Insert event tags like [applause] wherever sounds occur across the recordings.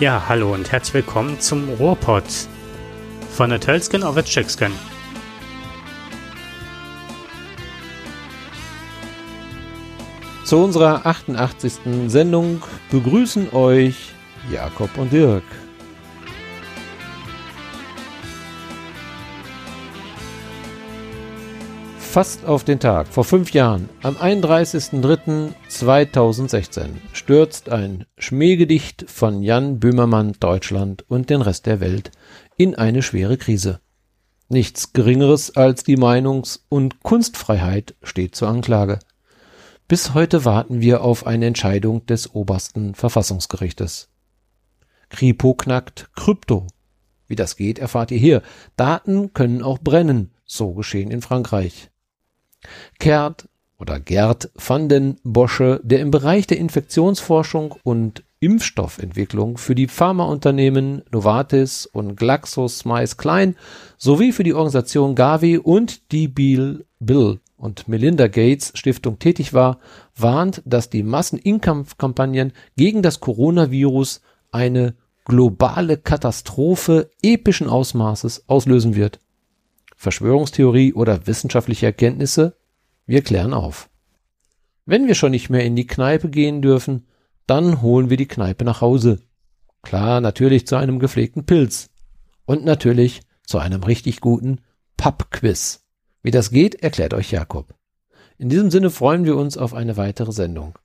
Ja, hallo und herzlich willkommen zum Rohrpott von der Tölsken auf der Tschücksken. Zu unserer 88. Sendung begrüßen euch Jakob und Dirk. Fast auf den Tag, vor fünf Jahren, am 31.03.2016, stürzt ein Schmähgedicht von Jan Böhmermann Deutschland und den Rest der Welt in eine schwere Krise. Nichts Geringeres als die Meinungs- und Kunstfreiheit steht zur Anklage. Bis heute warten wir auf eine Entscheidung des obersten Verfassungsgerichtes. Kripo knackt Krypto. Wie das geht, erfahrt ihr hier. Daten können auch brennen. So geschehen in Frankreich. Kert oder Gerd van den Bosche, der im Bereich der Infektionsforschung und Impfstoffentwicklung für die Pharmaunternehmen Novartis und GlaxoSmithKline sowie für die Organisation Gavi und die Bill, Bill und Melinda Gates Stiftung tätig war, warnt, dass die Massenimpfkampagnen gegen das Coronavirus eine globale Katastrophe epischen Ausmaßes auslösen wird. Verschwörungstheorie oder wissenschaftliche Erkenntnisse? Wir klären auf. Wenn wir schon nicht mehr in die Kneipe gehen dürfen, dann holen wir die Kneipe nach Hause. Klar, natürlich zu einem gepflegten Pilz. Und natürlich zu einem richtig guten Pub-Quiz. Wie das geht, erklärt euch Jakob. In diesem Sinne freuen wir uns auf eine weitere Sendung.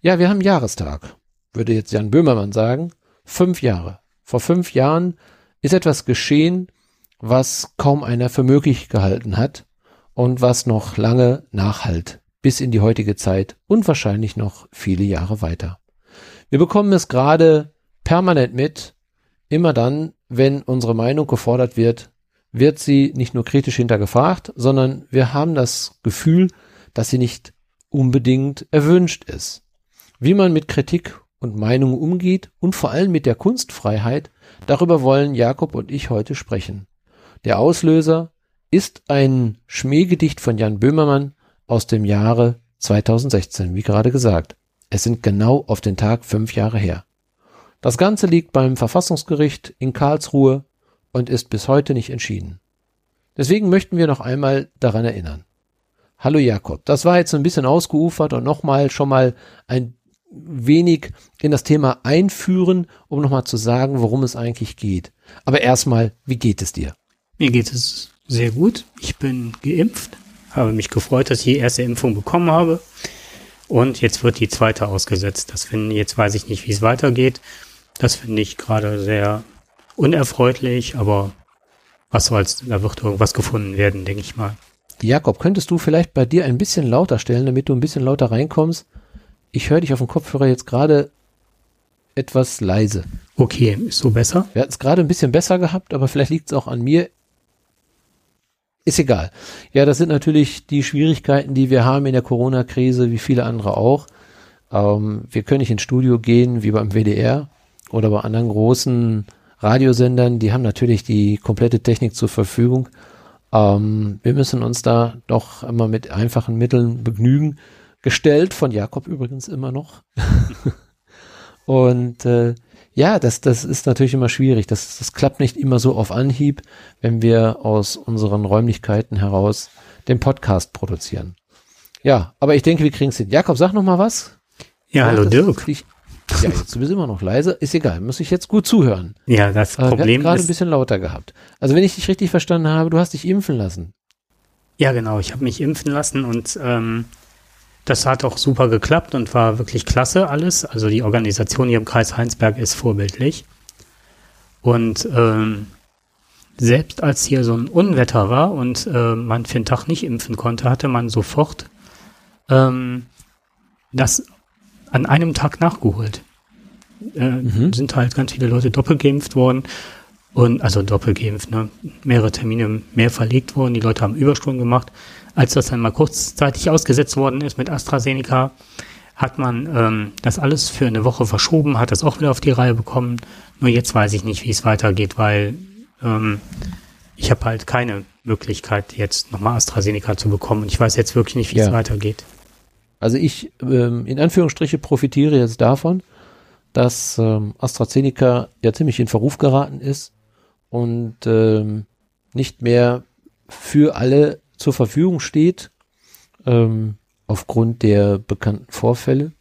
Ja, wir haben Jahrestag, würde jetzt Jan Böhmermann sagen. Fünf Jahre. Vor fünf Jahren ist etwas geschehen, was kaum einer für möglich gehalten hat und was noch lange nachhalt, bis in die heutige Zeit und wahrscheinlich noch viele Jahre weiter. Wir bekommen es gerade permanent mit, immer dann, wenn unsere Meinung gefordert wird, wird sie nicht nur kritisch hintergefragt, sondern wir haben das Gefühl, dass sie nicht unbedingt erwünscht ist. Wie man mit Kritik und Meinung umgeht und vor allem mit der Kunstfreiheit, darüber wollen Jakob und ich heute sprechen. Der Auslöser ist ein Schmähgedicht von Jan Böhmermann aus dem Jahre 2016, wie gerade gesagt. Es sind genau auf den Tag fünf Jahre her. Das Ganze liegt beim Verfassungsgericht in Karlsruhe und ist bis heute nicht entschieden. Deswegen möchten wir noch einmal daran erinnern. Hallo Jakob, das war jetzt ein bisschen ausgeufert und nochmal schon mal ein wenig in das Thema einführen, um nochmal zu sagen, worum es eigentlich geht. Aber erstmal, wie geht es dir? Mir geht es sehr gut. Ich bin geimpft, habe mich gefreut, dass ich die erste Impfung bekommen habe. Und jetzt wird die zweite ausgesetzt. Das finde jetzt weiß ich nicht, wie es weitergeht. Das finde ich gerade sehr unerfreulich, aber was soll's, da wird irgendwas gefunden werden, denke ich mal. Jakob, könntest du vielleicht bei dir ein bisschen lauter stellen, damit du ein bisschen lauter reinkommst? Ich höre dich auf dem Kopfhörer jetzt gerade etwas leise. Okay, ist so besser? Wir hatten es gerade ein bisschen besser gehabt, aber vielleicht liegt es auch an mir. Ist egal. Ja, das sind natürlich die Schwierigkeiten, die wir haben in der Corona-Krise, wie viele andere auch. Ähm, wir können nicht ins Studio gehen, wie beim WDR oder bei anderen großen Radiosendern. Die haben natürlich die komplette Technik zur Verfügung. Ähm, wir müssen uns da doch immer mit einfachen Mitteln begnügen. Gestellt von Jakob übrigens immer noch. [laughs] Und äh, ja, das, das ist natürlich immer schwierig. Das, das klappt nicht immer so auf Anhieb, wenn wir aus unseren Räumlichkeiten heraus den Podcast produzieren. Ja, aber ich denke, wir kriegen es hin. Jakob, sag noch mal was. Ja, hallo Dirk. Ich, ja, jetzt, du bist immer noch leise. Ist egal, muss ich jetzt gut zuhören. Ja, das äh, Problem gerade ist... ein bisschen lauter gehabt. Also wenn ich dich richtig verstanden habe, du hast dich impfen lassen. Ja, genau. Ich habe mich impfen lassen und ähm, das hat auch super geklappt und war wirklich klasse alles. Also die Organisation hier im Kreis Heinsberg ist vorbildlich. Und ähm, selbst als hier so ein Unwetter war und äh, man für den Tag nicht impfen konnte, hatte man sofort ähm, das an einem Tag nachgeholt. Äh, mhm. Sind halt ganz viele Leute doppelt geimpft worden und also doppelt geimpft, ne? mehrere Termine mehr verlegt worden. Die Leute haben Überstunden gemacht als das dann mal kurzzeitig ausgesetzt worden ist mit AstraZeneca, hat man ähm, das alles für eine Woche verschoben, hat das auch wieder auf die Reihe bekommen. Nur jetzt weiß ich nicht, wie es weitergeht, weil ähm, ich habe halt keine Möglichkeit, jetzt nochmal AstraZeneca zu bekommen. Und ich weiß jetzt wirklich nicht, wie ja. es weitergeht. Also ich, ähm, in Anführungsstriche, profitiere jetzt davon, dass ähm, AstraZeneca ja ziemlich in Verruf geraten ist und ähm, nicht mehr für alle zur Verfügung steht, ähm, aufgrund der bekannten Vorfälle.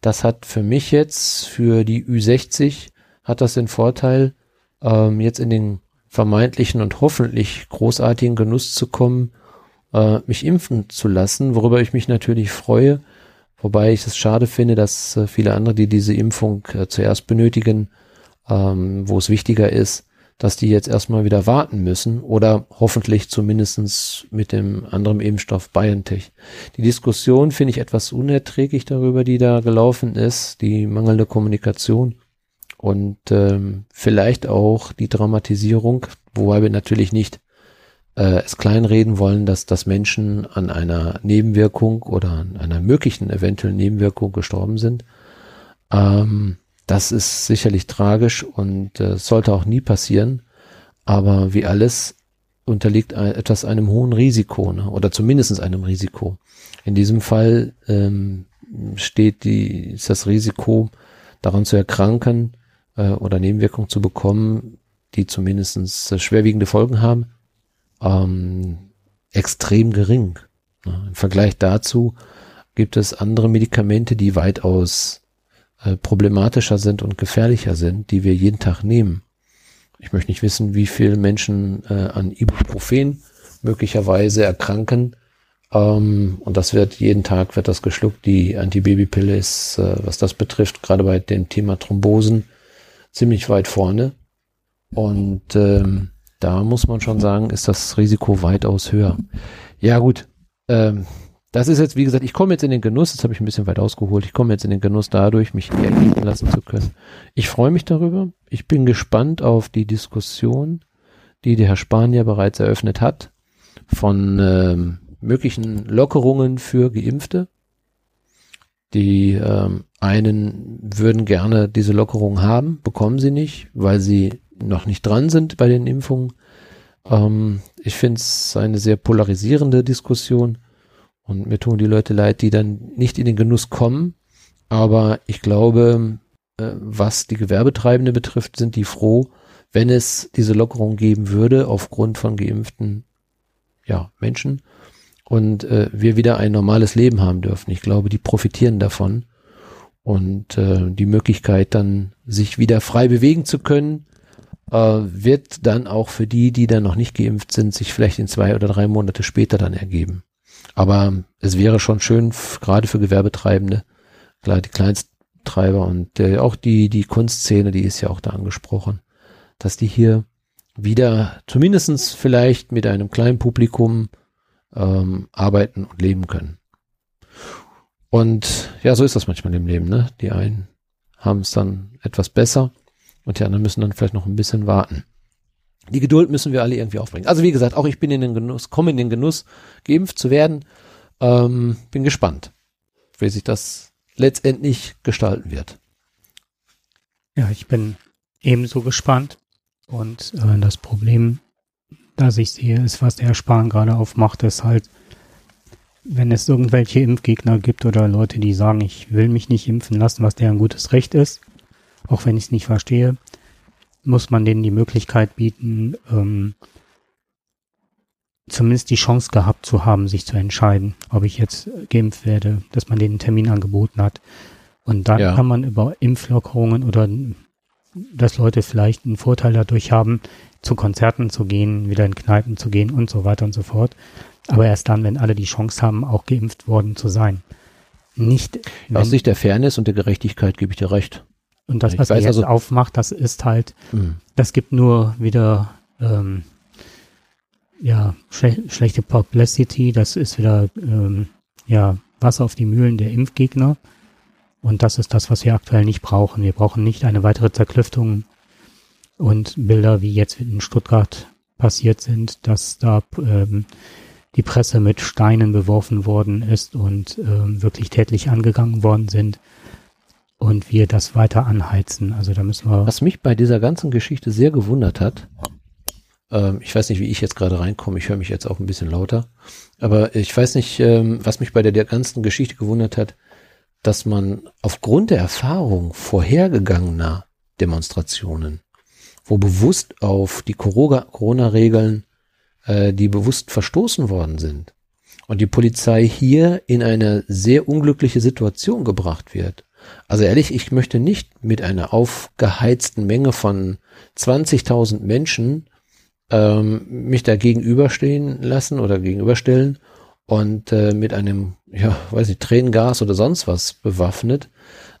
Das hat für mich jetzt, für die Ü60, hat das den Vorteil, ähm, jetzt in den vermeintlichen und hoffentlich großartigen Genuss zu kommen, äh, mich impfen zu lassen, worüber ich mich natürlich freue, wobei ich es schade finde, dass äh, viele andere, die diese Impfung äh, zuerst benötigen, ähm, wo es wichtiger ist, dass die jetzt erstmal wieder warten müssen oder hoffentlich zumindestens mit dem anderen Impfstoff BioNTech. Die Diskussion finde ich etwas unerträglich darüber, die da gelaufen ist, die mangelnde Kommunikation und ähm, vielleicht auch die Dramatisierung, wobei wir natürlich nicht äh, es kleinreden wollen, dass, dass Menschen an einer Nebenwirkung oder an einer möglichen eventuellen Nebenwirkung gestorben sind. Ähm, das ist sicherlich tragisch und äh, sollte auch nie passieren. Aber wie alles unterliegt etwas einem hohen Risiko ne? oder zumindest einem Risiko. In diesem Fall ähm, steht die, ist das Risiko, daran zu erkranken äh, oder Nebenwirkungen zu bekommen, die zumindest äh, schwerwiegende Folgen haben, ähm, extrem gering. Ne? Im Vergleich dazu gibt es andere Medikamente, die weitaus äh, problematischer sind und gefährlicher sind, die wir jeden Tag nehmen. Ich möchte nicht wissen, wie viele Menschen äh, an Ibuprofen möglicherweise erkranken. Ähm, und das wird jeden Tag wird das geschluckt. Die Antibabypille ist, äh, was das betrifft, gerade bei dem Thema Thrombosen ziemlich weit vorne. Und ähm, da muss man schon sagen, ist das Risiko weitaus höher. Ja gut, ähm, das ist jetzt, wie gesagt, ich komme jetzt in den Genuss, das habe ich ein bisschen weit ausgeholt, ich komme jetzt in den Genuss dadurch, mich ergeben lassen zu können. Ich freue mich darüber. Ich bin gespannt auf die Diskussion, die der Herr Spanier bereits eröffnet hat, von ähm, möglichen Lockerungen für Geimpfte. Die ähm, einen würden gerne diese Lockerung haben, bekommen sie nicht, weil sie noch nicht dran sind bei den Impfungen. Ähm, ich finde es eine sehr polarisierende Diskussion und mir tun die Leute leid, die dann nicht in den Genuss kommen. Aber ich glaube, äh, was die Gewerbetreibende betrifft, sind die froh, wenn es diese Lockerung geben würde aufgrund von geimpften ja, Menschen und äh, wir wieder ein normales Leben haben dürfen. Ich glaube, die profitieren davon und äh, die Möglichkeit dann sich wieder frei bewegen zu können, äh, wird dann auch für die, die dann noch nicht geimpft sind, sich vielleicht in zwei oder drei Monate später dann ergeben. Aber es wäre schon schön, gerade für Gewerbetreibende, klar, die Kleinsttreiber und äh, auch die, die Kunstszene, die ist ja auch da angesprochen, dass die hier wieder zumindestens vielleicht mit einem kleinen Publikum ähm, arbeiten und leben können. Und ja, so ist das manchmal im Leben, ne? Die einen haben es dann etwas besser und die anderen müssen dann vielleicht noch ein bisschen warten. Die Geduld müssen wir alle irgendwie aufbringen. Also wie gesagt, auch ich bin in den Genuss, komme in den Genuss, geimpft zu werden. Ähm, bin gespannt, wie sich das letztendlich gestalten wird. Ja, ich bin ebenso gespannt. Und äh, das Problem, das ich sehe, ist, was der Spahn gerade aufmacht, ist halt, wenn es irgendwelche Impfgegner gibt oder Leute, die sagen, ich will mich nicht impfen lassen, was deren gutes Recht ist, auch wenn ich es nicht verstehe, muss man denen die Möglichkeit bieten, ähm, zumindest die Chance gehabt zu haben, sich zu entscheiden, ob ich jetzt geimpft werde, dass man denen einen Termin angeboten hat. Und dann ja. kann man über Impflockerungen oder dass Leute vielleicht einen Vorteil dadurch haben, zu Konzerten zu gehen, wieder in Kneipen zu gehen und so weiter und so fort. Aber erst dann, wenn alle die Chance haben, auch geimpft worden zu sein. Nicht. Aus Sicht der Fairness und der Gerechtigkeit gebe ich dir recht. Und das, was er jetzt also, aufmacht, das ist halt, mh. das gibt nur wieder ähm, ja schle schlechte Publicity, das ist wieder ähm, ja Wasser auf die Mühlen der Impfgegner. Und das ist das, was wir aktuell nicht brauchen. Wir brauchen nicht eine weitere Zerklüftung und Bilder, wie jetzt in Stuttgart passiert sind, dass da ähm, die Presse mit Steinen beworfen worden ist und ähm, wirklich tätlich angegangen worden sind und wir das weiter anheizen. Also da müssen wir. Was mich bei dieser ganzen Geschichte sehr gewundert hat, ähm, ich weiß nicht, wie ich jetzt gerade reinkomme, ich höre mich jetzt auch ein bisschen lauter, aber ich weiß nicht, ähm, was mich bei der, der ganzen Geschichte gewundert hat. dass man aufgrund der Erfahrung vorhergegangener Demonstrationen, wo bewusst auf die Corona-Regeln, äh, die bewusst verstoßen worden sind, und die Polizei hier in eine sehr unglückliche Situation gebracht wird. Also ehrlich, ich möchte nicht mit einer aufgeheizten Menge von 20.000 Menschen ähm, mich da gegenüberstehen lassen oder gegenüberstellen und äh, mit einem, ja, weiß ich, Tränengas oder sonst was bewaffnet,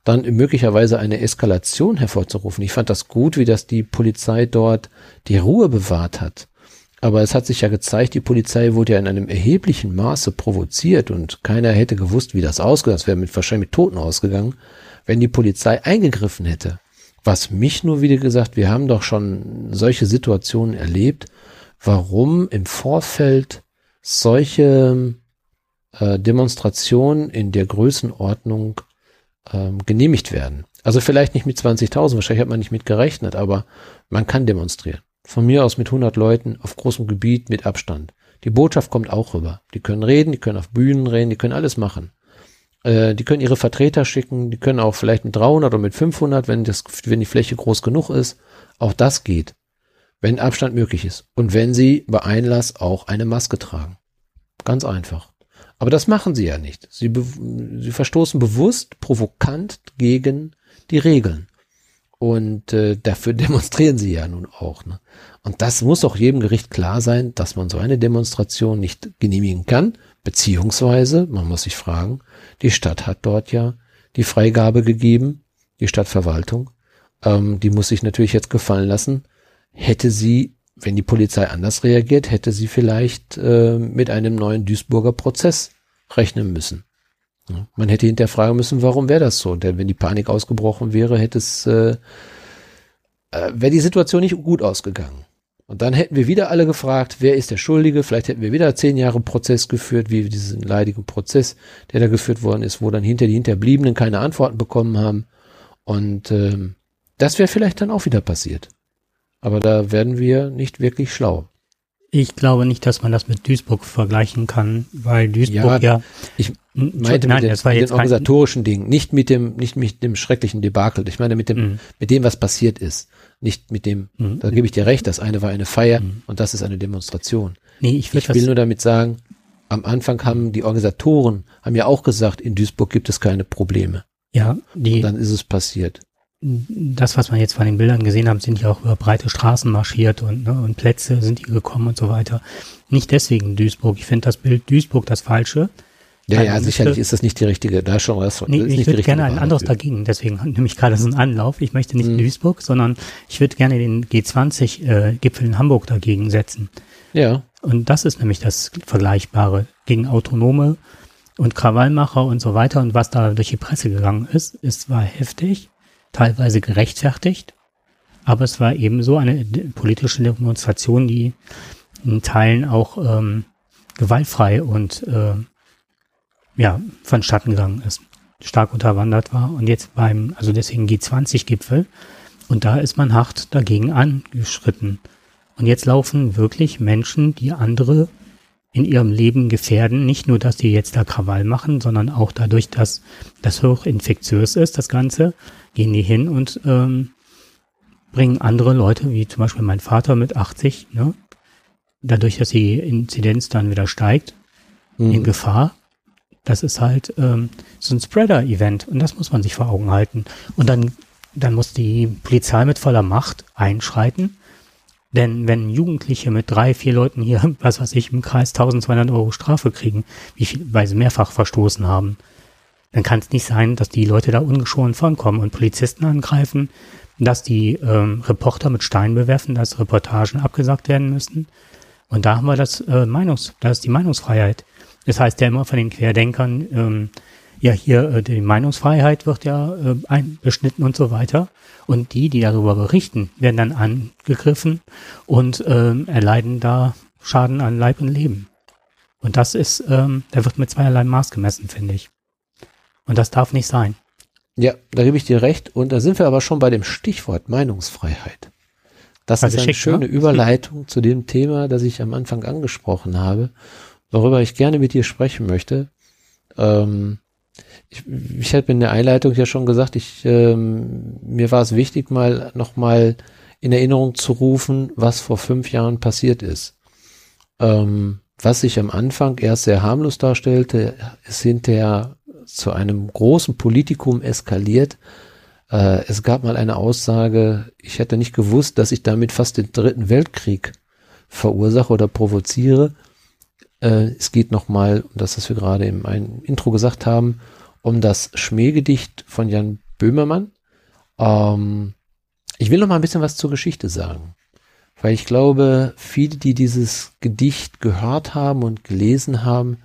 dann möglicherweise eine Eskalation hervorzurufen. Ich fand das gut, wie das die Polizei dort die Ruhe bewahrt hat. Aber es hat sich ja gezeigt, die Polizei wurde ja in einem erheblichen Maße provoziert und keiner hätte gewusst, wie das ausgeht. Das wäre mit, wahrscheinlich mit Toten ausgegangen, wenn die Polizei eingegriffen hätte. Was mich nur wieder gesagt, wir haben doch schon solche Situationen erlebt, warum im Vorfeld solche äh, Demonstrationen in der Größenordnung ähm, genehmigt werden. Also vielleicht nicht mit 20.000, wahrscheinlich hat man nicht mit gerechnet, aber man kann demonstrieren. Von mir aus mit 100 Leuten auf großem Gebiet mit Abstand. Die Botschaft kommt auch rüber. Die können reden, die können auf Bühnen reden, die können alles machen. Äh, die können ihre Vertreter schicken, die können auch vielleicht mit 300 oder mit 500, wenn, das, wenn die Fläche groß genug ist. Auch das geht, wenn Abstand möglich ist. Und wenn sie bei Einlass auch eine Maske tragen. Ganz einfach. Aber das machen sie ja nicht. Sie, sie verstoßen bewusst, provokant gegen die Regeln. Und äh, dafür [laughs] demonstrieren sie ja nun auch. Ne? Und das muss auch jedem Gericht klar sein, dass man so eine Demonstration nicht genehmigen kann. Beziehungsweise, man muss sich fragen, die Stadt hat dort ja die Freigabe gegeben, die Stadtverwaltung. Ähm, die muss sich natürlich jetzt gefallen lassen. Hätte sie, wenn die Polizei anders reagiert, hätte sie vielleicht äh, mit einem neuen Duisburger Prozess rechnen müssen. Man hätte hinterfragen müssen, warum wäre das so? Denn wenn die Panik ausgebrochen wäre, hätte es, äh, äh, wäre die Situation nicht gut ausgegangen. Und dann hätten wir wieder alle gefragt, wer ist der Schuldige? Vielleicht hätten wir wieder zehn Jahre Prozess geführt, wie diesen leidigen Prozess, der da geführt worden ist, wo dann hinter die Hinterbliebenen keine Antworten bekommen haben. Und ähm, das wäre vielleicht dann auch wieder passiert. Aber da werden wir nicht wirklich schlau. Ich glaube nicht, dass man das mit Duisburg vergleichen kann, weil Duisburg ja, ja ich meinte nein, mit, dem, das war mit jetzt den organisatorischen Dingen, nicht mit dem, nicht mit dem schrecklichen Debakel. Ich meine mit dem, mhm. mit dem, was passiert ist, nicht mit dem. Mhm. Da gebe ich dir recht. Das eine war eine Feier mhm. und das ist eine Demonstration. Nee, ich, ich will nur damit sagen, am Anfang haben die Organisatoren haben ja auch gesagt, in Duisburg gibt es keine Probleme. Ja, die. Und dann ist es passiert das, was man jetzt von den Bildern gesehen haben, sind ja auch über breite Straßen marschiert und, ne, und Plätze sind die gekommen und so weiter. Nicht deswegen Duisburg. Ich finde das Bild Duisburg das Falsche. Ja, ja, sicherlich ist das nicht die richtige, da schon was. Nee, ich würde gerne ein anderes dagegen, deswegen nehme ich gerade so einen Anlauf. Ich möchte nicht mhm. Duisburg, sondern ich würde gerne den G20-Gipfel äh, in Hamburg dagegen setzen. Ja. Und das ist nämlich das Vergleichbare gegen Autonome und Krawallmacher und so weiter. Und was da durch die Presse gegangen ist, ist zwar heftig, teilweise gerechtfertigt, aber es war ebenso eine politische Demonstration, die in Teilen auch ähm, gewaltfrei und äh, ja, vonstatten gegangen ist, stark unterwandert war. Und jetzt beim, also deswegen G20-Gipfel, und da ist man hart dagegen angeschritten. Und jetzt laufen wirklich Menschen, die andere in ihrem Leben gefährden. Nicht nur, dass die jetzt da Krawall machen, sondern auch dadurch, dass das hochinfektiös ist, das Ganze, gehen die hin und ähm, bringen andere Leute, wie zum Beispiel mein Vater mit 80, ne, dadurch, dass die Inzidenz dann wieder steigt, mhm. in Gefahr. Das ist halt ähm, so ein Spreader-Event und das muss man sich vor Augen halten. Und dann, dann muss die Polizei mit voller Macht einschreiten. Denn wenn Jugendliche mit drei, vier Leuten hier, [laughs] was weiß ich, im Kreis 1200 Euro Strafe kriegen, wie viel, weil sie mehrfach verstoßen haben, dann kann es nicht sein, dass die Leute da ungeschoren vorkommen und Polizisten angreifen, dass die ähm, Reporter mit Steinen bewerfen, dass Reportagen abgesagt werden müssen. Und da haben wir das äh, Meinungs, da ist die Meinungsfreiheit. Das heißt ja immer von den Querdenkern, ähm, ja hier äh, die Meinungsfreiheit wird ja äh, einbeschnitten und so weiter. Und die, die darüber berichten, werden dann angegriffen und ähm, erleiden da Schaden an Leib und Leben. Und das ist, ähm, da wird mit zweierlei Maß gemessen, finde ich. Und das darf nicht sein. Ja, da gebe ich dir recht. Und da sind wir aber schon bei dem Stichwort Meinungsfreiheit. Das also ist eine schick, schöne ne? Überleitung zu dem Thema, das ich am Anfang angesprochen habe, worüber ich gerne mit dir sprechen möchte. Ähm, ich, ich habe in der Einleitung ja schon gesagt, ich, ähm, mir war es wichtig, mal nochmal in Erinnerung zu rufen, was vor fünf Jahren passiert ist. Ähm, was sich am Anfang erst sehr harmlos darstellte, ist hinterher zu einem großen Politikum eskaliert. Äh, es gab mal eine Aussage, ich hätte nicht gewusst, dass ich damit fast den dritten Weltkrieg verursache oder provoziere. Äh, es geht nochmal, um das, was wir gerade im Intro gesagt haben, um das Schmähgedicht von Jan Böhmermann. Ähm, ich will noch mal ein bisschen was zur Geschichte sagen, weil ich glaube, viele, die dieses Gedicht gehört haben und gelesen haben,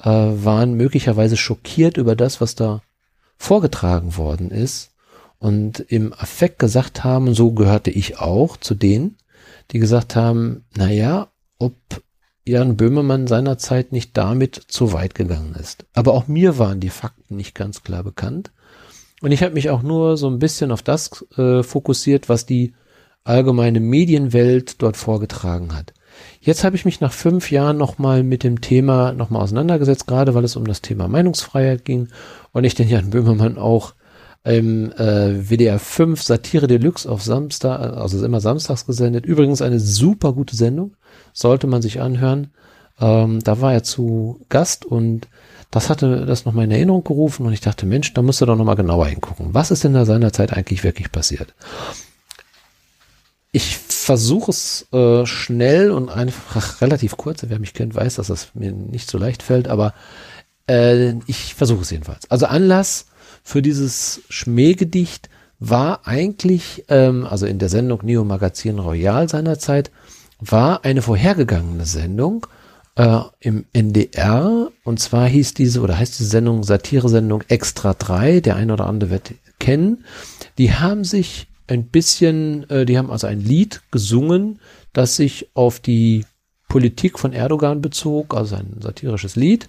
äh, waren möglicherweise schockiert über das, was da vorgetragen worden ist und im Affekt gesagt haben, so gehörte ich auch zu denen, die gesagt haben, na ja, ob Jan Böhmermann seinerzeit nicht damit zu weit gegangen ist. Aber auch mir waren die Fakten nicht ganz klar bekannt. Und ich habe mich auch nur so ein bisschen auf das äh, fokussiert, was die allgemeine Medienwelt dort vorgetragen hat. Jetzt habe ich mich nach fünf Jahren nochmal mit dem Thema nochmal auseinandergesetzt, gerade weil es um das Thema Meinungsfreiheit ging und ich den Jan Böhmermann auch im äh, WDR 5 Satire Deluxe auf Samstag, also immer samstags gesendet. Übrigens eine super gute Sendung, sollte man sich anhören. Ähm, da war er zu Gast und das hatte das nochmal in Erinnerung gerufen und ich dachte, Mensch, da musst du doch nochmal genauer hingucken. Was ist denn da seinerzeit eigentlich wirklich passiert? Ich versuche es äh, schnell und einfach relativ kurz. Wer mich kennt, weiß, dass das mir nicht so leicht fällt, aber äh, ich versuche es jedenfalls. Also Anlass für dieses Schmähgedicht war eigentlich, ähm, also in der Sendung Neo Magazin Royal seinerzeit, war eine vorhergegangene Sendung äh, im NDR und zwar hieß diese oder heißt diese Sendung Satire-Sendung Extra 3, der eine oder andere wird kennen. Die haben sich ein bisschen, äh, die haben also ein Lied gesungen, das sich auf die Politik von Erdogan bezog, also ein satirisches Lied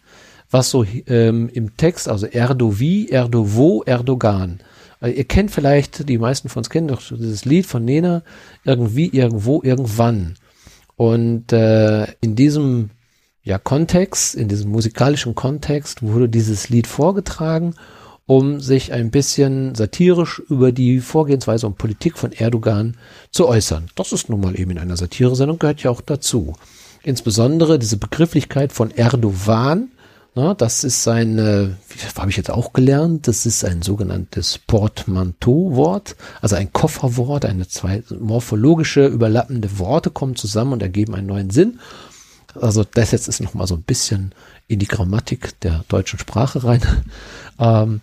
was so ähm, im Text, also Erdovi, Erdovo, Erdogan. Äh, ihr kennt vielleicht, die meisten von uns kennen doch dieses Lied von Nena, irgendwie, irgendwo, irgendwann. Und äh, in diesem ja, Kontext, in diesem musikalischen Kontext wurde dieses Lied vorgetragen, um sich ein bisschen satirisch über die Vorgehensweise und Politik von Erdogan zu äußern. Das ist nun mal eben in einer Satiresendung, gehört ja auch dazu. Insbesondere diese Begrifflichkeit von Erdogan, na, das ist sein, äh, habe ich jetzt auch gelernt, das ist ein sogenanntes Portmanteau-Wort, also ein Kofferwort, eine zwei morphologische, überlappende Worte kommen zusammen und ergeben einen neuen Sinn. Also das jetzt ist nochmal so ein bisschen in die Grammatik der deutschen Sprache rein. [laughs] ähm,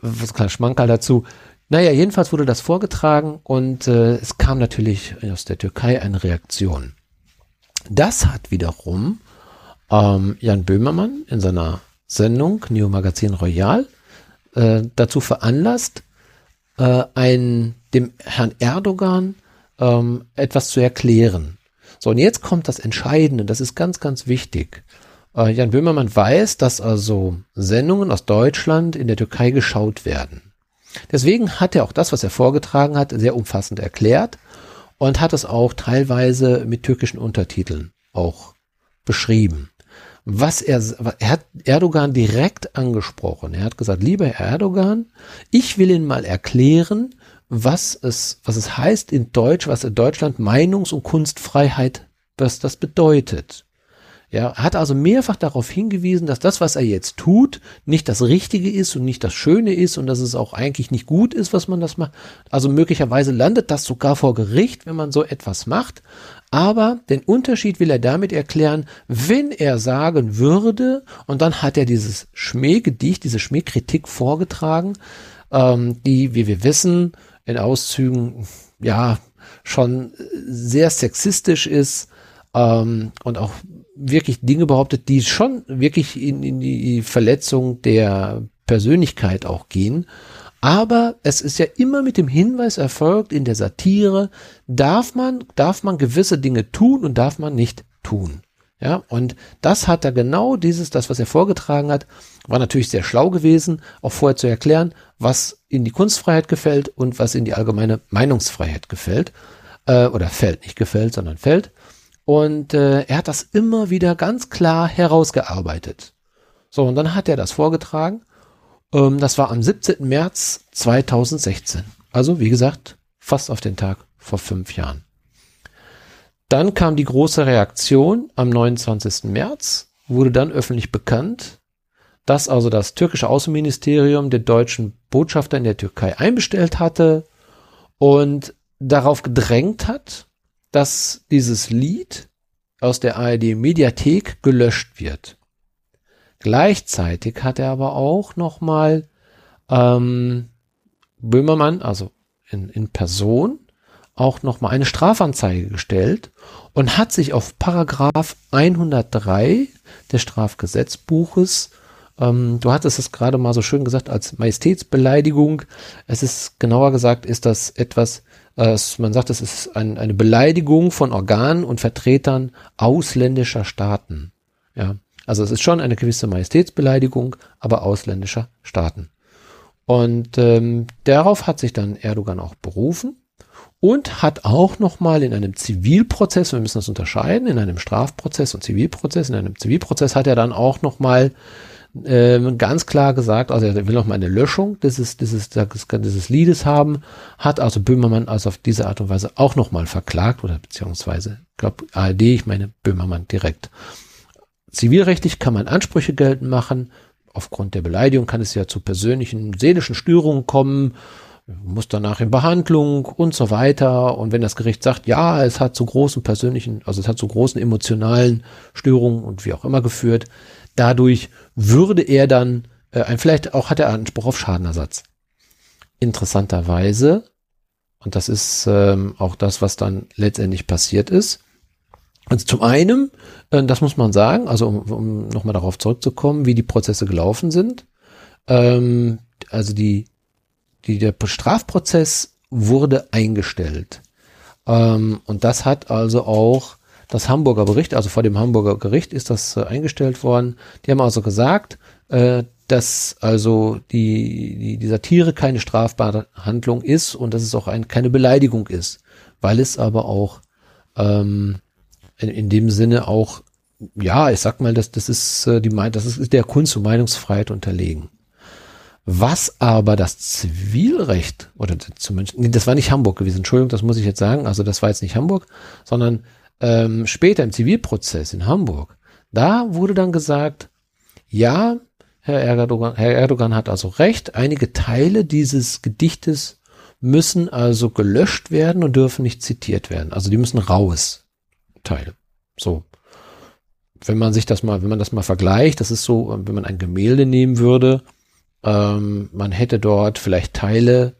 was kleiner Schmankerl dazu. Naja, jedenfalls wurde das vorgetragen und äh, es kam natürlich aus der Türkei eine Reaktion. Das hat wiederum ähm, Jan Böhmermann in seiner Sendung Neo Magazin Royal äh, dazu veranlasst, äh, ein, dem Herrn Erdogan ähm, etwas zu erklären. So, und jetzt kommt das Entscheidende, das ist ganz, ganz wichtig. Äh, Jan Böhmermann weiß, dass also Sendungen aus Deutschland in der Türkei geschaut werden. Deswegen hat er auch das, was er vorgetragen hat, sehr umfassend erklärt und hat es auch teilweise mit türkischen Untertiteln auch beschrieben was er, er hat Erdogan direkt angesprochen. Er hat gesagt, lieber Herr Erdogan, ich will Ihnen mal erklären, was es, was es heißt in Deutsch, was in Deutschland Meinungs- und Kunstfreiheit, was das bedeutet. Ja, hat also mehrfach darauf hingewiesen, dass das, was er jetzt tut, nicht das Richtige ist und nicht das Schöne ist und dass es auch eigentlich nicht gut ist, was man das macht. Also möglicherweise landet das sogar vor Gericht, wenn man so etwas macht. Aber den Unterschied will er damit erklären, wenn er sagen würde, und dann hat er dieses Schmähgedicht, diese Schmähkritik vorgetragen, ähm, die, wie wir wissen, in Auszügen, ja, schon sehr sexistisch ist ähm, und auch wirklich Dinge behauptet, die schon wirklich in, in die Verletzung der Persönlichkeit auch gehen. Aber es ist ja immer mit dem Hinweis erfolgt in der Satire, darf man, darf man gewisse Dinge tun und darf man nicht tun. Ja, und das hat er genau dieses, das, was er vorgetragen hat, war natürlich sehr schlau gewesen, auch vorher zu erklären, was in die Kunstfreiheit gefällt und was in die allgemeine Meinungsfreiheit gefällt, äh, oder fällt, nicht gefällt, sondern fällt. Und äh, er hat das immer wieder ganz klar herausgearbeitet. So, und dann hat er das vorgetragen. Ähm, das war am 17. März 2016. Also, wie gesagt, fast auf den Tag vor fünf Jahren. Dann kam die große Reaktion am 29. März, wurde dann öffentlich bekannt, dass also das türkische Außenministerium den deutschen Botschafter in der Türkei einbestellt hatte und darauf gedrängt hat, dass dieses Lied aus der ARD Mediathek gelöscht wird. Gleichzeitig hat er aber auch nochmal ähm, Böhmermann, also in, in Person, auch nochmal eine Strafanzeige gestellt und hat sich auf Paragraph 103 des Strafgesetzbuches, ähm, du hattest es gerade mal so schön gesagt, als Majestätsbeleidigung. Es ist genauer gesagt, ist das etwas, äh, man sagt, es ist ein, eine Beleidigung von Organen und Vertretern ausländischer Staaten. Ja, also es ist schon eine gewisse Majestätsbeleidigung, aber ausländischer Staaten. Und ähm, darauf hat sich dann Erdogan auch berufen und hat auch nochmal in einem Zivilprozess, wir müssen das unterscheiden, in einem Strafprozess und Zivilprozess, in einem Zivilprozess hat er dann auch nochmal ähm, ganz klar gesagt, also er will nochmal eine Löschung dieses, dieses, dieses Liedes haben, hat also Böhmermann also auf diese Art und Weise auch nochmal verklagt oder beziehungsweise, ich glaube ARD, ich meine Böhmermann direkt. Zivilrechtlich kann man Ansprüche geltend machen. Aufgrund der Beleidigung kann es ja zu persönlichen seelischen Störungen kommen, muss danach in Behandlung und so weiter. Und wenn das Gericht sagt, ja, es hat zu großen persönlichen, also es hat zu großen emotionalen Störungen und wie auch immer geführt, dadurch würde er dann, äh, vielleicht auch hat er Anspruch auf Schadenersatz. Interessanterweise, und das ist ähm, auch das, was dann letztendlich passiert ist, also zum einen, äh, das muss man sagen, also um, um nochmal darauf zurückzukommen, wie die Prozesse gelaufen sind. Ähm, also die, die, der Strafprozess wurde eingestellt. Ähm, und das hat also auch das Hamburger Bericht, also vor dem Hamburger Gericht ist das äh, eingestellt worden. Die haben also gesagt, äh, dass also die, die, die Satire keine strafbare Handlung ist und dass es auch ein, keine Beleidigung ist, weil es aber auch ähm, in, in dem Sinne auch, ja, ich sag mal, das, das ist äh, die das ist der Kunst- und Meinungsfreiheit unterlegen. Was aber das Zivilrecht, oder zumindest, nee, das war nicht Hamburg gewesen, Entschuldigung, das muss ich jetzt sagen, also das war jetzt nicht Hamburg, sondern ähm, später im Zivilprozess in Hamburg, da wurde dann gesagt, ja, Herr Erdogan, Herr Erdogan hat also recht, einige Teile dieses Gedichtes müssen also gelöscht werden und dürfen nicht zitiert werden. Also die müssen raus. Teile. So. Wenn man sich das mal, wenn man das mal vergleicht, das ist so, wenn man ein Gemälde nehmen würde, ähm, man hätte dort vielleicht Teile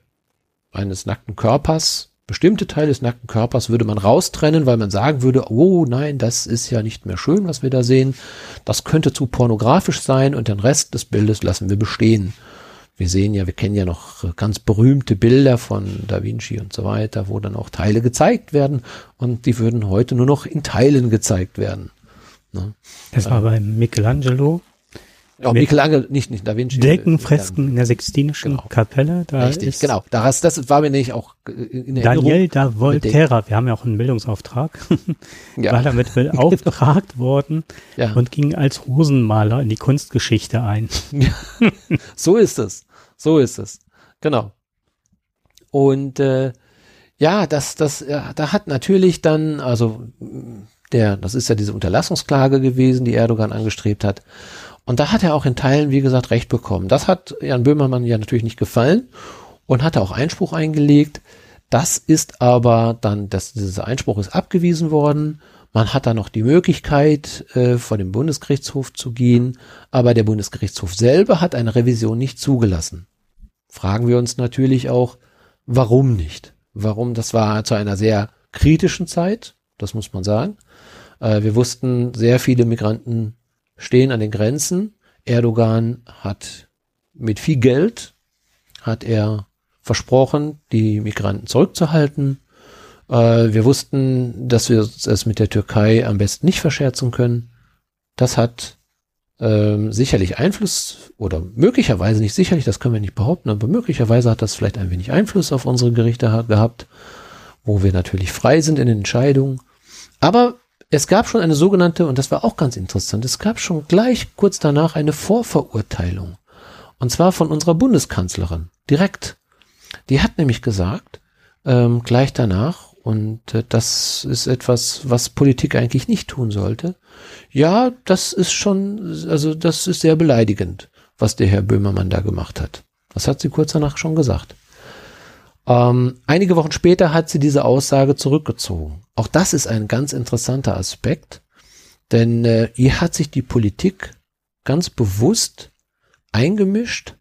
eines nackten Körpers, bestimmte Teile des nackten Körpers würde man raustrennen, weil man sagen würde, oh nein, das ist ja nicht mehr schön, was wir da sehen. Das könnte zu pornografisch sein und den Rest des Bildes lassen wir bestehen wir sehen ja, wir kennen ja noch ganz berühmte Bilder von Da Vinci und so weiter, wo dann auch Teile gezeigt werden und die würden heute nur noch in Teilen gezeigt werden. Ne? Das war bei Michelangelo. Auch Michelangelo, nicht, nicht Da Vinci. Deckenfresken in der Sixtinischen genau. Kapelle. Da Richtig, ist genau. Das, das war mir nicht auch in Erinnerung. Daniel da Volterra, wir haben ja auch einen Bildungsauftrag, ja. [laughs] war damit [laughs] beauftragt worden ja. und ging als Rosenmaler in die Kunstgeschichte ein. [laughs] so ist es. So ist es. Genau. Und äh, ja, das, das, ja, da hat natürlich dann, also der, das ist ja diese Unterlassungsklage gewesen, die Erdogan angestrebt hat. Und da hat er auch in Teilen, wie gesagt, recht bekommen. Das hat Jan Böhmermann ja natürlich nicht gefallen und hat auch Einspruch eingelegt. Das ist aber dann, dass dieser Einspruch ist abgewiesen worden. Man hat da noch die Möglichkeit, äh, vor dem Bundesgerichtshof zu gehen, aber der Bundesgerichtshof selber hat eine Revision nicht zugelassen. Fragen wir uns natürlich auch, warum nicht? Warum? Das war zu einer sehr kritischen Zeit, das muss man sagen. Äh, wir wussten, sehr viele Migranten stehen an den Grenzen. Erdogan hat mit viel Geld, hat er versprochen, die Migranten zurückzuhalten. Äh, wir wussten, dass wir es mit der Türkei am besten nicht verscherzen können. Das hat ähm, sicherlich Einfluss oder möglicherweise nicht sicherlich, das können wir nicht behaupten, aber möglicherweise hat das vielleicht ein wenig Einfluss auf unsere Gerichte gehabt, wo wir natürlich frei sind in den Entscheidungen. Aber es gab schon eine sogenannte, und das war auch ganz interessant, es gab schon gleich kurz danach eine Vorverurteilung. Und zwar von unserer Bundeskanzlerin, direkt. Die hat nämlich gesagt, ähm, gleich danach, und äh, das ist etwas, was Politik eigentlich nicht tun sollte. Ja, das ist schon, also das ist sehr beleidigend, was der Herr Böhmermann da gemacht hat. Das hat sie kurz danach schon gesagt. Ähm, einige Wochen später hat sie diese Aussage zurückgezogen. Auch das ist ein ganz interessanter Aspekt, denn äh, hier hat sich die Politik ganz bewusst eingemischt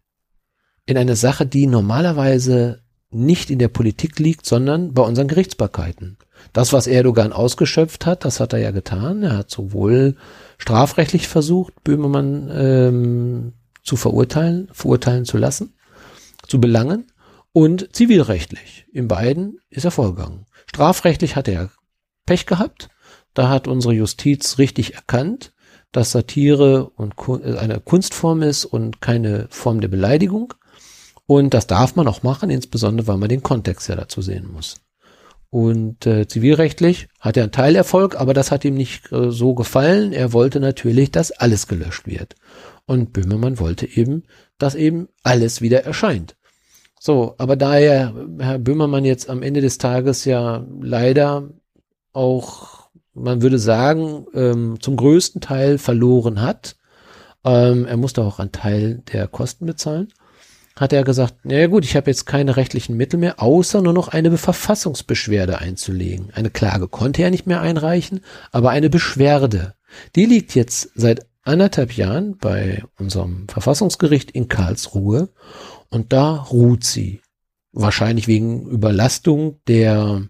in eine Sache, die normalerweise nicht in der Politik liegt, sondern bei unseren Gerichtsbarkeiten. Das, was Erdogan ausgeschöpft hat, das hat er ja getan. Er hat sowohl strafrechtlich versucht, Böhmermann ähm, zu verurteilen, verurteilen zu lassen, zu belangen, und zivilrechtlich. In beiden ist er vorgegangen. Strafrechtlich hat er Pech gehabt. Da hat unsere Justiz richtig erkannt, dass Satire und äh, eine Kunstform ist und keine Form der Beleidigung. Und das darf man auch machen, insbesondere weil man den Kontext ja dazu sehen muss. Und äh, zivilrechtlich hat er einen Teilerfolg, aber das hat ihm nicht äh, so gefallen. Er wollte natürlich, dass alles gelöscht wird. Und Böhmermann wollte eben, dass eben alles wieder erscheint. So, aber da er, Herr Böhmermann jetzt am Ende des Tages ja leider auch, man würde sagen, ähm, zum größten Teil verloren hat, ähm, er musste auch einen Teil der Kosten bezahlen, hat er gesagt, na gut, ich habe jetzt keine rechtlichen Mittel mehr, außer nur noch eine Verfassungsbeschwerde einzulegen. Eine Klage konnte er nicht mehr einreichen, aber eine Beschwerde. Die liegt jetzt seit anderthalb Jahren bei unserem Verfassungsgericht in Karlsruhe und da ruht sie. Wahrscheinlich wegen Überlastung der,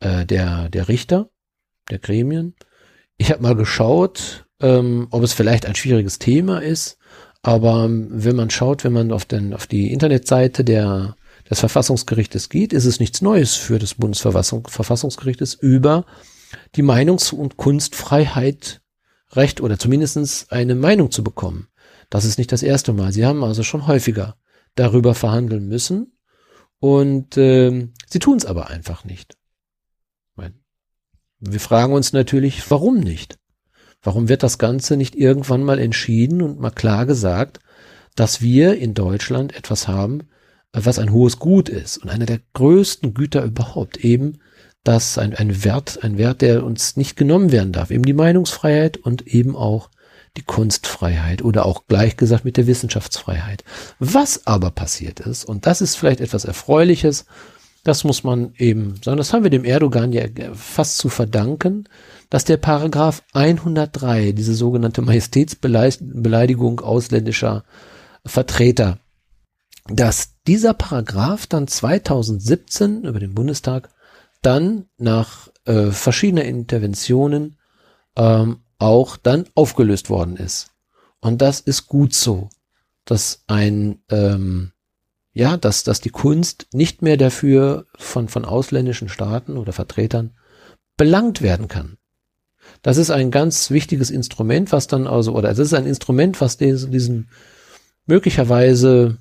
äh, der, der Richter, der Gremien. Ich habe mal geschaut, ähm, ob es vielleicht ein schwieriges Thema ist. Aber ähm, wenn man schaut, wenn man auf, den, auf die Internetseite der, des Verfassungsgerichtes geht, ist es nichts Neues für das Bundesverfassungsgerichtes über die Meinungs- und Kunstfreiheit Recht oder zumindestens eine Meinung zu bekommen. Das ist nicht das erste Mal. Sie haben also schon häufiger darüber verhandeln müssen und äh, sie tun es aber einfach nicht. Wir fragen uns natürlich, warum nicht? Warum wird das Ganze nicht irgendwann mal entschieden und mal klar gesagt, dass wir in Deutschland etwas haben, was ein hohes Gut ist und einer der größten Güter überhaupt, eben das ein, ein Wert, ein Wert, der uns nicht genommen werden darf, eben die Meinungsfreiheit und eben auch die Kunstfreiheit oder auch gleich gesagt mit der Wissenschaftsfreiheit. Was aber passiert ist, und das ist vielleicht etwas Erfreuliches, das muss man eben sagen, das haben wir dem Erdogan ja fast zu verdanken, dass der Paragraph 103, diese sogenannte Majestätsbeleidigung ausländischer Vertreter, dass dieser Paragraph dann 2017 über den Bundestag dann nach äh, verschiedener Interventionen ähm, auch dann aufgelöst worden ist. Und das ist gut so, dass ein ähm, ja, dass, dass die Kunst nicht mehr dafür von, von ausländischen Staaten oder Vertretern belangt werden kann. Das ist ein ganz wichtiges Instrument, was dann also, oder es ist ein Instrument, was diesen, diesen möglicherweise,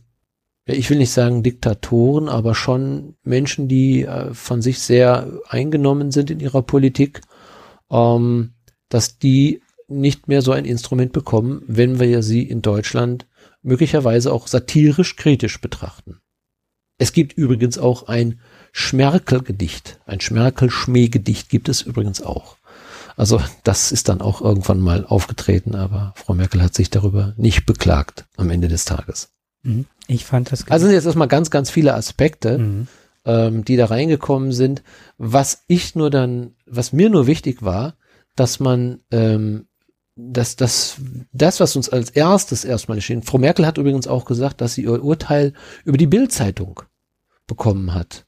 ja, ich will nicht sagen Diktatoren, aber schon Menschen, die äh, von sich sehr eingenommen sind in ihrer Politik, ähm, dass die nicht mehr so ein Instrument bekommen, wenn wir sie in Deutschland möglicherweise auch satirisch kritisch betrachten. Es gibt übrigens auch ein Schmerkel-Gedicht, ein Schmerkel-Schmäh-Gedicht gibt es übrigens auch. Also das ist dann auch irgendwann mal aufgetreten, aber Frau Merkel hat sich darüber nicht beklagt am Ende des Tages. Mhm. Ich fand das. Also sind jetzt erstmal ganz, ganz viele Aspekte, mhm. ähm, die da reingekommen sind. Was ich nur dann, was mir nur wichtig war, dass man ähm, dass das, das, was uns als erstes erstmal erschien, Frau Merkel hat übrigens auch gesagt, dass sie ihr Urteil über die Bildzeitung bekommen hat.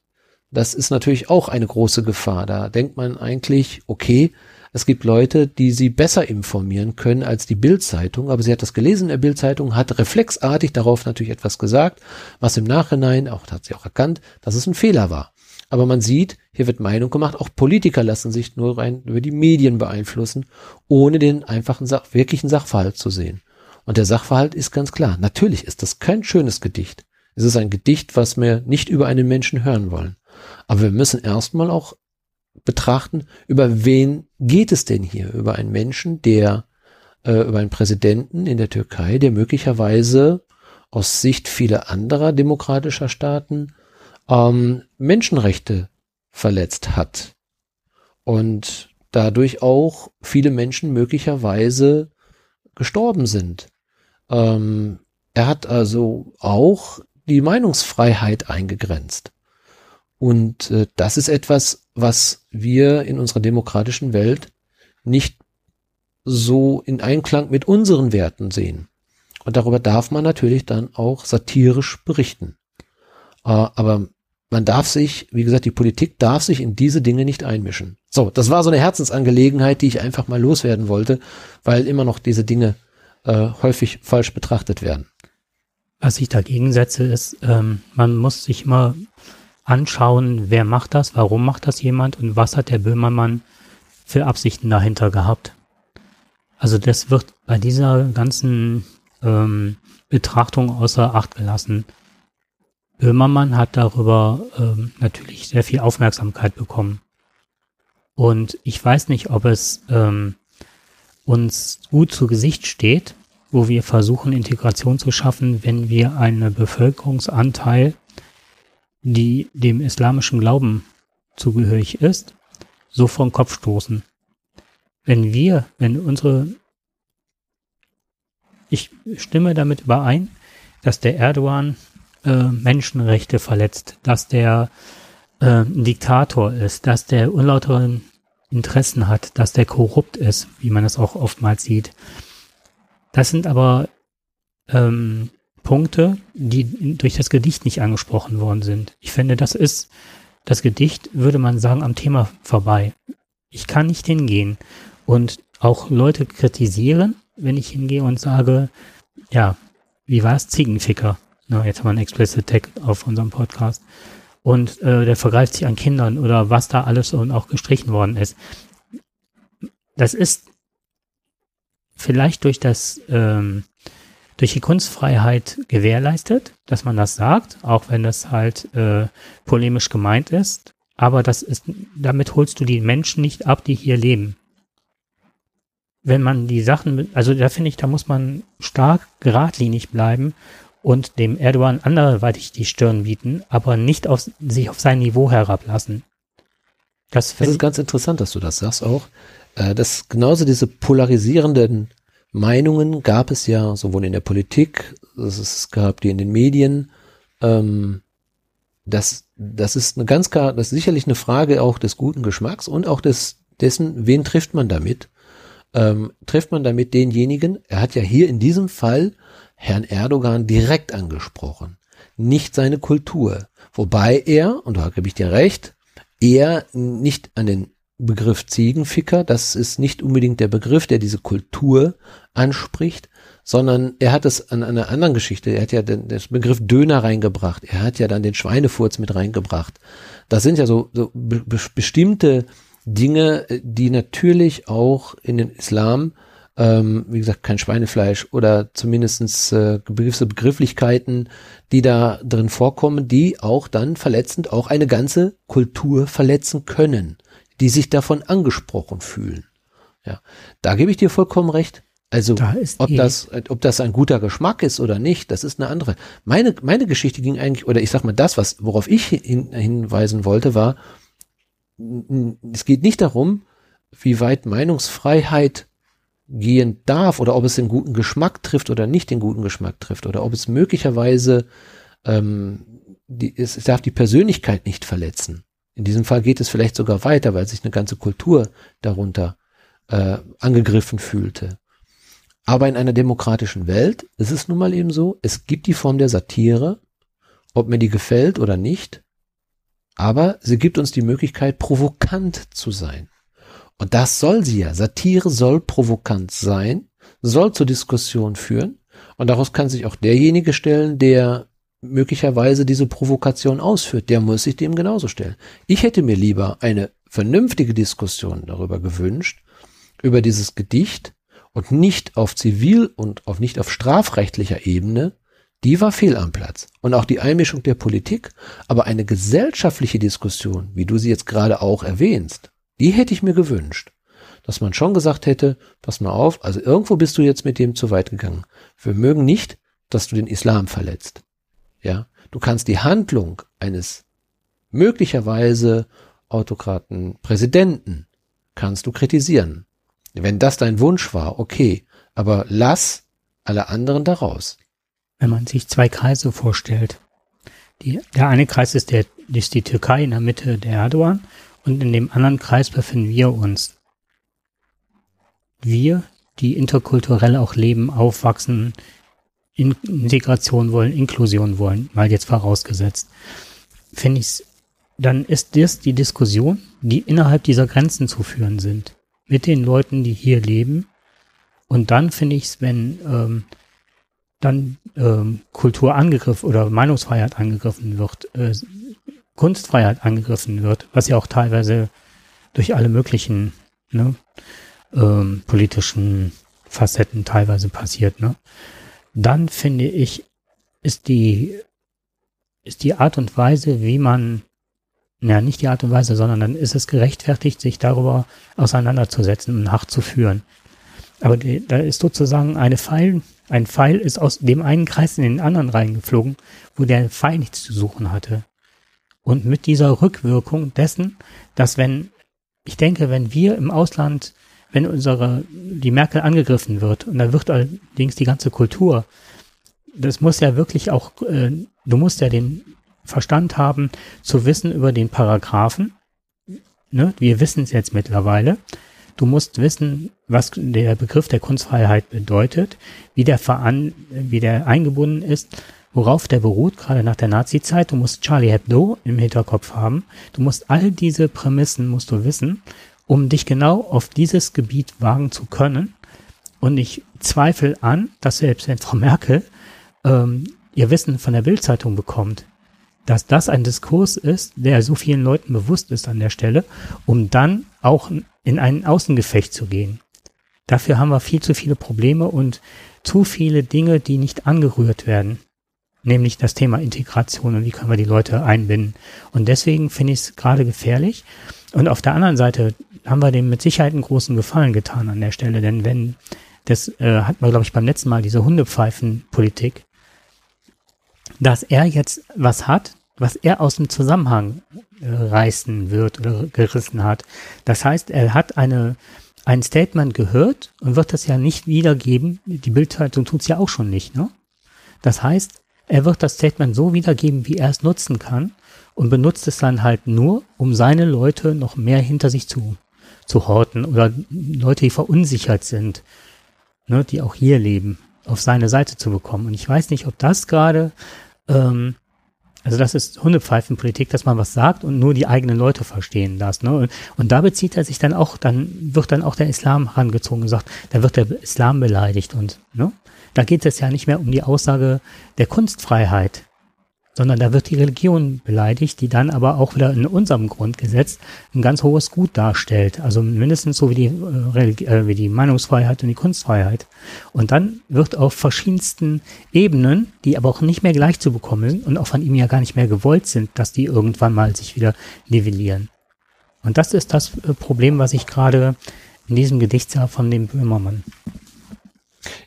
Das ist natürlich auch eine große Gefahr. Da denkt man eigentlich, okay, es gibt Leute, die sie besser informieren können als die Bildzeitung, aber sie hat das gelesen in der Bildzeitung, hat reflexartig darauf natürlich etwas gesagt, was im Nachhinein, auch hat sie auch erkannt, dass es ein Fehler war. Aber man sieht, hier wird Meinung gemacht. Auch Politiker lassen sich nur rein über die Medien beeinflussen, ohne den einfachen, Sach wirklichen Sachverhalt zu sehen. Und der Sachverhalt ist ganz klar. Natürlich ist das kein schönes Gedicht. Es ist ein Gedicht, was wir nicht über einen Menschen hören wollen. Aber wir müssen erstmal auch betrachten, über wen geht es denn hier? Über einen Menschen, der, äh, über einen Präsidenten in der Türkei, der möglicherweise aus Sicht vieler anderer demokratischer Staaten ähm, Menschenrechte verletzt hat und dadurch auch viele Menschen möglicherweise gestorben sind. Ähm, er hat also auch die Meinungsfreiheit eingegrenzt. Und äh, das ist etwas, was wir in unserer demokratischen Welt nicht so in Einklang mit unseren Werten sehen. Und darüber darf man natürlich dann auch satirisch berichten. Äh, aber man darf sich, wie gesagt, die Politik darf sich in diese Dinge nicht einmischen. So, das war so eine Herzensangelegenheit, die ich einfach mal loswerden wollte, weil immer noch diese Dinge äh, häufig falsch betrachtet werden. Was ich dagegen setze, ist, ähm, man muss sich immer anschauen, wer macht das, warum macht das jemand und was hat der Böhmermann für Absichten dahinter gehabt. Also das wird bei dieser ganzen ähm, Betrachtung außer Acht gelassen. Böhmermann hat darüber ähm, natürlich sehr viel Aufmerksamkeit bekommen. Und ich weiß nicht, ob es ähm, uns gut zu Gesicht steht, wo wir versuchen, Integration zu schaffen, wenn wir einen Bevölkerungsanteil, die dem islamischen Glauben zugehörig ist, so vom Kopf stoßen. Wenn wir, wenn unsere, ich stimme damit überein, dass der Erdogan äh, Menschenrechte verletzt, dass der äh, ein Diktator ist, dass der unlauteren Interessen hat, dass der korrupt ist, wie man es auch oftmals sieht. Das sind aber ähm, Punkte, die durch das Gedicht nicht angesprochen worden sind. Ich finde, das ist, das Gedicht, würde man sagen, am Thema vorbei. Ich kann nicht hingehen und auch Leute kritisieren, wenn ich hingehe und sage, ja, wie war es, Ziegenficker? Na, jetzt haben wir einen Explicit Tag auf unserem Podcast. Und äh, der vergreift sich an Kindern oder was da alles und auch gestrichen worden ist. Das ist vielleicht durch das ähm, durch die Kunstfreiheit gewährleistet, dass man das sagt, auch wenn das halt äh, polemisch gemeint ist. Aber das ist, damit holst du die Menschen nicht ab, die hier leben. Wenn man die Sachen, also da finde ich, da muss man stark geradlinig bleiben und dem Erdogan anderweitig die Stirn bieten, aber nicht auf, sich auf sein Niveau herablassen. Das, das ist ganz interessant, dass du das sagst auch. Äh, dass genauso diese polarisierenden Meinungen gab es ja sowohl in der Politik, es gab die in den Medien. Ähm, das, das ist eine ganz klar, das ist sicherlich eine Frage auch des guten Geschmacks und auch des dessen, wen trifft man damit? Ähm, trifft man damit denjenigen? Er hat ja hier in diesem Fall Herrn Erdogan direkt angesprochen, nicht seine Kultur. Wobei er, und da gebe ich dir recht, er nicht an den Begriff Ziegenficker, das ist nicht unbedingt der Begriff, der diese Kultur anspricht, sondern er hat es an einer anderen Geschichte, er hat ja den, den Begriff Döner reingebracht, er hat ja dann den Schweinefurz mit reingebracht. Das sind ja so, so be bestimmte Dinge, die natürlich auch in den Islam ähm, wie gesagt, kein Schweinefleisch oder zumindestens äh, gewisse Begrifflichkeiten, die da drin vorkommen, die auch dann verletzend auch eine ganze Kultur verletzen können, die sich davon angesprochen fühlen. Ja, da gebe ich dir vollkommen recht. Also, da ob das, ob das ein guter Geschmack ist oder nicht, das ist eine andere. Meine, meine Geschichte ging eigentlich, oder ich sag mal, das, was, worauf ich hin, hinweisen wollte, war, es geht nicht darum, wie weit Meinungsfreiheit gehen darf oder ob es den guten Geschmack trifft oder nicht den guten Geschmack trifft oder ob es möglicherweise ähm, die, es, es darf die Persönlichkeit nicht verletzen. In diesem Fall geht es vielleicht sogar weiter, weil sich eine ganze Kultur darunter äh, angegriffen fühlte. Aber in einer demokratischen Welt ist es nun mal eben so, es gibt die Form der Satire, ob mir die gefällt oder nicht, aber sie gibt uns die Möglichkeit, provokant zu sein. Und das soll sie ja. Satire soll provokant sein, soll zur Diskussion führen. Und daraus kann sich auch derjenige stellen, der möglicherweise diese Provokation ausführt. Der muss sich dem genauso stellen. Ich hätte mir lieber eine vernünftige Diskussion darüber gewünscht, über dieses Gedicht und nicht auf zivil und auf nicht auf strafrechtlicher Ebene, die war fehl am Platz. Und auch die Einmischung der Politik, aber eine gesellschaftliche Diskussion, wie du sie jetzt gerade auch erwähnst, die hätte ich mir gewünscht. Dass man schon gesagt hätte, pass mal auf, also irgendwo bist du jetzt mit dem zu weit gegangen. Wir mögen nicht dass du den Islam verletzt. Ja, du kannst die Handlung eines möglicherweise Autokraten, Präsidenten, kannst du kritisieren. Wenn das dein Wunsch war, okay, aber lass alle anderen daraus. Wenn man sich zwei Kreise vorstellt, die, der eine Kreis ist, der, ist die Türkei in der Mitte der Erdogan und in dem anderen Kreis befinden wir uns. Wir, die interkulturell auch leben, aufwachsen, Integration wollen, Inklusion wollen, mal jetzt vorausgesetzt, finde ich, dann ist das die Diskussion, die innerhalb dieser Grenzen zu führen sind, mit den Leuten, die hier leben. Und dann finde ich es, wenn ähm, dann ähm, Kultur angegriffen oder Meinungsfreiheit angegriffen wird, äh, Kunstfreiheit angegriffen wird, was ja auch teilweise durch alle möglichen ne, ähm, politischen Facetten teilweise passiert, ne? dann finde ich, ist die, ist die Art und Weise, wie man, ja, nicht die Art und Weise, sondern dann ist es gerechtfertigt, sich darüber auseinanderzusetzen und nachzuführen. Aber die, da ist sozusagen eine Pfeil, ein Pfeil ist aus dem einen Kreis in den anderen reingeflogen, wo der Pfeil nichts zu suchen hatte. Und mit dieser Rückwirkung dessen, dass wenn, ich denke, wenn wir im Ausland wenn unsere, die Merkel angegriffen wird und da wird allerdings die ganze Kultur, das muss ja wirklich auch, äh, du musst ja den Verstand haben, zu wissen über den Paragraphen. Ne? Wir wissen es jetzt mittlerweile. Du musst wissen, was der Begriff der Kunstfreiheit bedeutet, wie der, veran, wie der eingebunden ist, worauf der beruht, gerade nach der Nazi-Zeit. Du musst Charlie Hebdo im Hinterkopf haben. Du musst all diese Prämissen musst du wissen um dich genau auf dieses Gebiet wagen zu können. Und ich zweifle an, dass selbst wenn Frau Merkel ähm, ihr Wissen von der Bildzeitung bekommt, dass das ein Diskurs ist, der so vielen Leuten bewusst ist an der Stelle, um dann auch in ein Außengefecht zu gehen. Dafür haben wir viel zu viele Probleme und zu viele Dinge, die nicht angerührt werden. Nämlich das Thema Integration und wie können wir die Leute einbinden. Und deswegen finde ich es gerade gefährlich. Und auf der anderen Seite haben wir dem mit Sicherheit einen großen Gefallen getan an der Stelle. Denn wenn, das äh, hat man, glaube ich, beim letzten Mal diese Hundepfeifen-Politik, dass er jetzt was hat, was er aus dem Zusammenhang äh, reißen wird oder gerissen hat. Das heißt, er hat eine, ein Statement gehört und wird das ja nicht wiedergeben. Die Bildzeitung tut es ja auch schon nicht. Ne? Das heißt, er wird das Statement so wiedergeben, wie er es nutzen kann und benutzt es dann halt nur, um seine Leute noch mehr hinter sich zu zu horten oder Leute, die verunsichert sind, ne, die auch hier leben, auf seine Seite zu bekommen. Und ich weiß nicht, ob das gerade, ähm, also das ist Hundepfeifenpolitik, dass man was sagt und nur die eigenen Leute verstehen das. Ne? Und, und da bezieht er sich dann auch, dann wird dann auch der Islam herangezogen und sagt, da wird der Islam beleidigt und ne? Da geht es ja nicht mehr um die Aussage der Kunstfreiheit, sondern da wird die Religion beleidigt, die dann aber auch wieder in unserem Grundgesetz ein ganz hohes Gut darstellt. Also mindestens so wie die, äh, äh, wie die Meinungsfreiheit und die Kunstfreiheit. Und dann wird auf verschiedensten Ebenen, die aber auch nicht mehr gleich zu bekommen sind und auch von ihm ja gar nicht mehr gewollt sind, dass die irgendwann mal sich wieder nivellieren. Und das ist das äh, Problem, was ich gerade in diesem Gedicht sah von dem Böhmermann.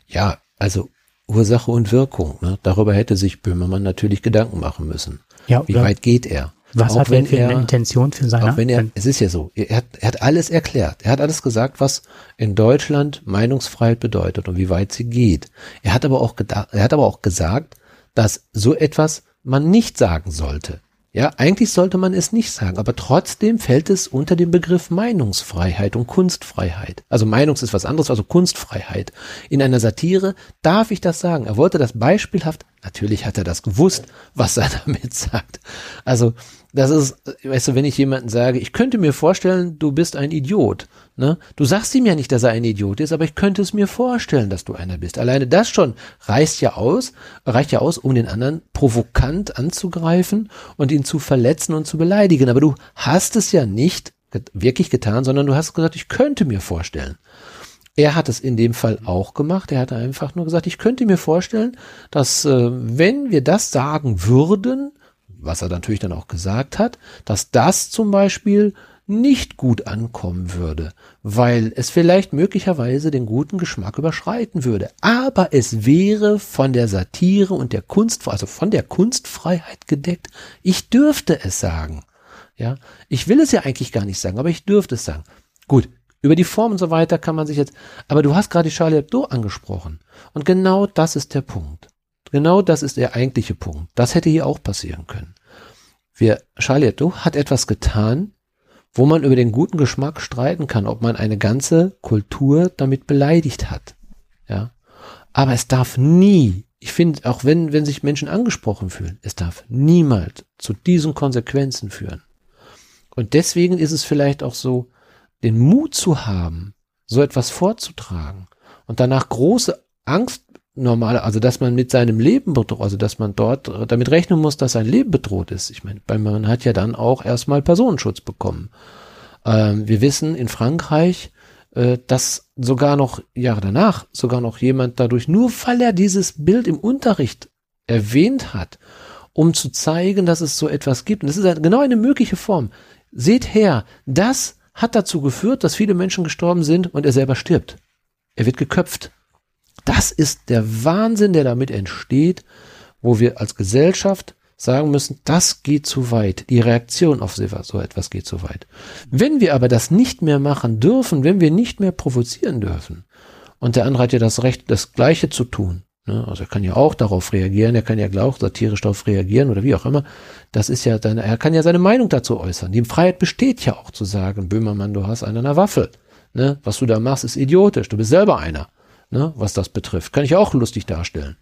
Ja, also Ursache und Wirkung. Ne? Darüber hätte sich Böhmermann natürlich Gedanken machen müssen. Ja, Wie weit geht er? Was auch hat er für eine Intention für seine? Auch wenn er, es ist ja so, er hat, er hat alles erklärt. Er hat alles gesagt, was in Deutschland Meinungsfreiheit bedeutet und wie weit sie geht. Er hat aber auch gedacht, er hat aber auch gesagt, dass so etwas man nicht sagen sollte. Ja, eigentlich sollte man es nicht sagen, aber trotzdem fällt es unter den Begriff Meinungsfreiheit und Kunstfreiheit. Also Meinungs ist was anderes, also Kunstfreiheit. In einer Satire darf ich das sagen. Er wollte das beispielhaft, natürlich hat er das gewusst, was er [laughs] damit sagt. Also das ist, weißt du, wenn ich jemanden sage, ich könnte mir vorstellen, du bist ein Idiot, ne? Du sagst ihm ja nicht, dass er ein Idiot ist, aber ich könnte es mir vorstellen, dass du einer bist. Alleine das schon reicht ja aus, reicht ja aus, um den anderen provokant anzugreifen und ihn zu verletzen und zu beleidigen. Aber du hast es ja nicht wirklich getan, sondern du hast gesagt, ich könnte mir vorstellen. Er hat es in dem Fall auch gemacht. Er hat einfach nur gesagt, ich könnte mir vorstellen, dass äh, wenn wir das sagen würden, was er natürlich dann auch gesagt hat, dass das zum Beispiel nicht gut ankommen würde, weil es vielleicht möglicherweise den guten Geschmack überschreiten würde. Aber es wäre von der Satire und der Kunst, also von der Kunstfreiheit gedeckt. Ich dürfte es sagen. Ja, ich will es ja eigentlich gar nicht sagen, aber ich dürfte es sagen. Gut, über die Form und so weiter kann man sich jetzt, aber du hast gerade Charlie Hebdo angesprochen. Und genau das ist der Punkt. Genau das ist der eigentliche Punkt. Das hätte hier auch passieren können. Wir, Charlie Hebdo hat etwas getan, wo man über den guten Geschmack streiten kann, ob man eine ganze Kultur damit beleidigt hat. Ja. Aber es darf nie, ich finde, auch wenn, wenn sich Menschen angesprochen fühlen, es darf niemals zu diesen Konsequenzen führen. Und deswegen ist es vielleicht auch so, den Mut zu haben, so etwas vorzutragen und danach große Angst normal, also dass man mit seinem Leben bedroht, also dass man dort damit rechnen muss, dass sein Leben bedroht ist. Ich meine, man hat ja dann auch erstmal Personenschutz bekommen. Ähm, wir wissen in Frankreich, äh, dass sogar noch Jahre danach sogar noch jemand dadurch, nur weil er dieses Bild im Unterricht erwähnt hat, um zu zeigen, dass es so etwas gibt. Und das ist genau eine mögliche Form. Seht her, das hat dazu geführt, dass viele Menschen gestorben sind und er selber stirbt. Er wird geköpft. Das ist der Wahnsinn, der damit entsteht, wo wir als Gesellschaft sagen müssen, das geht zu weit. Die Reaktion auf so etwas geht zu weit. Wenn wir aber das nicht mehr machen dürfen, wenn wir nicht mehr provozieren dürfen, und der andere hat ja das Recht, das Gleiche zu tun, ne? also er kann ja auch darauf reagieren, er kann ja auch satirisch darauf reagieren oder wie auch immer, das ist ja dann, er kann ja seine Meinung dazu äußern. Die Freiheit besteht ja auch zu sagen, Böhmermann, du hast einen an der Waffel. Ne? Was du da machst, ist idiotisch, du bist selber einer ne, was das betrifft. Kann ich auch lustig darstellen.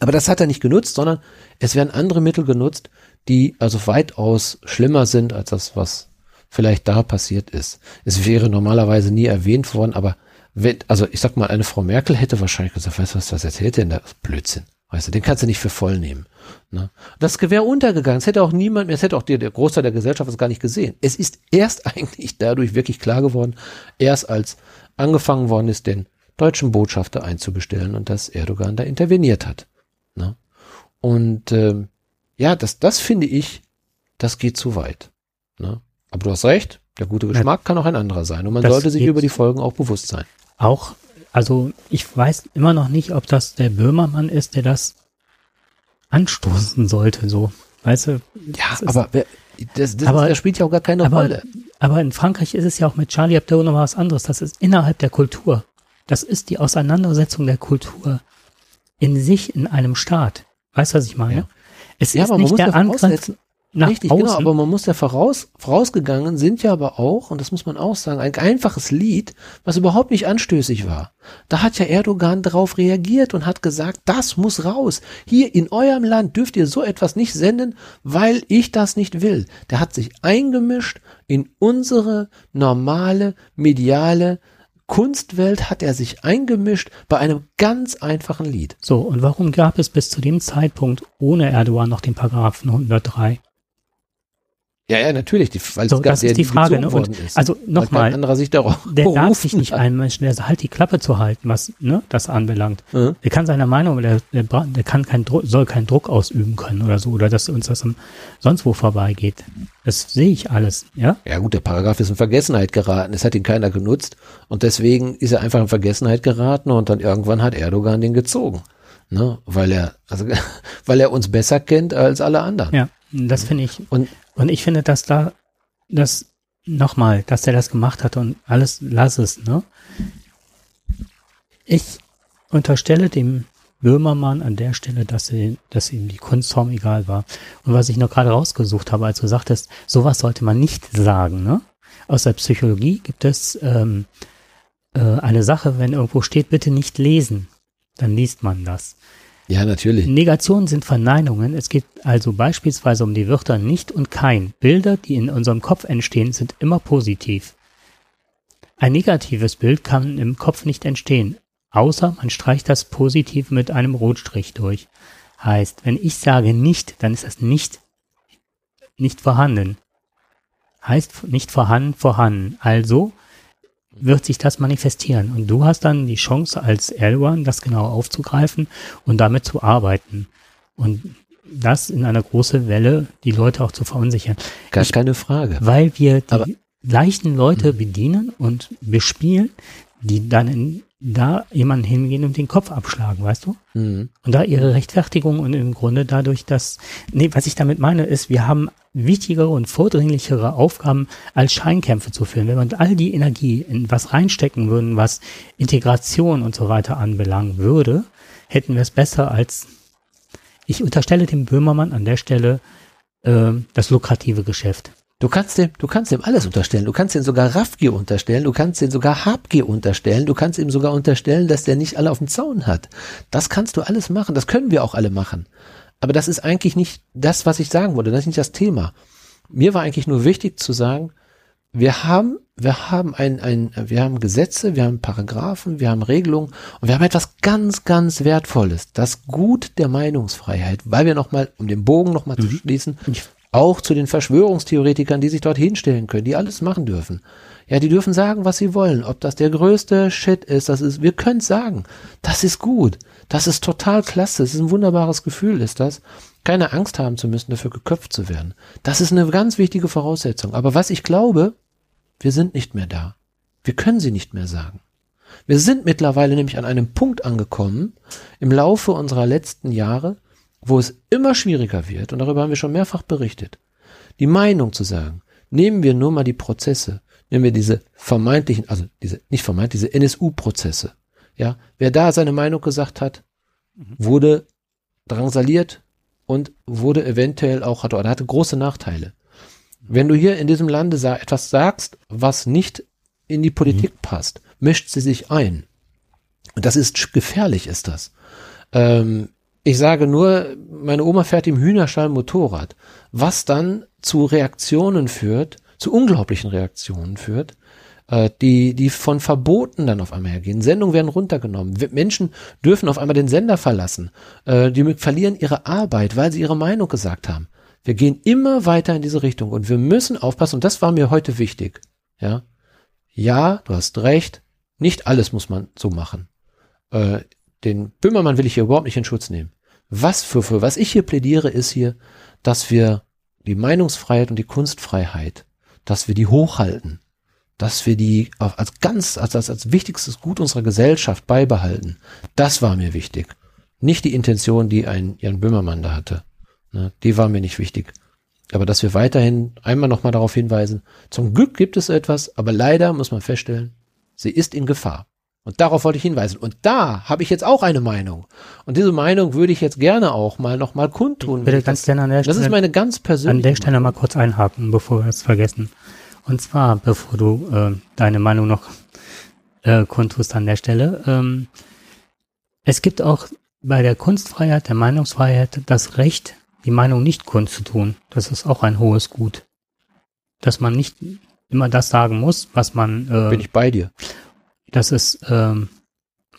Aber das hat er nicht genutzt, sondern es werden andere Mittel genutzt, die also weitaus schlimmer sind als das, was vielleicht da passiert ist. Es wäre normalerweise nie erwähnt worden, aber wenn, also ich sag mal, eine Frau Merkel hätte wahrscheinlich gesagt, weißt du was, was erzählt denn da? Blödsinn. Weißt du, den kannst du nicht für voll nehmen. Ne? Das Gewehr untergegangen. Es hätte auch niemand mehr, es hätte auch der, der Großteil der Gesellschaft es gar nicht gesehen. Es ist erst [laughs] eigentlich dadurch wirklich klar geworden, erst als angefangen worden ist, den deutschen Botschafter einzubestellen und dass Erdogan da interveniert hat. Ne? Und ähm, ja, das, das finde ich, das geht zu weit. Ne? Aber du hast recht, der gute Geschmack ja, kann auch ein anderer sein und man sollte sich über die Folgen auch bewusst sein. Auch, also ich weiß immer noch nicht, ob das der Böhmermann ist, der das anstoßen sollte, so. Weißt du? Ja, aber wer, das, das, aber, das spielt ja auch gar keine aber, Rolle. Aber in Frankreich ist es ja auch mit Charlie Hebdo noch was anderes. Das ist innerhalb der Kultur. Das ist die Auseinandersetzung der Kultur in sich in einem Staat. Weißt du, was ich meine? Ja. Es ja, ist nicht der Angriff nach Richtig, genau, außen. genau, aber man muss ja voraus, vorausgegangen sind ja aber auch, und das muss man auch sagen, ein einfaches Lied, was überhaupt nicht anstößig war. Da hat ja Erdogan darauf reagiert und hat gesagt, das muss raus. Hier in eurem Land dürft ihr so etwas nicht senden, weil ich das nicht will. Der hat sich eingemischt in unsere normale mediale Kunstwelt hat er sich eingemischt bei einem ganz einfachen Lied. So, und warum gab es bis zu dem Zeitpunkt ohne Erdogan noch den Paragraphen 103? Ja, ja, natürlich, die, weil so, das ist die Frage. Ne? Und ist, also nochmal, anderer sich darauf [laughs] der darf sich nicht einmischen, der halt die Klappe zu halten, was ne, das anbelangt. Mhm. Der kann seiner Meinung, der, der, der kann keinen Druck, soll keinen Druck ausüben können oder so, oder dass uns das sonst wo vorbeigeht. Das sehe ich alles, ja? Ja gut, der Paragraph ist in Vergessenheit geraten. Es hat ihn keiner genutzt und deswegen ist er einfach in Vergessenheit geraten und dann irgendwann hat Erdogan den gezogen. Ne? Weil er, also, [laughs] weil er uns besser kennt als alle anderen. Ja, das finde ich. Und und ich finde, dass da, das nochmal, dass der das gemacht hat und alles, lass es, ne? Ich unterstelle dem Böhmermann an der Stelle, dass, er, dass ihm die Kunstform egal war. Und was ich noch gerade rausgesucht habe, als du sagtest, sowas sollte man nicht sagen, ne? Aus der Psychologie gibt es ähm, äh, eine Sache, wenn irgendwo steht, bitte nicht lesen, dann liest man das. Ja, natürlich. Negationen sind Verneinungen. Es geht also beispielsweise um die Wörter nicht und kein. Bilder, die in unserem Kopf entstehen, sind immer positiv. Ein negatives Bild kann im Kopf nicht entstehen, außer man streicht das Positive mit einem Rotstrich durch. Heißt, wenn ich sage nicht, dann ist das nicht, nicht vorhanden. Heißt nicht vorhanden, vorhanden. Also wird sich das manifestieren. Und du hast dann die Chance als Erdogan, das genau aufzugreifen und damit zu arbeiten. Und das in einer großen Welle, die Leute auch zu verunsichern. Gar ich, keine Frage. Weil wir die, gleichen Leute bedienen und bespielen, die dann in, da jemanden hingehen und den Kopf abschlagen, weißt du? Mhm. Und da ihre Rechtfertigung und im Grunde dadurch, dass, nee, was ich damit meine, ist, wir haben wichtigere und vordringlichere Aufgaben als Scheinkämpfe zu führen. Wenn wir all die Energie in was reinstecken würden, was Integration und so weiter anbelangen würde, hätten wir es besser als, ich unterstelle dem Böhmermann an der Stelle äh, das lukrative Geschäft. Du kannst dem, du kannst dem alles unterstellen. Du kannst ihm sogar Raffgier unterstellen. Du kannst ihm sogar Habgier unterstellen. Du kannst ihm sogar unterstellen, dass der nicht alle auf dem Zaun hat. Das kannst du alles machen. Das können wir auch alle machen. Aber das ist eigentlich nicht das, was ich sagen wollte. Das ist nicht das Thema. Mir war eigentlich nur wichtig zu sagen, wir haben, wir haben ein, ein, wir haben Gesetze, wir haben Paragraphen, wir haben Regelungen und wir haben etwas ganz, ganz Wertvolles. Das Gut der Meinungsfreiheit, weil wir nochmal, um den Bogen nochmal zu schließen, auch zu den Verschwörungstheoretikern, die sich dort hinstellen können, die alles machen dürfen. Ja, die dürfen sagen, was sie wollen. Ob das der größte Shit ist, das ist, wir können sagen. Das ist gut. Das ist total klasse. Das ist ein wunderbares Gefühl, ist das. Keine Angst haben zu müssen, dafür geköpft zu werden. Das ist eine ganz wichtige Voraussetzung. Aber was ich glaube, wir sind nicht mehr da. Wir können sie nicht mehr sagen. Wir sind mittlerweile nämlich an einem Punkt angekommen im Laufe unserer letzten Jahre, wo es immer schwieriger wird, und darüber haben wir schon mehrfach berichtet, die Meinung zu sagen. Nehmen wir nur mal die Prozesse, nehmen wir diese vermeintlichen, also diese, nicht vermeint, diese NSU-Prozesse. Ja, wer da seine Meinung gesagt hat, wurde drangsaliert und wurde eventuell auch, hatte, oder hatte große Nachteile. Wenn du hier in diesem Lande sa etwas sagst, was nicht in die Politik passt, mischt sie sich ein. Und das ist gefährlich, ist das. Ähm, ich sage nur, meine Oma fährt im Hühnerstall Motorrad, was dann zu Reaktionen führt, zu unglaublichen Reaktionen führt, äh, die, die von Verboten dann auf einmal hergehen. Sendungen werden runtergenommen. Menschen dürfen auf einmal den Sender verlassen. Äh, die verlieren ihre Arbeit, weil sie ihre Meinung gesagt haben. Wir gehen immer weiter in diese Richtung und wir müssen aufpassen, und das war mir heute wichtig. Ja, ja, du hast recht, nicht alles muss man so machen. Äh, den Böhmermann will ich hier überhaupt nicht in Schutz nehmen. Was für, für was ich hier plädiere, ist hier, dass wir die Meinungsfreiheit und die Kunstfreiheit, dass wir die hochhalten, dass wir die als ganz, als, als, als wichtigstes Gut unserer Gesellschaft beibehalten. Das war mir wichtig. Nicht die Intention, die ein Jan Böhmermann da hatte. Ne, die war mir nicht wichtig. Aber dass wir weiterhin einmal nochmal darauf hinweisen, zum Glück gibt es etwas, aber leider muss man feststellen, sie ist in Gefahr. Und darauf wollte ich hinweisen. Und da habe ich jetzt auch eine Meinung. Und diese Meinung würde ich jetzt gerne auch mal nochmal kundtun. Ich würde ganz gerne an der das ist Stelle- meine ganz persönliche An der Stelle mal kurz einhaken, bevor wir es vergessen. Und zwar, bevor du äh, deine Meinung noch äh, kundtust an der Stelle. Ähm, es gibt auch bei der Kunstfreiheit, der Meinungsfreiheit das Recht, die Meinung nicht kundzutun. Das ist auch ein hohes Gut. Dass man nicht immer das sagen muss, was man äh, Bin ich bei dir. Das ist ähm,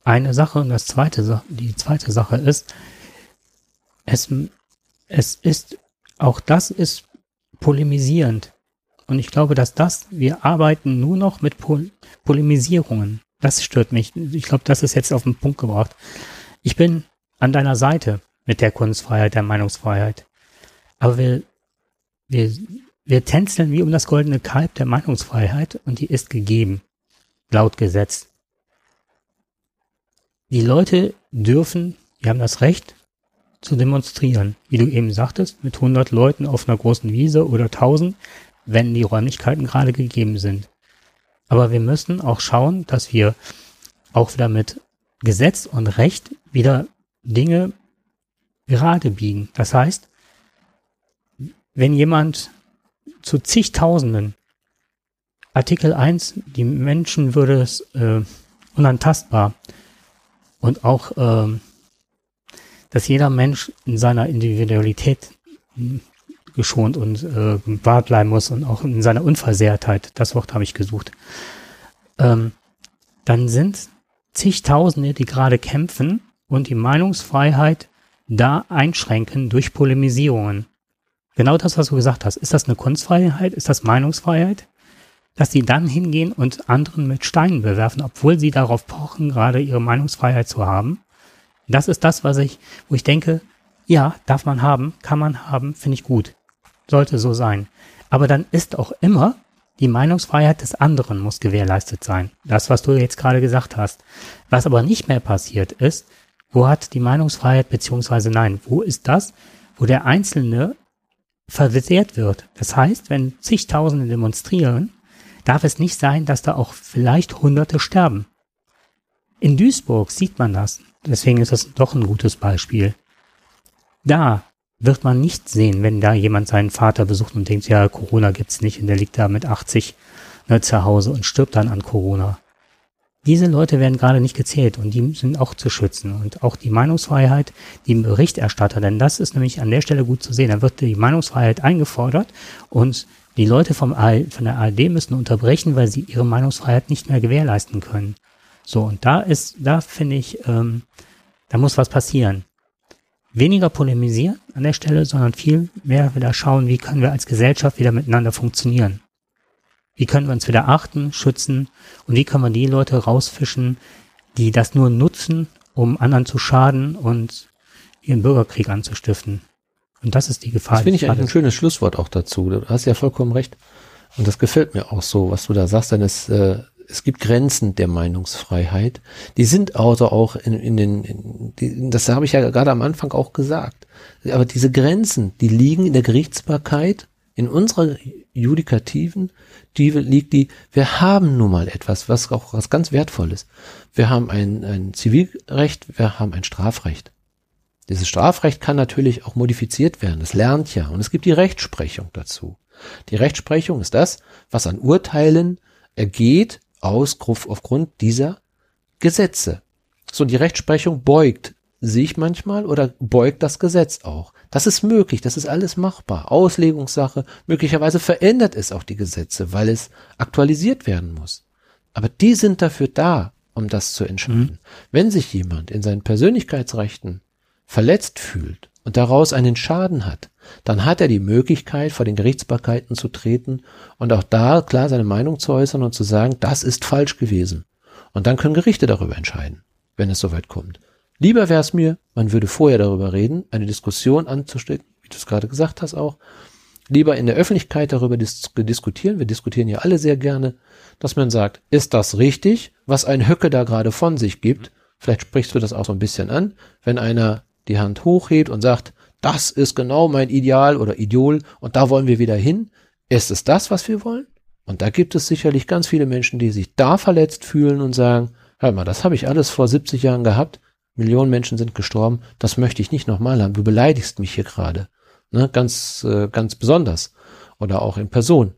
eine Sache und das zweite, die zweite Sache ist, es, es ist, auch das ist polemisierend. Und ich glaube, dass das, wir arbeiten nur noch mit Pol Polemisierungen. Das stört mich. Ich glaube, das ist jetzt auf den Punkt gebracht. Ich bin an deiner Seite mit der Kunstfreiheit, der Meinungsfreiheit. Aber wir, wir, wir tänzeln wie um das goldene Kalb der Meinungsfreiheit und die ist gegeben laut Gesetz. Die Leute dürfen, die haben das Recht zu demonstrieren, wie du eben sagtest, mit 100 Leuten auf einer großen Wiese oder 1000, wenn die Räumlichkeiten gerade gegeben sind. Aber wir müssen auch schauen, dass wir auch wieder mit Gesetz und Recht wieder Dinge gerade biegen. Das heißt, wenn jemand zu zigtausenden Artikel 1, die Menschenwürde ist äh, unantastbar. Und auch, ähm, dass jeder Mensch in seiner Individualität mh, geschont und äh, bewahrt bleiben muss und auch in seiner Unversehrtheit, das Wort habe ich gesucht, ähm, dann sind zigtausende, die gerade kämpfen und die Meinungsfreiheit da einschränken durch Polemisierungen. Genau das, was du gesagt hast. Ist das eine Kunstfreiheit? Ist das Meinungsfreiheit? Dass sie dann hingehen und anderen mit Steinen bewerfen, obwohl sie darauf pochen, gerade ihre Meinungsfreiheit zu haben. Das ist das, was ich, wo ich denke, ja, darf man haben, kann man haben, finde ich gut. Sollte so sein. Aber dann ist auch immer Die Meinungsfreiheit des anderen muss gewährleistet sein. Das, was du jetzt gerade gesagt hast. Was aber nicht mehr passiert ist, wo hat die Meinungsfreiheit beziehungsweise nein, wo ist das, wo der Einzelne verwehrt wird? Das heißt, wenn zigtausende demonstrieren, darf es nicht sein, dass da auch vielleicht Hunderte sterben. In Duisburg sieht man das. Deswegen ist das doch ein gutes Beispiel. Da wird man nicht sehen, wenn da jemand seinen Vater besucht und denkt, ja, Corona gibt's nicht und der liegt da mit 80 ne, zu Hause und stirbt dann an Corona. Diese Leute werden gerade nicht gezählt und die sind auch zu schützen. Und auch die Meinungsfreiheit, die Berichterstatter, denn das ist nämlich an der Stelle gut zu sehen. Da wird die Meinungsfreiheit eingefordert und die Leute vom ARD, von der ARD müssen unterbrechen, weil sie ihre Meinungsfreiheit nicht mehr gewährleisten können. So, und da ist, da finde ich, ähm, da muss was passieren weniger polemisieren an der Stelle, sondern viel mehr wieder schauen, wie können wir als Gesellschaft wieder miteinander funktionieren. Wie können wir uns wieder achten, schützen und wie können wir die Leute rausfischen, die das nur nutzen, um anderen zu schaden und ihren Bürgerkrieg anzustiften. Und das ist die Gefahr. Das finde ich eigentlich ein schönes Schlusswort auch dazu. Du hast ja vollkommen recht. Und das gefällt mir auch so, was du da sagst, denn es äh, es gibt Grenzen der Meinungsfreiheit. Die sind also auch in, in den, in die, das habe ich ja gerade am Anfang auch gesagt. Aber diese Grenzen, die liegen in der Gerichtsbarkeit, in unserer Judikativen, die liegt die, wir haben nun mal etwas, was auch was ganz Wertvolles. Wir haben ein, ein Zivilrecht, wir haben ein Strafrecht. Dieses Strafrecht kann natürlich auch modifiziert werden. Das lernt ja. Und es gibt die Rechtsprechung dazu. Die Rechtsprechung ist das, was an Urteilen ergeht, aus aufgrund dieser Gesetze. So, die Rechtsprechung beugt sich manchmal oder beugt das Gesetz auch. Das ist möglich, das ist alles machbar. Auslegungssache, möglicherweise verändert es auch die Gesetze, weil es aktualisiert werden muss. Aber die sind dafür da, um das zu entscheiden. Mhm. Wenn sich jemand in seinen Persönlichkeitsrechten verletzt fühlt und daraus einen Schaden hat, dann hat er die Möglichkeit, vor den Gerichtsbarkeiten zu treten und auch da klar seine Meinung zu äußern und zu sagen, das ist falsch gewesen. Und dann können Gerichte darüber entscheiden, wenn es soweit kommt. Lieber wäre es mir, man würde vorher darüber reden, eine Diskussion anzustecken, wie du es gerade gesagt hast auch, lieber in der Öffentlichkeit darüber dis diskutieren, wir diskutieren ja alle sehr gerne, dass man sagt, ist das richtig, was ein Höcke da gerade von sich gibt? Vielleicht sprichst du das auch so ein bisschen an, wenn einer die Hand hochhebt und sagt, das ist genau mein Ideal oder Idol und da wollen wir wieder hin. Ist es das, was wir wollen? Und da gibt es sicherlich ganz viele Menschen, die sich da verletzt fühlen und sagen, hör mal, das habe ich alles vor 70 Jahren gehabt. Millionen Menschen sind gestorben. Das möchte ich nicht nochmal haben. Du beleidigst mich hier gerade. Ne, ganz, äh, ganz besonders. Oder auch in Person.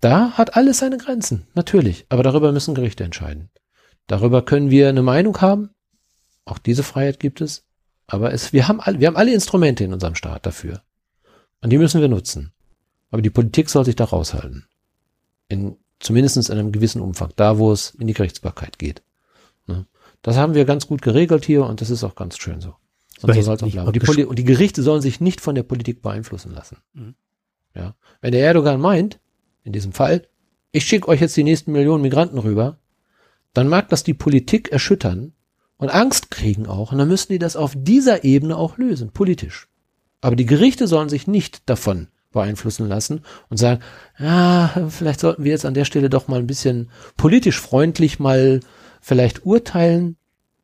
Da hat alles seine Grenzen. Natürlich. Aber darüber müssen Gerichte entscheiden. Darüber können wir eine Meinung haben. Auch diese Freiheit gibt es. Aber es, wir haben alle, wir haben alle Instrumente in unserem Staat dafür. Und die müssen wir nutzen. Aber die Politik soll sich da raushalten. In, zumindest in einem gewissen Umfang. Da, wo es in die Gerichtsbarkeit geht. Ne? Das haben wir ganz gut geregelt hier und das ist auch ganz schön so. Und, so soll's auch bleiben. Und, die und die Gerichte sollen sich nicht von der Politik beeinflussen lassen. Mhm. Ja. Wenn der Erdogan meint, in diesem Fall, ich schicke euch jetzt die nächsten Millionen Migranten rüber, dann mag das die Politik erschüttern, und Angst kriegen auch. Und dann müssen die das auf dieser Ebene auch lösen, politisch. Aber die Gerichte sollen sich nicht davon beeinflussen lassen und sagen, ja, vielleicht sollten wir jetzt an der Stelle doch mal ein bisschen politisch freundlich mal vielleicht urteilen.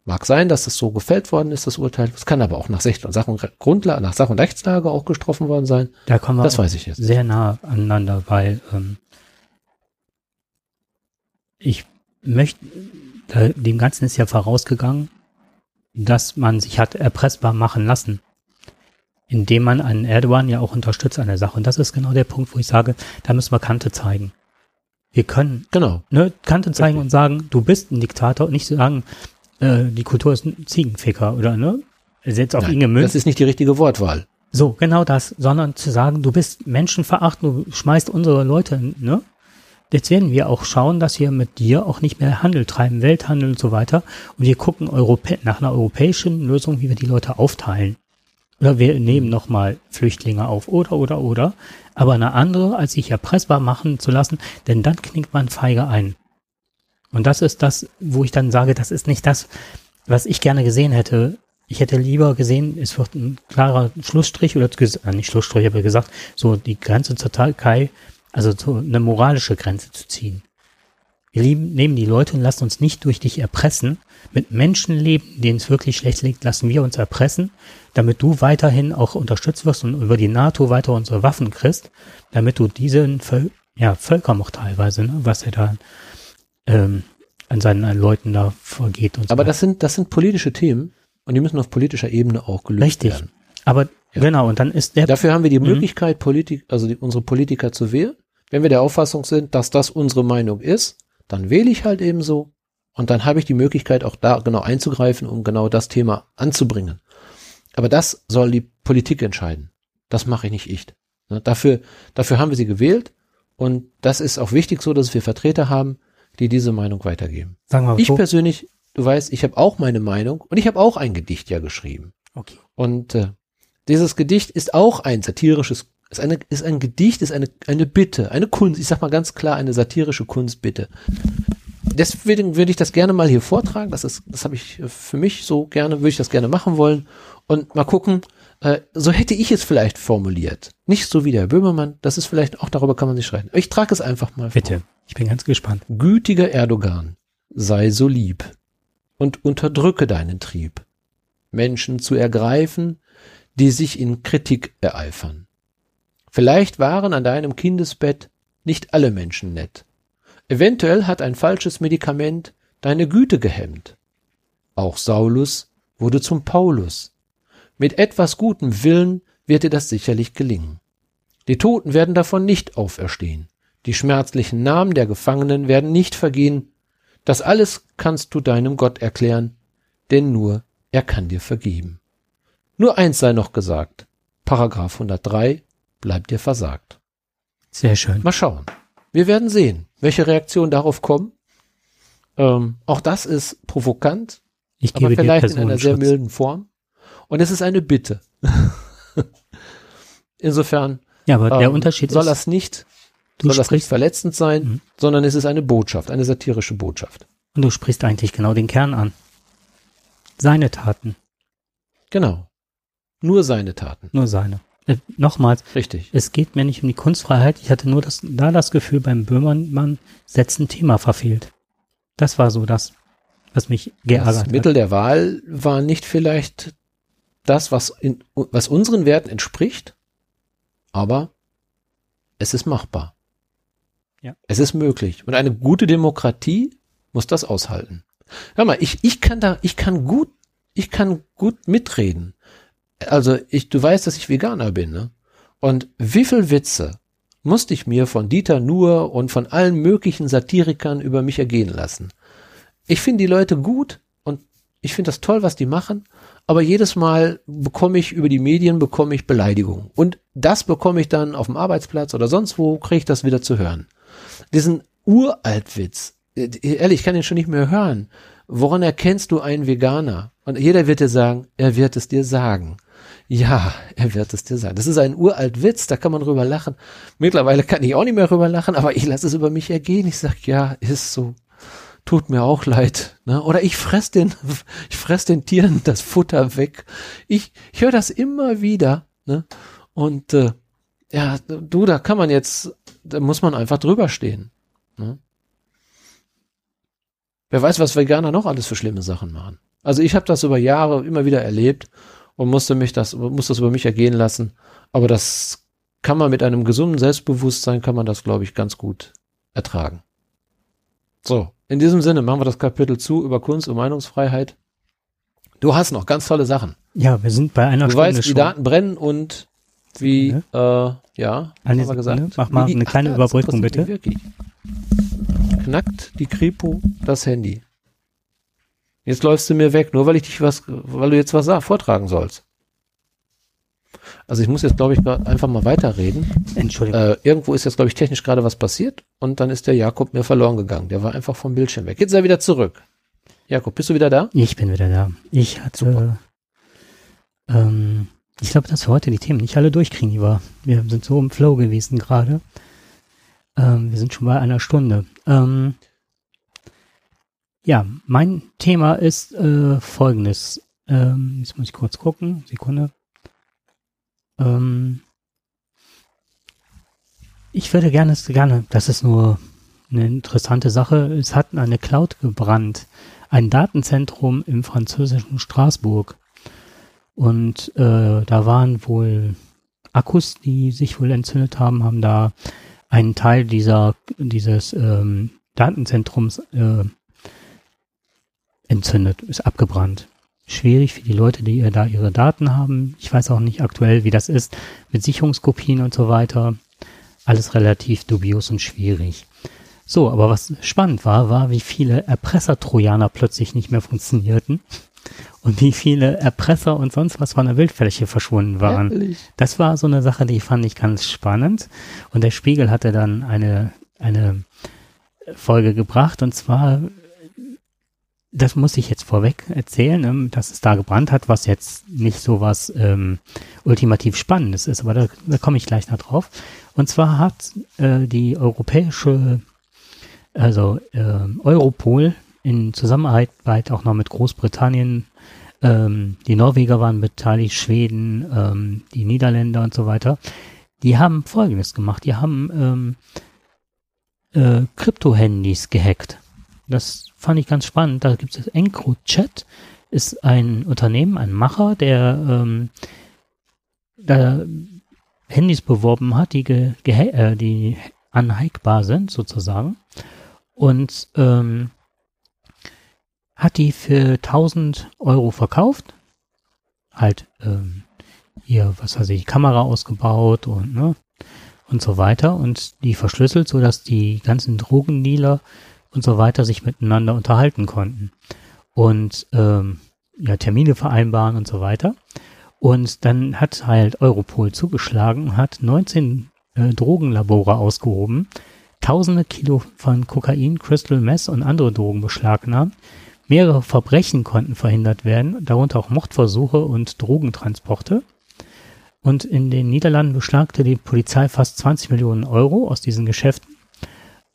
Mag sein, dass das so gefällt worden ist, das Urteil. Es kann aber auch nach Sach und Grundlage, nach Sach- und Rechtslage auch getroffen worden sein. Da kommen wir das weiß ich jetzt. sehr nah aneinander, weil ähm, ich möchte dem Ganzen ist ja vorausgegangen, dass man sich hat erpressbar machen lassen, indem man einen Erdogan ja auch unterstützt an der Sache. Und das ist genau der Punkt, wo ich sage, da müssen wir Kante zeigen. Wir können genau. ne, Kante zeigen Richtig. und sagen, du bist ein Diktator und nicht sagen, äh, die Kultur ist ein Ziegenficker oder ne? Setzt auf Nein, ihn gemünzt. Das ist nicht die richtige Wortwahl. So, genau das, sondern zu sagen, du bist menschenverachtend, du schmeißt unsere Leute, ne? Jetzt werden wir auch schauen, dass wir mit dir auch nicht mehr Handel treiben, Welthandel und so weiter. Und wir gucken Europä nach einer europäischen Lösung, wie wir die Leute aufteilen. Oder wir nehmen nochmal Flüchtlinge auf oder, oder, oder. Aber eine andere, als sich erpressbar machen zu lassen, denn dann knickt man feige ein. Und das ist das, wo ich dann sage, das ist nicht das, was ich gerne gesehen hätte. Ich hätte lieber gesehen, es wird ein klarer Schlussstrich oder äh, nicht Schlussstrich, aber gesagt, so die Grenze zur Türkei Also so eine moralische Grenze zu ziehen. Wir lieben, nehmen die Leute und lassen uns nicht durch dich erpressen. Mit Menschenleben, denen es wirklich schlecht liegt, lassen wir uns erpressen, damit du weiterhin auch unterstützt wirst und über die NATO weiter unsere Waffen kriegst, damit du diesen Völ ja, Völkermord teilweise, ne, was er da ähm, an seinen Leuten da vorgeht und Aber so. das sind, das sind politische Themen und die müssen auf politischer Ebene auch gelöst Richtig. werden. Aber Ja. genau, und dann ist der Dafür haben wir die Mhm. Möglichkeit, Politik, also die, unsere Politiker zu wählen. Wenn wir der Auffassung sind, dass das unsere Meinung ist, dann wähle ich halt eben so. Und dann habe ich die Möglichkeit, auch da genau einzugreifen, um genau das Thema anzubringen. Aber das soll die Politik entscheiden. Das mache ich nicht ich. Ne, Dafür, dafür haben wir sie gewählt. Und das ist auch wichtig so, dass wir Vertreter haben, die diese Meinung weitergeben. sagen wir mal Ich so, persönlich, du weißt, ich habe auch meine Meinung und ich habe auch ein Gedicht ja geschrieben. okay. Und äh, dieses Gedicht ist auch ein satirisches, ist, eine, ist ein Gedicht, ist eine, eine Bitte, eine Kunst, ich sag mal ganz klar, eine satirische Kunstbitte. Deswegen würde ich das gerne mal hier vortragen. Das ist, das habe ich für mich so gerne, würde ich das gerne machen wollen. Und mal gucken, äh, so hätte ich es vielleicht formuliert. Nicht so wie der Böhmermann, das ist vielleicht, auch darüber kann man sich streiten. Aber Ich trage es einfach mal vor. Bitte. Ich bin ganz gespannt. Gütiger Erdogan, sei so lieb und unterdrücke deinen Trieb, Menschen zu ergreifen, die sich in Kritik ereifern. Vielleicht waren an deinem Kindesbett nicht alle Menschen nett. Eventuell hat ein falsches Medikament deine Güte gehemmt. Auch Saulus wurde zum Paulus. Mit etwas gutem Willen wird dir das sicherlich gelingen. Die Toten werden davon nicht auferstehen. Die schmerzlichen Namen der Gefangenen werden nicht vergehen. Das alles kannst du deinem Gott erklären, denn nur er kann dir vergeben. Nur eins sei noch gesagt. Paragraph 103 bleibt dir versagt. Sehr schön. Mal schauen. Wir werden sehen, welche Reaktionen darauf kommen. Ähm, auch das ist provokant, Ich aber gebe dir vielleicht in einer sehr milden Form. Und es ist eine Bitte. [laughs] Insofern Ja, aber der ähm, Unterschied soll ist, das nicht, soll das nicht verletzend sein, Mhm. sondern es ist eine Botschaft, eine satirische Botschaft. und du sprichst eigentlich genau den Kern an. Seine Taten, Genau. Nur seine Taten. nur seine. Äh, nochmals, Richtig. es geht mir nicht um die Kunstfreiheit. Ich hatte nur das, da das Gefühl, beim Böhmermann setzt ein Thema verfehlt. Das war so das, was mich geärgert Das hat. Mittel der Wahl war nicht vielleicht das, was, in, was unseren Werten entspricht, aber es ist machbar. Ja. Es ist möglich. Und eine gute Demokratie muss das aushalten. Hör mal, ich, ich kann da, ich kann gut, ich kann gut mitreden. Also ich, du weißt, dass ich Veganer bin, ne? Und wie viel Witze musste ich mir von Dieter Nuhr und von allen möglichen Satirikern über mich ergehen lassen? Ich finde die Leute gut und ich finde das toll, was die machen, aber jedes Mal bekomme ich über die Medien bekomme ich Beleidigungen und das bekomme ich dann auf dem Arbeitsplatz oder sonst wo kriege ich das wieder zu hören. Diesen Uraltwitz, äh, ehrlich, ich kann den schon nicht mehr hören. Woran erkennst du einen Veganer? Und jeder wird dir sagen, er wird es dir sagen. Ja, er wird es dir sagen. Das ist ein uralt Witz, da kann man drüber lachen. Mittlerweile kann ich auch nicht mehr drüber lachen, aber ich lasse es über mich ergehen. Ich sag, ja, ist so. Tut mir auch leid. Ne? Oder ich fress den, [laughs] ich fress den Tieren das Futter weg. Ich, ich höre das immer wieder. Ne? Und äh, ja, du, da kann man jetzt, da muss man einfach drüber stehen. Ne? Wer weiß, was Veganer noch alles für schlimme Sachen machen. Also ich habe das über Jahre immer wieder erlebt und musste mich das, muss das über mich ergehen lassen. Aber das kann man mit einem gesunden Selbstbewusstsein, kann man das, glaube ich, ganz gut ertragen. So, in diesem Sinne machen wir das Kapitel zu über Kunst und Meinungsfreiheit. Du hast noch ganz tolle Sachen. Ja, wir sind bei einer Du Stunde weißt, wie schon. Daten brennen und wie, äh, ja, Eine haben wir Sekunde. Mach mal die- eine kleine Ach Überbrückung, Wirklich. Knackt die Kripo das Handy. Jetzt läufst du mir weg, nur weil ich dich was, weil du jetzt was sag, vortragen sollst. Also ich muss jetzt, glaube ich, einfach mal weiterreden. Entschuldigung. Äh, irgendwo ist jetzt, glaube ich, technisch gerade was passiert und dann ist der Jakob mir verloren gegangen. Der war einfach vom Bildschirm weg. Jetzt ist er wieder zurück. Jakob, bist du wieder da? Ich bin wieder da. Ich hatte, ähm, ich glaube, dass wir heute die Themen nicht alle durchkriegen, lieber. Wir sind so im Flow gewesen gerade. Ähm, wir sind schon bei einer Stunde. Ähm, ja, mein Thema ist äh, folgendes. Ähm, jetzt muss ich kurz gucken. Sekunde. Ähm, ich würde gerne, gerne, das ist nur eine interessante Sache, es hat eine Cloud gebrannt, ein Datenzentrum im französischen Straßburg. Und äh, da waren wohl Akkus, die sich wohl entzündet haben, haben da einen Teil dieser dieses ähm, Datenzentrums äh, entzündet, ist abgebrannt. Schwierig für die Leute, die ihr da ihre Daten haben. Ich weiß auch nicht aktuell, wie das ist mit Sicherungskopien und so weiter. Alles relativ dubios und schwierig. So, aber was spannend war, war, wie viele Erpresser-Trojaner plötzlich nicht mehr funktionierten [laughs] und wie viele Erpresser und sonst was von der Bildfläche verschwunden waren. Ehrlich? Das war so eine Sache, die fand ich ganz spannend. Und der Spiegel hatte dann eine, eine Folge gebracht und zwar, das muss ich jetzt vorweg erzählen, ähm, dass es da gebrannt hat, was jetzt nicht so was ähm, ultimativ Spannendes ist, aber da, da komme ich gleich noch drauf. Und zwar hat äh, die europäische also äh, Europol in Zusammenarbeit auch noch mit Großbritannien, ähm, die Norweger waren beteiligt, Schweden, ähm, die Niederländer und so weiter, die haben Folgendes gemacht. Die haben ähm, äh, Krypto-Handys gehackt. Das fand ich ganz spannend. Da gibt es EncroChat, ist ein Unternehmen, ein Macher, der ähm, da Handys beworben hat, die, ge, äh, die unhackbar sind sozusagen und ähm, hat die für 1000 Euro verkauft. Halt ähm, hier, was weiß ich, Kamera ausgebaut und ne, und so weiter und die verschlüsselt, so dass die ganzen Drogendealer und so weiter sich miteinander unterhalten konnten und ähm, ja Termine vereinbaren und so weiter. Und dann hat halt Europol zugeschlagen hat 19 äh, Drogenlabore ausgehoben, tausende Kilo von Kokain, Crystal Meth und andere Drogen beschlagnahmt. Mehrere Verbrechen konnten verhindert werden, darunter auch Mordversuche und Drogentransporte. Und in den Niederlanden beschlagte die Polizei fast 20 Millionen Euro aus diesen Geschäften.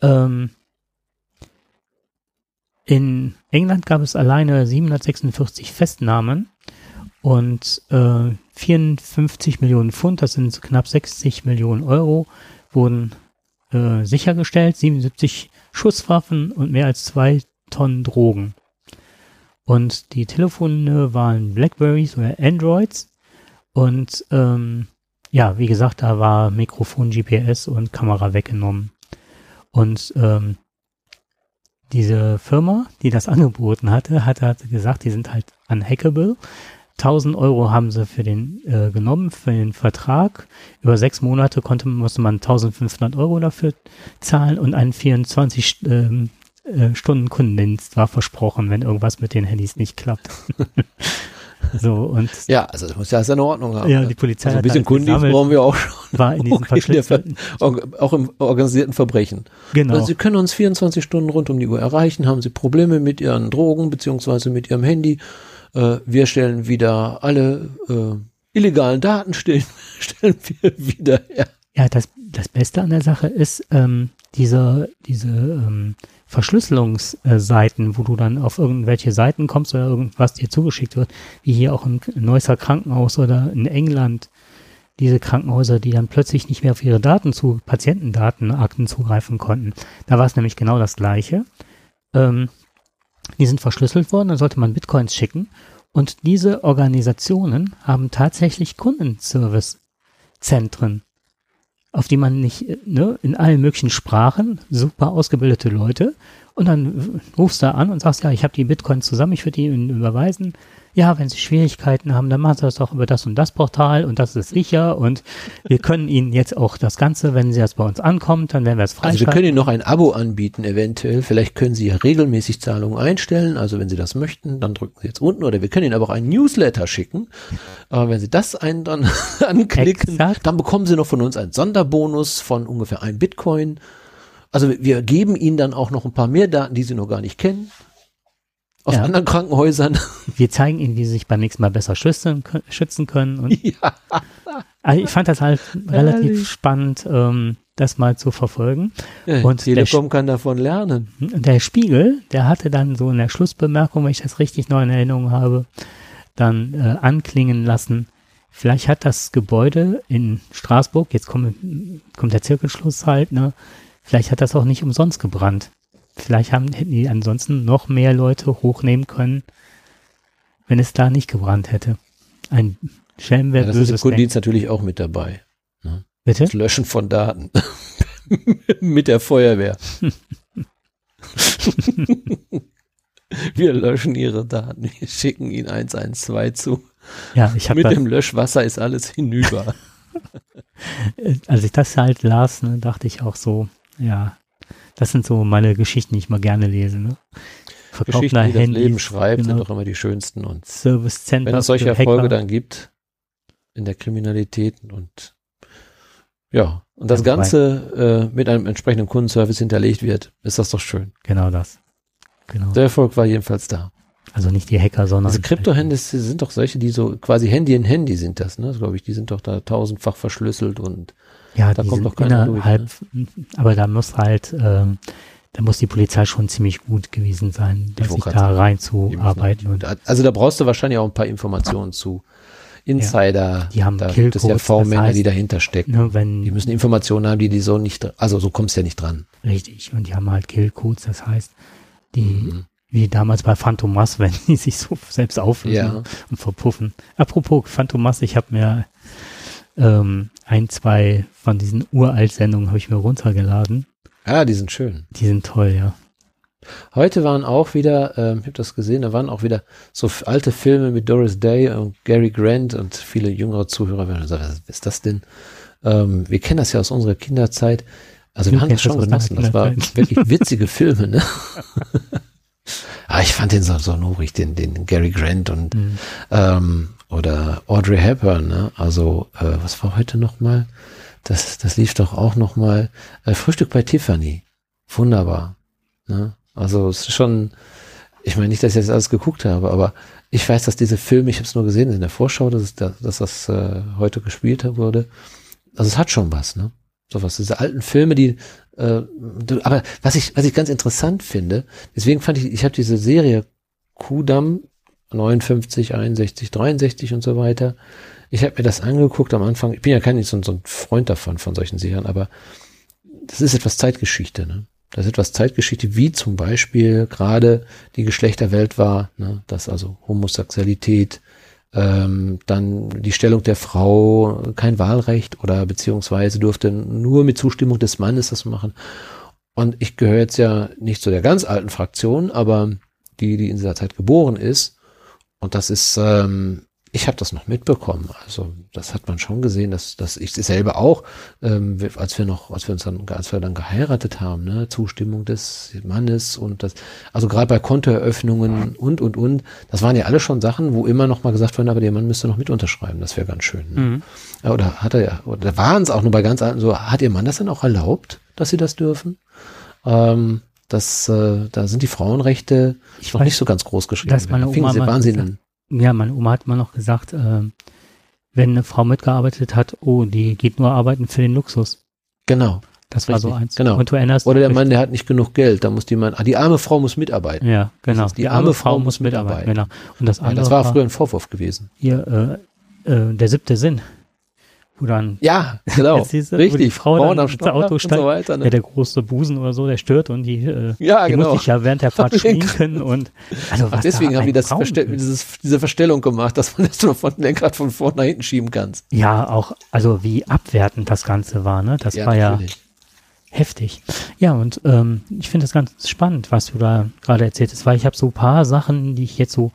Ähm, in England gab es alleine 746 Festnahmen und äh, 54 Millionen Pfund, das sind knapp 60 Millionen Euro, wurden äh, sichergestellt, 77 Schusswaffen und mehr als zwei Tonnen Drogen. Und die Telefone waren Blackberries oder Androids. Und ähm, ja, wie gesagt, da war Mikrofon, GPS und Kamera weggenommen. Und ähm, diese Firma, die das angeboten hatte, hat, hat gesagt, die sind halt unhackable. 1000 Euro haben sie für den äh, genommen, für den Vertrag. Über sechs Monate konnte, musste man 1500 Euro dafür zahlen und einen 24 ähm, äh, Stunden Kundendienst war versprochen, wenn irgendwas mit den Handys nicht klappt. [laughs] so und [laughs] ja, also das muss ja seine Ordnung haben. Ja, ne? die Polizei also ein bisschen Kundendienst brauchen wir auch schon. War in diesen [laughs] okay, auch im organisierten Verbrechen. Genau. Also Sie können uns 24 Stunden rund um die Uhr erreichen. Haben Sie Probleme mit Ihren Drogen beziehungsweise mit Ihrem Handy? äh, wir stellen wieder alle äh, illegalen Daten stellen, [laughs] stellen wir wieder her. Ja, das, das Beste an der Sache ist, ähm, diese, diese ähm, Verschlüsselungsseiten, wo du dann auf irgendwelche Seiten kommst oder irgendwas dir zugeschickt wird, wie hier auch ein Neusser Krankenhaus oder in England, diese Krankenhäuser, die dann plötzlich nicht mehr auf ihre Daten zu, Patientendatenakten zugreifen konnten. Da war es nämlich genau das Gleiche. Ähm, die sind verschlüsselt worden, dann sollte man Bitcoins schicken. Und diese Organisationen haben tatsächlich Kundenservice-Zentren, auf die man nicht, ne, in allen möglichen Sprachen, super ausgebildete Leute. Und dann rufst du an und sagst, ja, ich habe die Bitcoins zusammen, ich würde die Ihnen überweisen ja, wenn Sie Schwierigkeiten haben, dann machen Sie das doch über das und das Portal und das ist sicher und wir können Ihnen jetzt auch das Ganze, wenn Sie das bei uns ankommt, dann werden wir es freischalten. Also wir können Ihnen noch ein Abo anbieten, eventuell. Vielleicht können Sie ja regelmäßig Zahlungen einstellen. Also wenn Sie das möchten, dann drücken Sie jetzt unten oder wir können Ihnen aber auch ein Newsletter schicken. Aber wenn Sie das einen dann [laughs] anklicken, Exakt. dann bekommen Sie noch von uns einen Sonderbonus von ungefähr einem Bitcoin. Also wir geben Ihnen dann auch noch ein paar mehr Daten, die Sie noch gar nicht kennen aus ja. anderen Krankenhäusern. [laughs] Wir zeigen ihnen, wie sie sich beim nächsten Mal besser schützen, schützen können. Und [laughs] ja. Also ich fand das halt relativ Ehrlich. spannend, ähm, das mal zu verfolgen. Ja, und Telekom kann davon lernen. Der Spiegel, der hatte dann so in der Schlussbemerkung, wenn ich das richtig noch in Erinnerung habe, dann äh, anklingen lassen, vielleicht hat das Gebäude in Straßburg, jetzt kommt, kommt der Zirkelschluss halt, ne? Vielleicht hat das auch nicht umsonst gebrannt. Vielleicht haben, hätten die ansonsten noch mehr Leute hochnehmen können, wenn es da nicht gebrannt hätte. Ein Schelm wäre Ja, das ist im Kundendienst natürlich auch mit dabei. Bitte? Das Löschen von Daten. [laughs] mit der Feuerwehr. [laughs] Wir löschen ihre Daten. Wir schicken ihnen 112 zu. Ja, ich Mit dem Löschwasser ist alles hinüber. [laughs] äh, als ich das halt las, ne, dachte ich auch so, ja, das sind so meine Geschichten, die ich mal gerne lese. Ne? Geschichten, die das Handys, Leben schreibt, genau. sind doch immer die schönsten. Und Service Center wenn es solche Erfolge Hacker. dann gibt in der Kriminalität und ja, und das Ja, Ganze äh, mit einem entsprechenden Kundenservice hinterlegt wird, ist das doch schön. Genau das. Genau. Der Erfolg war jedenfalls da. Also nicht die Hacker, sondern Diese Krypto-Handys sind doch solche, die so quasi Handy in Handy sind das, ne? Glaube ich, die sind doch da tausendfach verschlüsselt und ja, da kommt doch keiner durch, innerhalb, aber da muss halt, ähm, da muss die Polizei schon ziemlich gut gewesen sein, sich da sagen, reinzuarbeiten. Also da brauchst du wahrscheinlich auch ein paar Informationen zu. Insider, Die haben da gibt es ja Killcodes, das V-Männer, heißt, die dahinter stecken. ne, wenn, Die müssen Informationen haben, die die so nicht, also so kommst du ja nicht dran. richtig, und die haben halt Killcodes, das heißt, die, Mhm. wie damals bei Phantomas, [laughs] wenn die sich so selbst auflösen Ja. und verpuffen. Apropos Phantomas, ich habe mir ähm, ein, zwei von diesen Uralt-Sendungen habe ich mir runtergeladen. Ja, die sind schön. Die sind toll, ja. Heute waren auch wieder, ähm, ich habe das gesehen, da waren auch wieder so alte Filme mit Doris Day und Gary Grant und viele jüngere Zuhörer werden sagen, was ist das denn? Ähm, wir kennen das ja aus unserer Kinderzeit. Also Du wir haben das schon das genossen. Das war Kinderzeit. wirklich [laughs] witzige Filme, ne? Aber [laughs] ich fand den so, so nurig, den, den Gary Grant und Mhm. ähm, oder Audrey Hepburn, ne? Also, äh, was war heute nochmal? Das, das lief doch auch nochmal. Äh, Frühstück bei Tiffany. Wunderbar. Ne? Also es ist schon, ich meine nicht, dass ich jetzt alles geguckt habe, aber ich weiß, dass diese Filme, ich habe es nur gesehen in der Vorschau, dass, es da, dass das äh, heute gespielt wurde. Also es hat schon was, ne? Sowas, diese alten Filme, die, äh, aber was ich, was ich ganz interessant finde, deswegen fand ich, ich habe diese Serie Kudamm 59, 61, 63 und so weiter. Ich habe mir das angeguckt am Anfang. Ich bin ja kein so, so ein Freund davon, von solchen Serien, aber das ist etwas Zeitgeschichte, ne? Das ist etwas Zeitgeschichte, wie zum Beispiel gerade die Geschlechterwelt war, ne? dass also Homosexualität, ähm, dann die Stellung der Frau, kein Wahlrecht oder beziehungsweise durfte nur mit Zustimmung des Mannes das machen. Und ich gehöre jetzt ja nicht zu der ganz alten Fraktion, aber die, die in dieser Zeit geboren ist. Und das ist, ähm, ich habe das noch mitbekommen. Also das hat man schon gesehen, dass, dass ich selber auch, ähm, als wir noch, als wir uns dann, als wir dann geheiratet haben, ne, Zustimmung des Mannes und das, also gerade bei Kontoeröffnungen und und und, das waren ja alle schon Sachen, wo immer noch mal gesagt wurde, aber der Mann müsste noch mit unterschreiben. Das wäre ganz schön. Ne? Mhm. Oder hat er ja, oder waren es auch nur bei ganz alten so, hat ihr Mann das dann auch erlaubt, dass sie das dürfen? Ähm, das, äh, da sind die Frauenrechte Ich noch weiß, nicht so ganz groß geschrieben. dass meine Da Oma sie mal Wahnsinn gesagt- an. Ja, meine Oma hat mal noch gesagt, äh, wenn eine Frau mitgearbeitet hat, oh, die geht nur arbeiten für den Luxus. Genau. Das war so Richtig, eins. genau. Und du erinnerst Oder der Mann, der hat nicht genug Geld, da muss die Mann, ah, die arme Frau muss mitarbeiten. Ja, genau. ist, Die, arme Frau muss mitarbeiten. Genau. Und das Ja, andere das war früher ein Vorwurf gewesen. hier äh, äh, der siebte Sinn, wo dann Ja, genau. Wo Richtig. die Frau Frauen dann am Steuer Auto und steigt, so weiter. ja, Ne? der große Busen oder so, der stört und die, äh, Ja, die genau. muss sich ja während der Fahrt [laughs] schminken und also Ach, deswegen haben die das Verstell dieses, diese Verstellung gemacht, dass man das nur von Lenkrad von vorne nach hinten schieben kann. Ja, auch, also wie abwertend das Ganze war, ne? Das war ja heftig. Ja, und ähm, ich finde das ganz spannend, was du da gerade erzählt hast, weil ich habe so ein paar Sachen, die ich jetzt so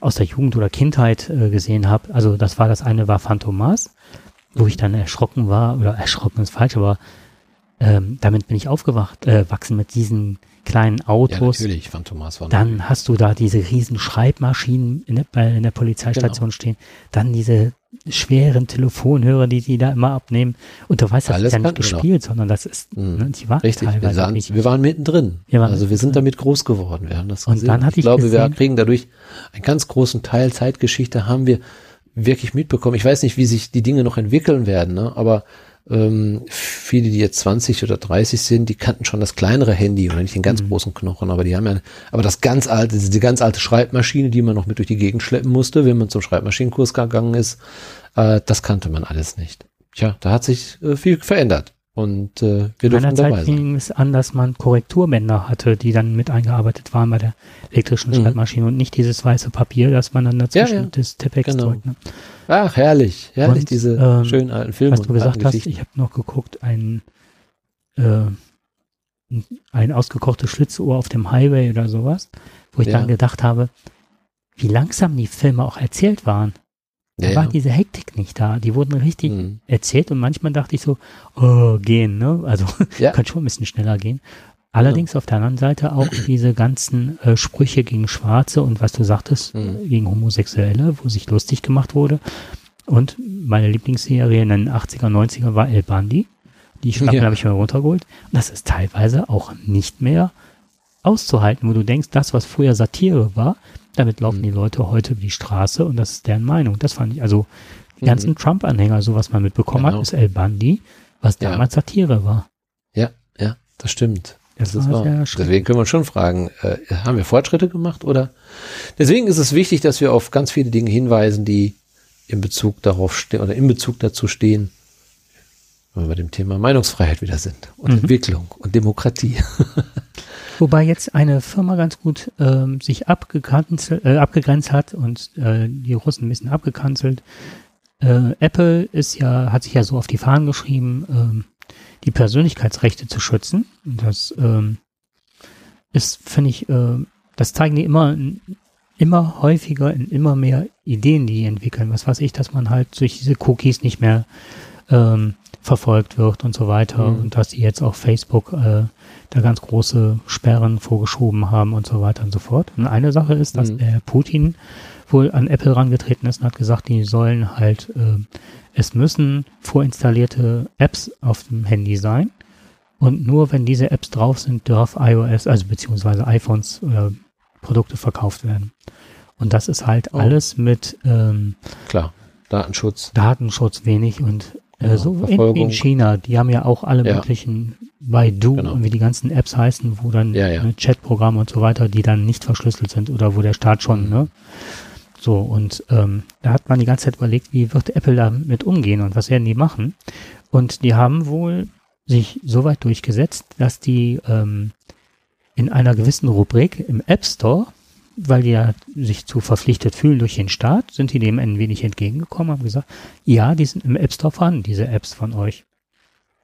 aus der Jugend oder Kindheit äh, gesehen habe. Also das war das eine war Phantomas, wo ich dann erschrocken war, oder erschrocken ist falsch, aber ähm, damit bin ich aufgewacht, äh, wachsen mit diesen kleinen Ja, Autos. natürlich, Phantomas war Dann hast du da diese riesen Schreibmaschinen in der, in der Polizeistation Genau. stehen. Dann diese schweren Telefonhörer, die die da immer abnehmen. Und du weißt, das Alles ist ja nicht wir noch. gespielt, sondern das ist, Mhm. ne, die waren Richtig, wir, teilweise sahen, nicht. wir waren mittendrin. Wir waren also wir sind damit groß geworden. Wir haben das Und gesehen. dann hatte ich glaube, wir gesehen- kriegen dadurch einen ganz großen Teil Zeitgeschichte haben wir wirklich mitbekommen. Ich weiß nicht, wie sich die Dinge noch entwickeln werden, ne? aber ähm, viele, die jetzt 20 oder 30 sind, die kannten schon das kleinere Handy oder nicht den Mhm. ganz großen Knochen, aber die haben ja, aber das ganz alte, diese ganz alte Schreibmaschine, die man noch mit durch die Gegend schleppen musste, wenn man zum Schreibmaschinenkurs gegangen ist, Äh, das kannte man alles nicht. Tja, da hat sich äh, viel verändert. Und äh, wir dürfen dabei Zeit fing es an, dass man Korrekturbänder hatte, die dann mit eingearbeitet waren bei der elektrischen Mhm. Schreibmaschine und nicht dieses weiße Papier, das man dann dazwischen Ja, ja. das Tepex Genau. drückt. Ne? Ach, herrlich, herrlich, Und, diese ähm, schönen alten Filme. Was du gesagt hast, ich habe noch geguckt, ein, äh, ein ausgekochtes Schlitzohr auf dem Highway oder sowas, wo ich Ja. dann gedacht habe, wie langsam die Filme auch erzählt waren. Da Ja, war ja. diese Hektik nicht da. Die wurden richtig Mhm. erzählt und manchmal dachte ich so, oh, gehen, ne? Also [laughs] Ja. kann schon ein bisschen schneller gehen. Allerdings auf der anderen Seite auch diese ganzen äh, Sprüche gegen Schwarze und was du sagtest, Mhm. gegen Homosexuelle, wo sich lustig gemacht wurde. Und meine Lieblingsserie in den 80er, 90er war El Bandi. Die Staffel Ja. habe ich mir runtergeholt. Und das ist teilweise auch nicht mehr auszuhalten, wo du denkst, das, was früher Satire war, damit laufen Mhm. die Leute heute über die Straße und das ist deren Meinung. Das fand ich, also die Mhm. ganzen Trump-Anhänger, so was man mitbekommen Genau. hat, ist El Bandi, was Ja. damals Satire war. Ja, ja, das stimmt. Das, Das ist wahr. Deswegen können wir schon fragen, äh, haben wir Fortschritte gemacht oder? Deswegen ist es wichtig, dass wir auf ganz viele Dinge hinweisen, die in Bezug darauf stehen oder in Bezug dazu stehen, wenn wir bei dem Thema Meinungsfreiheit wieder sind und Mhm. Entwicklung und Demokratie. [laughs] Wobei jetzt eine Firma ganz gut ähm, sich abgegrenzt, äh, abgegrenzt hat und äh, die Russen ein bisschen abgekanzelt. Äh, Apple ist ja, hat sich ja so auf die Fahnen geschrieben, ähm, die Persönlichkeitsrechte zu schützen. Und das ähm, ist, finde ich, äh, das zeigen die immer, immer häufiger in immer mehr Ideen, die die entwickeln. Was weiß ich, dass man halt durch diese Cookies nicht mehr ähm, verfolgt wird und so weiter. Mhm. Und dass die jetzt auch Facebook äh, da ganz große Sperren vorgeschoben haben und so weiter und so fort. Und eine Sache ist, dass Mhm. der Putin wohl an Apple rangetreten ist und hat gesagt, die sollen halt, äh, es müssen vorinstallierte Apps auf dem Handy sein. Und nur wenn diese Apps drauf sind, darf iOS, also beziehungsweise iPhones oder Produkte verkauft werden. Und das ist halt Oh. alles mit ähm, Klar, Datenschutz. Datenschutz wenig und äh, Genau, so in, Verfolgung. in China, die haben ja auch alle Ja. möglichen Baidu Genau. und wie die ganzen Apps heißen, wo dann Ja, ja. ne, Chatprogramme und so weiter, die dann nicht verschlüsselt sind oder wo der Staat schon, Mhm. ne? So, und ähm, da hat man die ganze Zeit überlegt, wie wird Apple damit umgehen und was werden die machen? Und die haben wohl sich so weit durchgesetzt, dass die ähm, in einer gewissen Rubrik im App Store, weil die ja sich zu verpflichtet fühlen durch den Staat, sind die dem ein wenig entgegengekommen, haben gesagt, ja, die sind im App Store vorhanden, diese Apps von euch.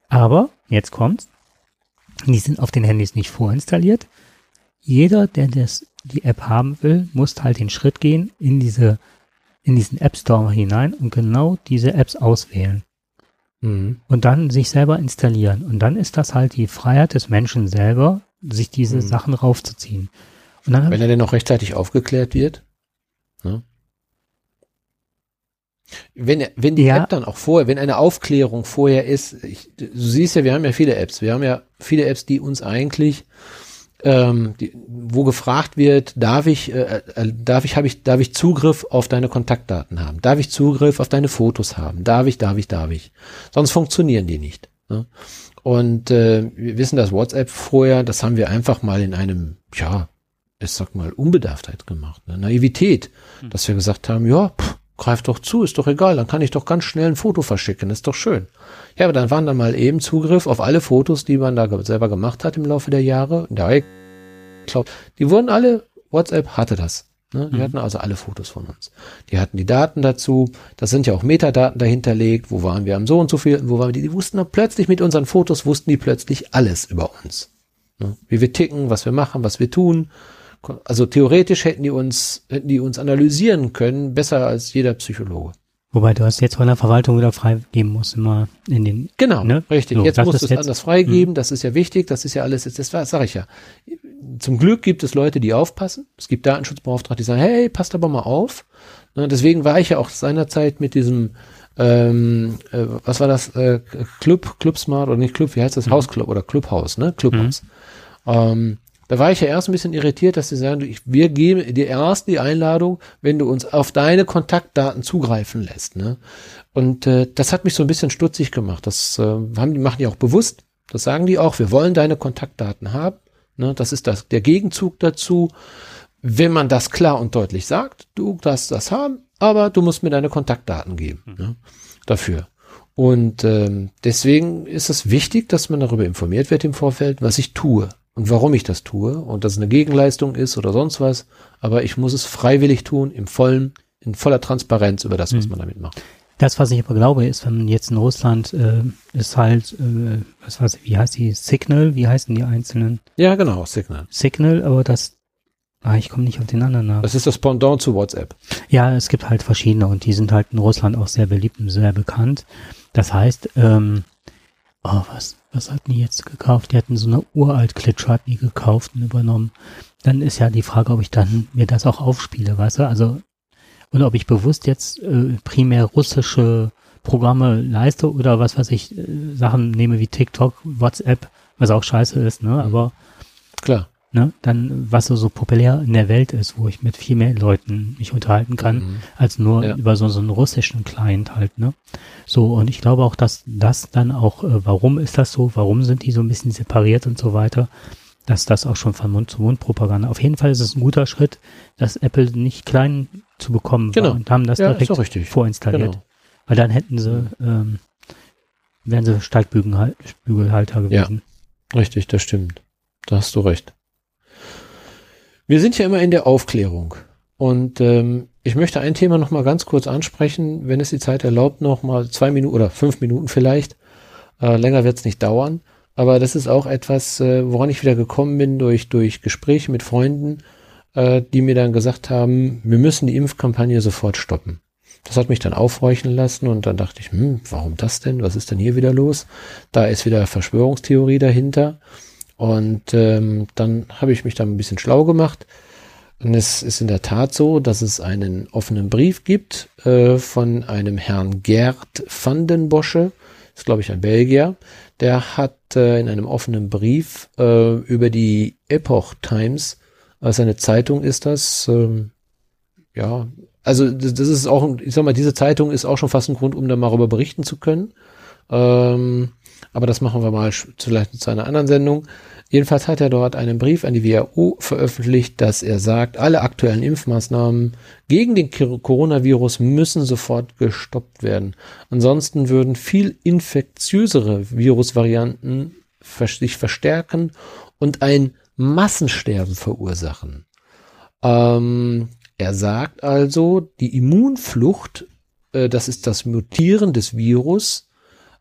Aber, jetzt kommt's, die sind auf den Handys nicht vorinstalliert. Jeder, der das, die App haben will, muss halt den Schritt gehen in diese, in diesen App Store hinein und genau diese Apps auswählen Mhm. und dann sich selber installieren. Und dann ist das halt die Freiheit des Menschen selber, sich diese Mhm. Sachen raufzuziehen. Wenn er denn noch rechtzeitig aufgeklärt wird. Ne? Wenn, wenn die Ja. App dann auch vorher, wenn eine Aufklärung vorher ist, ich, du siehst ja, wir haben ja viele Apps, wir haben ja viele Apps, die uns eigentlich, ähm, die, wo gefragt wird, darf ich, äh, äh, darf ich, habe ich, darf ich Zugriff auf deine Kontaktdaten haben? Darf ich Zugriff auf deine Fotos haben? Darf ich, darf ich, darf ich? Sonst funktionieren die nicht. Ne? Und äh, wir wissen, dass WhatsApp vorher, das haben wir einfach mal in einem, ja, ich sag mal, Unbedarftheit gemacht, ne? Naivität, dass wir gesagt haben, ja, pff, greif doch zu, ist doch egal, dann kann ich doch ganz schnell ein Foto verschicken, ist doch schön. Ja, aber dann waren dann mal eben Zugriff auf alle Fotos, die man da selber gemacht hat im Laufe der Jahre. in Der iCloud. Die wurden alle, WhatsApp hatte das. Ne? Die Mhm. hatten also alle Fotos von uns. Die hatten die Daten dazu. Das sind ja auch Metadaten dahinterlegt. Wo waren wir am so und so viel? Wo waren wir? Die, die wussten dann plötzlich mit unseren Fotos, wussten die plötzlich alles über uns. Ne? Wie wir ticken, was wir machen, was wir tun. Also theoretisch hätten die uns, hätten die uns analysieren können, besser als jeder Psychologe. wobei du das jetzt von der Verwaltung wieder freigeben musst, immer in den, Genau, Ne? richtig. So, jetzt musst du es jetzt- anders freigeben, das ist ja wichtig, das ist ja alles, das, das sage ich ja. Zum Glück gibt es Leute, die aufpassen. Es gibt Datenschutzbeauftragte, die sagen, hey, passt aber mal auf. Ne, deswegen war ich ja auch seinerzeit mit diesem, ähm, äh, was war das, äh, Club, Club Smart oder nicht Club, wie heißt das, Hausclub oder Clubhaus, ne, Clubhaus. Ähm, da war ich ja erst ein bisschen irritiert, dass sie sagen, wir geben dir erst die Einladung, wenn du uns auf deine Kontaktdaten zugreifen lässt. Ne? Und äh, das hat mich so ein bisschen stutzig gemacht. Das äh, haben die machen die auch bewusst. Das sagen die auch. Wir wollen deine Kontaktdaten haben. Ne? Das ist das der Gegenzug dazu. wenn man das klar und deutlich sagt, du darfst das haben, aber du musst mir deine Kontaktdaten geben mhm. ne, dafür. Und ähm, deswegen ist es wichtig, dass man darüber informiert wird im Vorfeld, was ich tue und warum ich das tue und dass es eine Gegenleistung ist oder sonst was. Aber ich muss es freiwillig tun, im vollen, in voller Transparenz über das, was mhm. man damit macht. Das, was ich aber glaube, ist, wenn jetzt in Russland äh, ist halt, äh, was weiß ich, wie heißt die Signal, wie heißen die einzelnen? Ja, genau, Signal. Signal, aber das Ah, ich komme nicht auf den anderen Namen. Das ist das Pendant zu WhatsApp. Ja, es gibt halt verschiedene und die sind halt in Russland auch sehr beliebt und sehr bekannt. Das heißt, ähm, oh, was, was hatten die jetzt gekauft? Die hatten so eine uralt Klitsche, hatten die gekauft und übernommen. Dann ist ja die Frage, ob ich dann mir das auch aufspiele, weißt du? Also, und ob ich bewusst jetzt äh, primär russische Programme leiste oder was weiß ich, äh, Sachen nehme wie TikTok, WhatsApp, was auch scheiße ist, ne? Aber klar ne, dann was so, so populär in der Welt ist, wo ich mit viel mehr Leuten mich unterhalten kann, mhm. als nur ja. über so, so einen russischen Client halt, ne. So, und ich glaube auch, dass das dann auch, äh, warum ist das so, warum sind die so ein bisschen separiert und so weiter, dass das auch schon von Mund zu Mund Propaganda. Auf jeden Fall ist es ein guter Schritt, dass Apple nicht klein zu bekommen genau. war und haben das ja, direkt vorinstalliert. Genau. Weil dann hätten sie, ähm, wären sie Steigbügelhalter gewesen. Ja, richtig, das stimmt. Da hast du recht. Wir sind ja immer in der Aufklärung. Und ähm, ich möchte ein Thema noch mal ganz kurz ansprechen, wenn es die Zeit erlaubt, noch mal zwei Minuten oder fünf Minuten vielleicht. Äh, länger wird es nicht dauern. Aber das ist auch etwas, äh, woran ich wieder gekommen bin durch, durch Gespräche mit Freunden, äh, die mir dann gesagt haben, wir müssen die Impfkampagne sofort stoppen. Das hat mich dann aufhorchen lassen und dann dachte ich, hm, warum das denn? Was ist denn hier wieder los? Da ist wieder Verschwörungstheorie dahinter. Und ähm, dann habe ich mich da ein bisschen schlau gemacht. Und es ist in der Tat so, dass es einen offenen Brief gibt äh, von einem Herrn Gerd van den Bosche, ist glaube ich ein Belgier, der hat äh, in einem offenen Brief äh, über die Epoch Times, also eine Zeitung ist das, ähm, ja, also das, das, ist auch, ich sag mal, diese Zeitung ist auch schon fast ein Grund, um da mal darüber berichten zu können. Ähm, aber das machen wir mal vielleicht zu einer anderen Sendung. Jedenfalls hat er dort einen Brief an die WHO veröffentlicht, dass er sagt, alle aktuellen Impfmaßnahmen gegen den Coronavirus müssen sofort gestoppt werden. Ansonsten würden viel infektiösere Virusvarianten sich verstärken und ein Massensterben verursachen. Ähm, er sagt also, die Immunflucht, äh, das ist das Mutieren des Virus,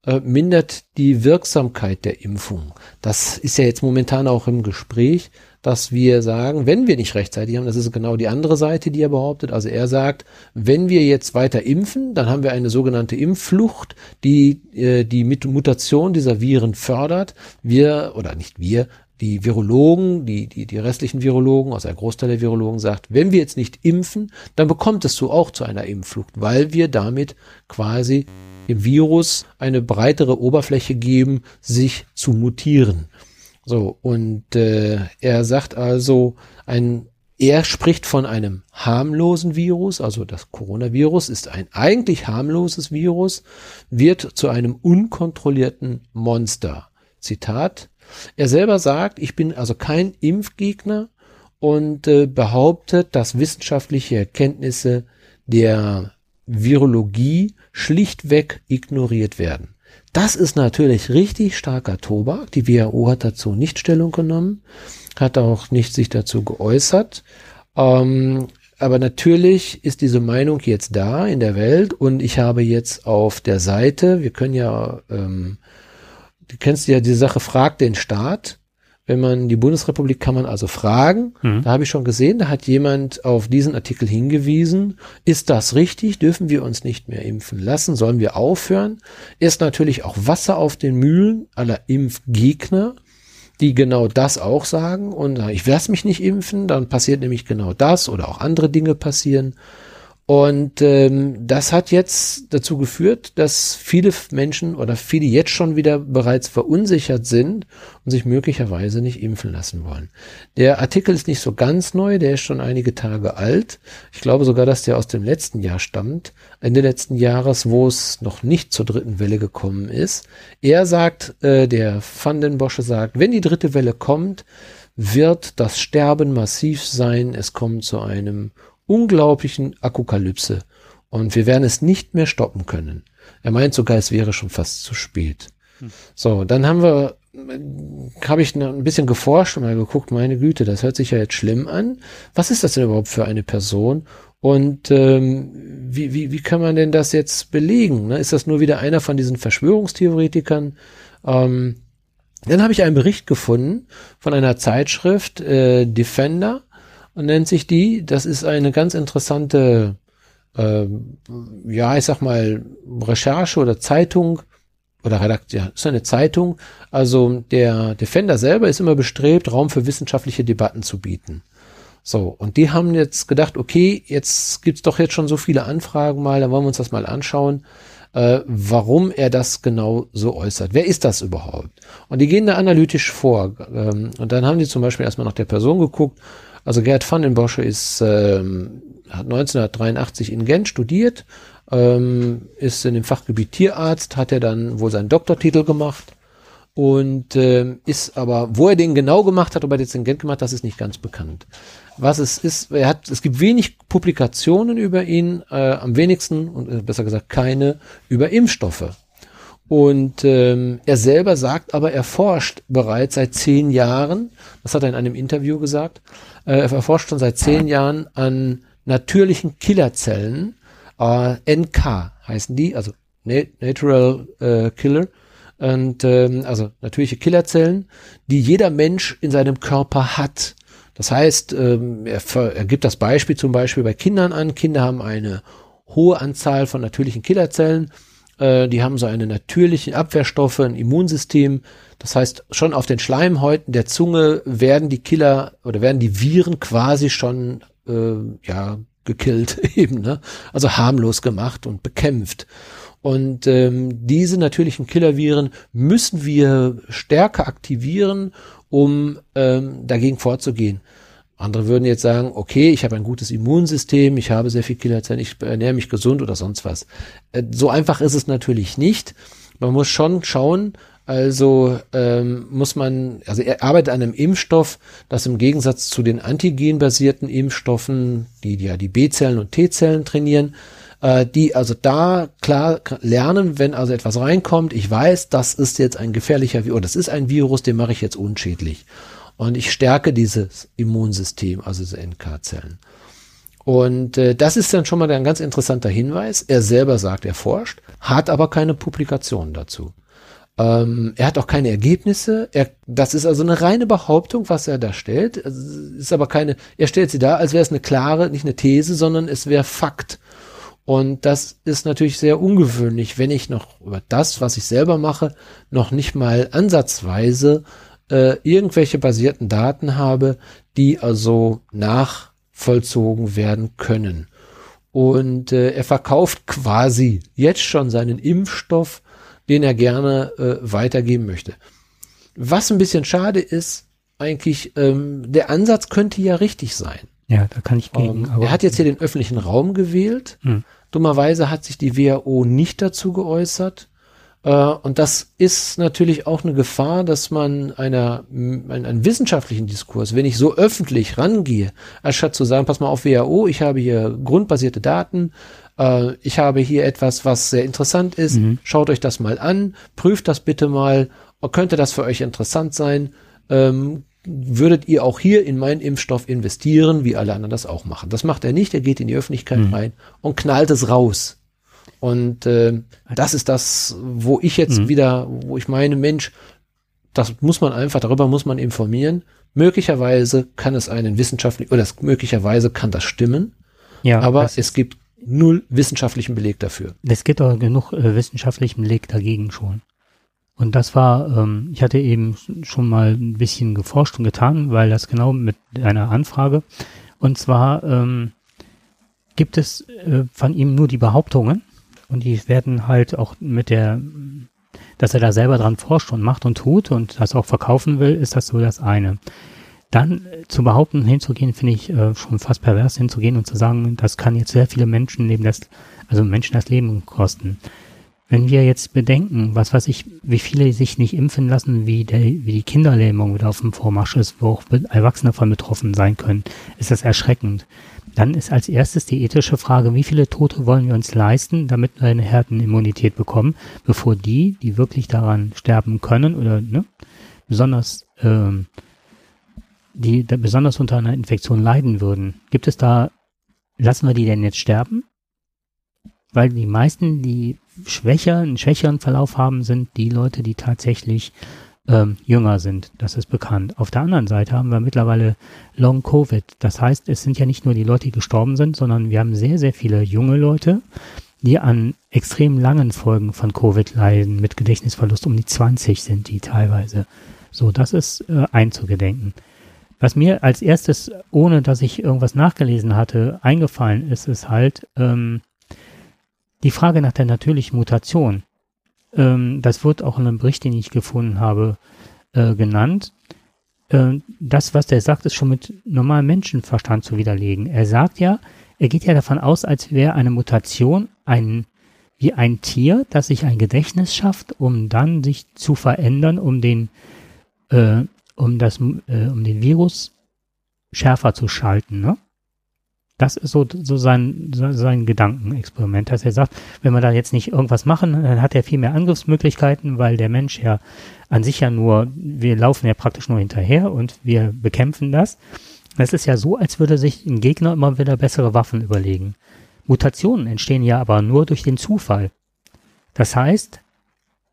äh, mindert die Wirksamkeit der Impfung. Das ist ja jetzt momentan auch im Gespräch, dass wir sagen, wenn wir nicht rechtzeitig haben, das ist genau die andere Seite, die er behauptet. Also er sagt, wenn wir jetzt weiter impfen, dann haben wir eine sogenannte Impfflucht, die äh, die Mutation dieser Viren fördert. Wir, oder nicht wir, die Virologen, die, die, die restlichen Virologen, also ein Großteil der Virologen sagt, wenn wir jetzt nicht impfen, dann bekommt es so auch zu einer Impfflucht, weil wir damit quasi dem Virus eine breitere Oberfläche geben, sich zu mutieren. So, und äh, er sagt also, ein, er spricht von einem harmlosen Virus, also das Coronavirus ist ein eigentlich harmloses Virus, wird zu einem unkontrollierten Monster. Zitat. Er selber sagt, ich bin also kein Impfgegner und äh, behauptet, dass wissenschaftliche Erkenntnisse der Virologie schlichtweg ignoriert werden. Das ist natürlich richtig starker Tobak. Die WHO hat dazu nicht Stellung genommen, hat auch nicht sich dazu geäußert. Ähm, aber natürlich ist diese Meinung jetzt da in der Welt und ich habe jetzt auf der Seite, wir können ja, ähm, du kennst ja die Sache, frag den Staat wenn man die Bundesrepublik kann man also fragen. Mhm. Da habe ich schon gesehen, da hat jemand auf diesen Artikel hingewiesen. Ist das richtig? Dürfen wir uns nicht mehr impfen lassen? Sollen wir aufhören? Ist natürlich auch Wasser auf den Mühlen aller Impfgegner, die genau das auch sagen. Und ich lasse mich nicht impfen, dann passiert nämlich genau das oder auch andere Dinge passieren. Und ähm, das hat jetzt dazu geführt, dass viele Menschen oder viele jetzt schon wieder bereits verunsichert sind und sich möglicherweise nicht impfen lassen wollen. Der Artikel ist nicht so ganz neu, der ist schon einige Tage alt. Ich glaube sogar, dass der aus dem letzten Jahr stammt, Ende letzten Jahres, wo es noch nicht zur dritten Welle gekommen ist. Er sagt, äh, der Van den Bosche sagt, wenn die dritte Welle kommt, wird das Sterben massiv sein. Es kommt zu einem unglaublichen Apokalypse und wir werden es nicht mehr stoppen können. Er meint sogar, es wäre schon fast zu spät. Hm. So, dann haben wir, habe ich ein bisschen geforscht und mal geguckt, meine Güte, das hört sich ja jetzt schlimm an. Was ist das denn überhaupt für eine Person? Und ähm, wie, wie, wie kann man denn das jetzt belegen? Ne? Ist das nur wieder einer von diesen Verschwörungstheoretikern? Ähm, dann habe ich einen Bericht gefunden von einer Zeitschrift, äh, Defender, nennt sich die. Das ist eine ganz interessante, äh, ja, ich sag mal, Recherche oder Zeitung oder Redaktion, ja, ist eine Zeitung. Also der Defender selber ist immer bestrebt, Raum für wissenschaftliche Debatten zu bieten. So, und die haben jetzt gedacht, okay, jetzt gibt's doch jetzt schon so viele Anfragen mal, dann wollen wir uns das mal anschauen, äh, warum er das genau so äußert. Wer ist das überhaupt? Und die gehen da analytisch vor. Ähm, und dann haben die zum Beispiel erstmal nach der Person geguckt. Also Gerd van den Bosche ist, ähm, hat 1983 in Gent studiert, ähm, ist in dem Fachgebiet Tierarzt, hat er dann wohl seinen Doktortitel gemacht und ähm, ist aber, wo er den genau gemacht hat, ob er jetzt in Gent gemacht hat, das ist nicht ganz bekannt was es ist. Er hat, es gibt wenig Publikationen über ihn, äh, am wenigsten und äh, besser gesagt keine über Impfstoffe. Und ähm, er selber sagt aber, er forscht bereits seit zehn Jahren, das hat er in einem Interview gesagt, äh, er forscht schon seit zehn Jahren an natürlichen Killerzellen, äh, NK heißen die, also Natural äh, Killer, und ähm, also natürliche Killerzellen, die jeder Mensch in seinem Körper hat. Das heißt, ähm, er, er gibt das Beispiel zum Beispiel bei Kindern an. Kinder haben eine hohe Anzahl von natürlichen Killerzellen. Äh, die haben so eine natürliche Abwehrstoffe, ein Immunsystem. Das heißt, schon auf den Schleimhäuten der Zunge werden die Killer oder werden die Viren quasi schon äh, ja gekillt [laughs] eben, ne? Also harmlos gemacht und bekämpft. Und ähm, diese natürlichen Killerviren müssen wir stärker aktivieren, um ähm, dagegen vorzugehen. Andere würden jetzt sagen, okay, ich habe ein gutes Immunsystem, ich habe sehr viel Killerzellen, ich ernähre mich gesund oder sonst was. Äh, so einfach ist es natürlich nicht. Man muss schon schauen, also ähm, muss man, also er arbeitet an einem Impfstoff, das im Gegensatz zu den antigenbasierten Impfstoffen, die ja die B-Zellen und T-Zellen trainieren, äh, die also da klar lernen, wenn also etwas reinkommt, ich weiß, das ist jetzt ein gefährlicher Virus, das ist ein Virus, den mache ich jetzt unschädlich. Und ich stärke dieses Immunsystem, also diese NK-Zellen. Und äh, das ist dann schon mal ein ganz interessanter Hinweis. Er selber sagt, er forscht, hat aber keine Publikationen dazu. Ähm, er hat auch keine Ergebnisse. Er, das ist also eine reine Behauptung, was er da stellt. Es ist aber keine, er stellt sie da, als wäre es eine klare, nicht eine These, sondern es wäre Fakt. Und das ist natürlich sehr ungewöhnlich, wenn ich noch über das, was ich selber mache, noch nicht mal ansatzweise äh, irgendwelche basierten Daten habe, die also nachvollzogen werden können. Und äh, er verkauft quasi jetzt schon seinen Impfstoff, den er gerne äh, weitergeben möchte. Was ein bisschen schade ist, eigentlich, ähm, der Ansatz könnte ja richtig sein. Ja, da kann ich gegen. Um, ähm, er hat jetzt hier den öffentlichen Raum gewählt. Hm. Dummerweise hat sich die WHO nicht dazu geäußert. Äh, und das ist natürlich auch eine Gefahr, dass man einer, einen, wissenschaftlichen Diskurs, wenn ich so öffentlich rangehe, anstatt zu sagen, pass mal auf WHO, ich habe hier grundbasierte Daten, äh, ich habe hier etwas, was sehr interessant ist, mhm. schaut euch das mal an, prüft das bitte mal, könnte das für euch interessant sein, ähm, würdet ihr auch hier in meinen Impfstoff investieren, wie alle anderen das auch machen. Das macht er nicht, er geht in die Öffentlichkeit mhm. rein und knallt es raus. Und äh, das ist das, wo ich jetzt mhm. wieder, wo ich meine, Mensch, das muss man einfach, darüber muss man informieren. Möglicherweise kann es einen wissenschaftlichen, oder das, möglicherweise kann das stimmen. Ja, aber es gibt null wissenschaftlichen Beleg dafür. Es gibt auch genug äh, wissenschaftlichen Beleg dagegen schon. Und das war, ähm, ich hatte eben schon mal ein bisschen geforscht und getan, weil das genau mit einer Anfrage. Und zwar ähm, gibt es äh, von ihm nur die Behauptungen und die werden halt auch mit der, dass er da selber dran forscht und macht und tut und das auch verkaufen will, ist das so das eine. Dann äh, zu behaupten, hinzugehen, finde ich äh, schon fast pervers, hinzugehen und zu sagen, das kann jetzt sehr viele Menschen neben das, also Menschen das Leben kosten wenn wir jetzt bedenken, was weiß ich, wie viele sich nicht impfen lassen, wie, der, wie die Kinderlähmung wieder auf dem Vormarsch ist, wo auch Erwachsene von betroffen sein können, ist das erschreckend. Dann ist als erstes die ethische Frage, wie viele Tote wollen wir uns leisten, damit wir eine Herdenimmunität bekommen, bevor die, die wirklich daran sterben können oder ne, besonders ähm, die besonders unter einer Infektion leiden würden. Gibt es da, lassen wir die denn jetzt sterben? Weil die meisten, die schwächer, einen schwächeren Verlauf haben, sind die Leute, die tatsächlich ähm, jünger sind. Das ist bekannt. Auf der anderen Seite haben wir mittlerweile Long Covid. Das heißt, es sind ja nicht nur die Leute, die gestorben sind, sondern wir haben sehr, sehr viele junge Leute, die an extrem langen Folgen von Covid leiden, mit Gedächtnisverlust um die 20 sind die teilweise. So, das ist äh, einzugedenken. Was mir als erstes, ohne dass ich irgendwas nachgelesen hatte, eingefallen ist, ist halt, ähm, die Frage nach der natürlichen Mutation, ähm, das wird auch in einem Bericht, den ich gefunden habe, äh, genannt. Äh, das, was der sagt, ist schon mit normalem Menschenverstand zu widerlegen. Er sagt ja, er geht ja davon aus, als wäre eine Mutation ein, wie ein Tier, das sich ein Gedächtnis schafft, um dann sich zu verändern, um den, äh, um das, äh, um den Virus schärfer zu schalten, ne? Das ist so, so sein, sein Gedankenexperiment, dass er sagt, wenn wir da jetzt nicht irgendwas machen, dann hat er viel mehr Angriffsmöglichkeiten, weil der Mensch ja an sich ja nur, wir laufen ja praktisch nur hinterher und wir bekämpfen das. Es ist ja so, als würde sich ein Gegner immer wieder bessere Waffen überlegen. Mutationen entstehen ja aber nur durch den Zufall. Das heißt,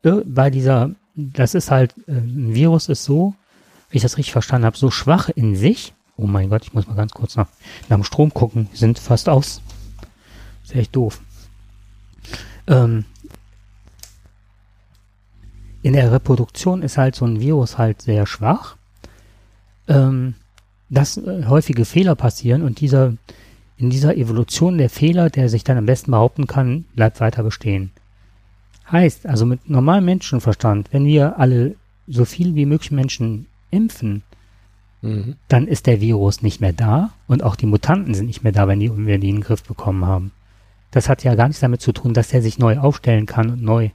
bei dieser, das ist halt, äh, ein Virus ist so, wie ich das richtig verstanden habe, so schwach in sich, Oh mein Gott, ich muss mal ganz kurz nach, nach dem Strom gucken. Die sind fast aus. ist echt doof. Ähm, in der Reproduktion ist halt so ein Virus halt sehr schwach, ähm, dass äh, häufige Fehler passieren und dieser, in dieser Evolution der Fehler, der sich dann am besten behaupten kann, bleibt weiter bestehen. Heißt, also mit normalem Menschenverstand, wenn wir alle so viel wie möglich Menschen impfen, Mhm. dann ist der Virus nicht mehr da und auch die Mutanten sind nicht mehr da, wenn, die, wenn wir die in den Griff bekommen haben. Das hat ja gar nichts damit zu tun, dass er sich neu aufstellen kann und neu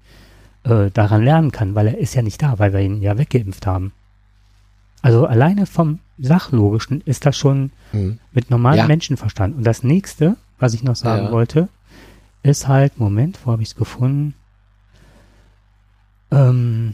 äh, daran lernen kann, weil er ist ja nicht da, weil wir ihn ja weggeimpft haben. Also alleine vom Sachlogischen ist das schon mhm. mit normalem ja. Menschenverstand. Und das nächste, was ich noch sagen ja. wollte, ist halt, Moment, wo habe ich es gefunden? Ähm,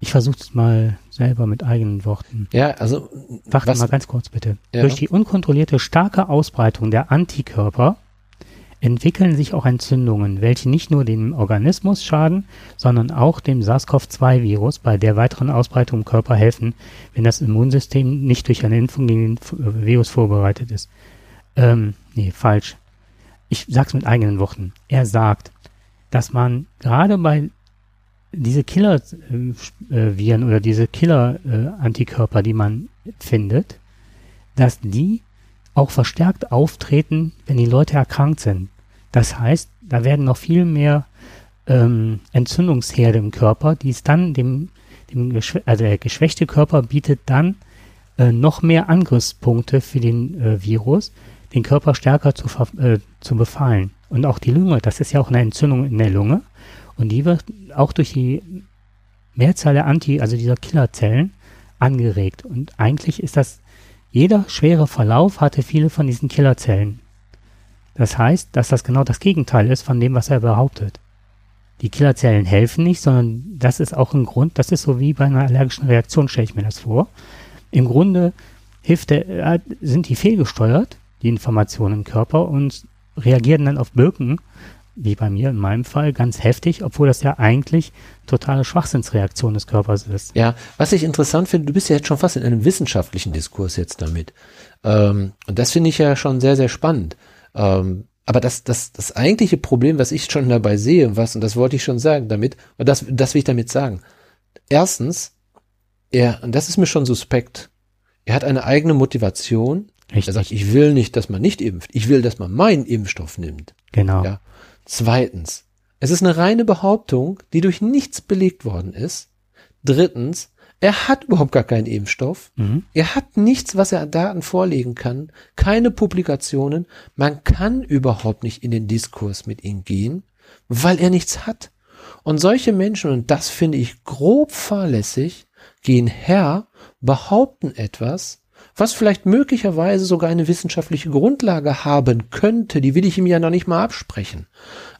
Ich versuche es mal selber mit eigenen Worten. Ja, also. Warte mal ganz kurz bitte. Ja. Durch die unkontrollierte starke Ausbreitung der Antikörper entwickeln sich auch Entzündungen, welche nicht nur dem Organismus schaden, sondern auch dem SARS-CoV-2-Virus bei der weiteren Ausbreitung im Körper helfen, wenn das Immunsystem nicht durch eine Impfung gegen den Virus vorbereitet ist. Ähm, nee, falsch. Ich sag's mit eigenen Worten. Er sagt, dass man gerade bei diese Killer-Viren oder diese Killer-Antikörper, die man findet, dass die auch verstärkt auftreten, wenn die Leute erkrankt sind. Das heißt, da werden noch viel mehr ähm, Entzündungsherde im Körper, die es dann dem, dem also der geschwächte Körper bietet dann äh, noch mehr Angriffspunkte für den äh, Virus, den Körper stärker zu, äh, zu befallen. Und auch die Lunge, das ist ja auch eine Entzündung in der Lunge. Und die wird auch durch die Mehrzahl der Anti, also dieser Killerzellen, angeregt. Und eigentlich ist das, jeder schwere Verlauf hatte viele von diesen Killerzellen. Das heißt, dass das genau das Gegenteil ist von dem, was er behauptet. Die Killerzellen helfen nicht, sondern das ist auch ein Grund, das ist so wie bei einer allergischen Reaktion, stelle ich mir das vor. Im Grunde hilft der, äh, sind die fehlgesteuert, die Informationen im Körper, und reagieren dann auf Birken, wie bei mir in meinem Fall, ganz heftig, obwohl das ja eigentlich totale Schwachsinnsreaktion des Körpers ist. Ja, was ich interessant finde, du bist ja jetzt schon fast in einem wissenschaftlichen Diskurs jetzt damit. Ähm, und das finde ich ja schon sehr, sehr spannend. Ähm, aber das, das, das eigentliche Problem, was ich schon dabei sehe, was, und das wollte ich schon sagen damit, und das, das will ich damit sagen. Erstens, er, und das ist mir schon suspekt, er hat eine eigene Motivation. Richtig. Er sagt, ich will nicht, dass man nicht impft. Ich will, dass man meinen Impfstoff nimmt. Genau. Ja. Zweitens, es ist eine reine Behauptung, die durch nichts belegt worden ist. Drittens, Er hat überhaupt gar keinen Impfstoff. Mhm. Er hat nichts, was er an Daten vorlegen kann. Keine Publikationen. Man kann überhaupt nicht in den Diskurs mit ihm gehen, weil er nichts hat. Und solche Menschen, und das finde ich grob fahrlässig, gehen her, behaupten etwas, was vielleicht möglicherweise sogar eine wissenschaftliche Grundlage haben könnte, die will ich ihm ja noch nicht mal absprechen.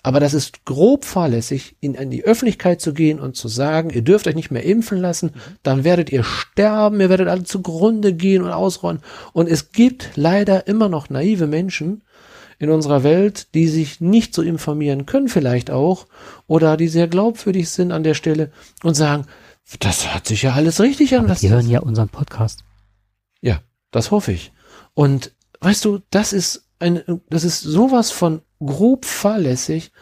Aber das ist grob fahrlässig, in, in die Öffentlichkeit zu gehen und zu sagen, ihr dürft euch nicht mehr impfen lassen, dann werdet ihr sterben, ihr werdet alle zugrunde gehen und ausräumen. Und es gibt leider immer noch naive Menschen in unserer Welt, die sich nicht so informieren können vielleicht auch, oder die sehr glaubwürdig sind an der Stelle und sagen, das hat sich ja alles richtig an. Aber die hören ja unseren Podcast. Das hoffe ich. Und weißt du, das ist ein, das ist sowas von grob fahrlässig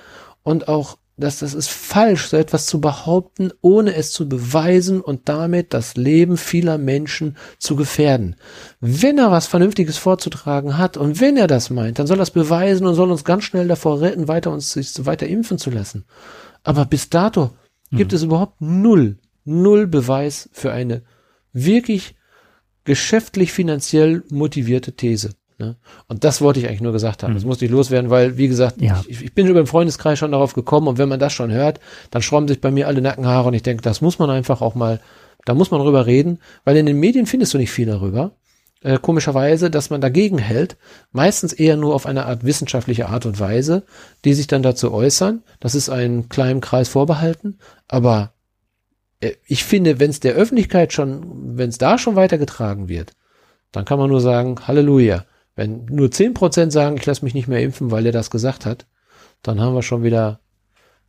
und auch, dass das ist falsch, so etwas zu behaupten, ohne es zu beweisen und damit das Leben vieler Menschen zu gefährden. Wenn er was Vernünftiges vorzutragen hat und wenn er das meint, dann soll er es beweisen und soll uns ganz schnell davor retten, weiter uns sich weiter impfen zu lassen. Aber bis dato gibt Mhm. es überhaupt null, null Beweis für eine wirklich geschäftlich finanziell motivierte These. Ne? Und das wollte ich eigentlich nur gesagt haben. Das musste ich loswerden, weil, wie gesagt, Ja. ich, ich bin über den Freundeskreis schon darauf gekommen und wenn man das schon hört, dann schrauben sich bei mir alle Nackenhaare und ich denke, das muss man einfach auch mal, da muss man drüber reden, weil in den Medien findest du nicht viel darüber. Äh, komischerweise, dass man dagegen hält, meistens eher nur auf eine Art wissenschaftliche Art und Weise, die sich dann dazu äußern. Das ist einem kleinen Kreis vorbehalten, aber ich finde, wenn es der Öffentlichkeit schon, wenn es da schon weitergetragen wird, dann kann man nur sagen, Halleluja. Wenn nur 10% sagen, ich lasse mich nicht mehr impfen, weil er das gesagt hat, dann haben wir schon wieder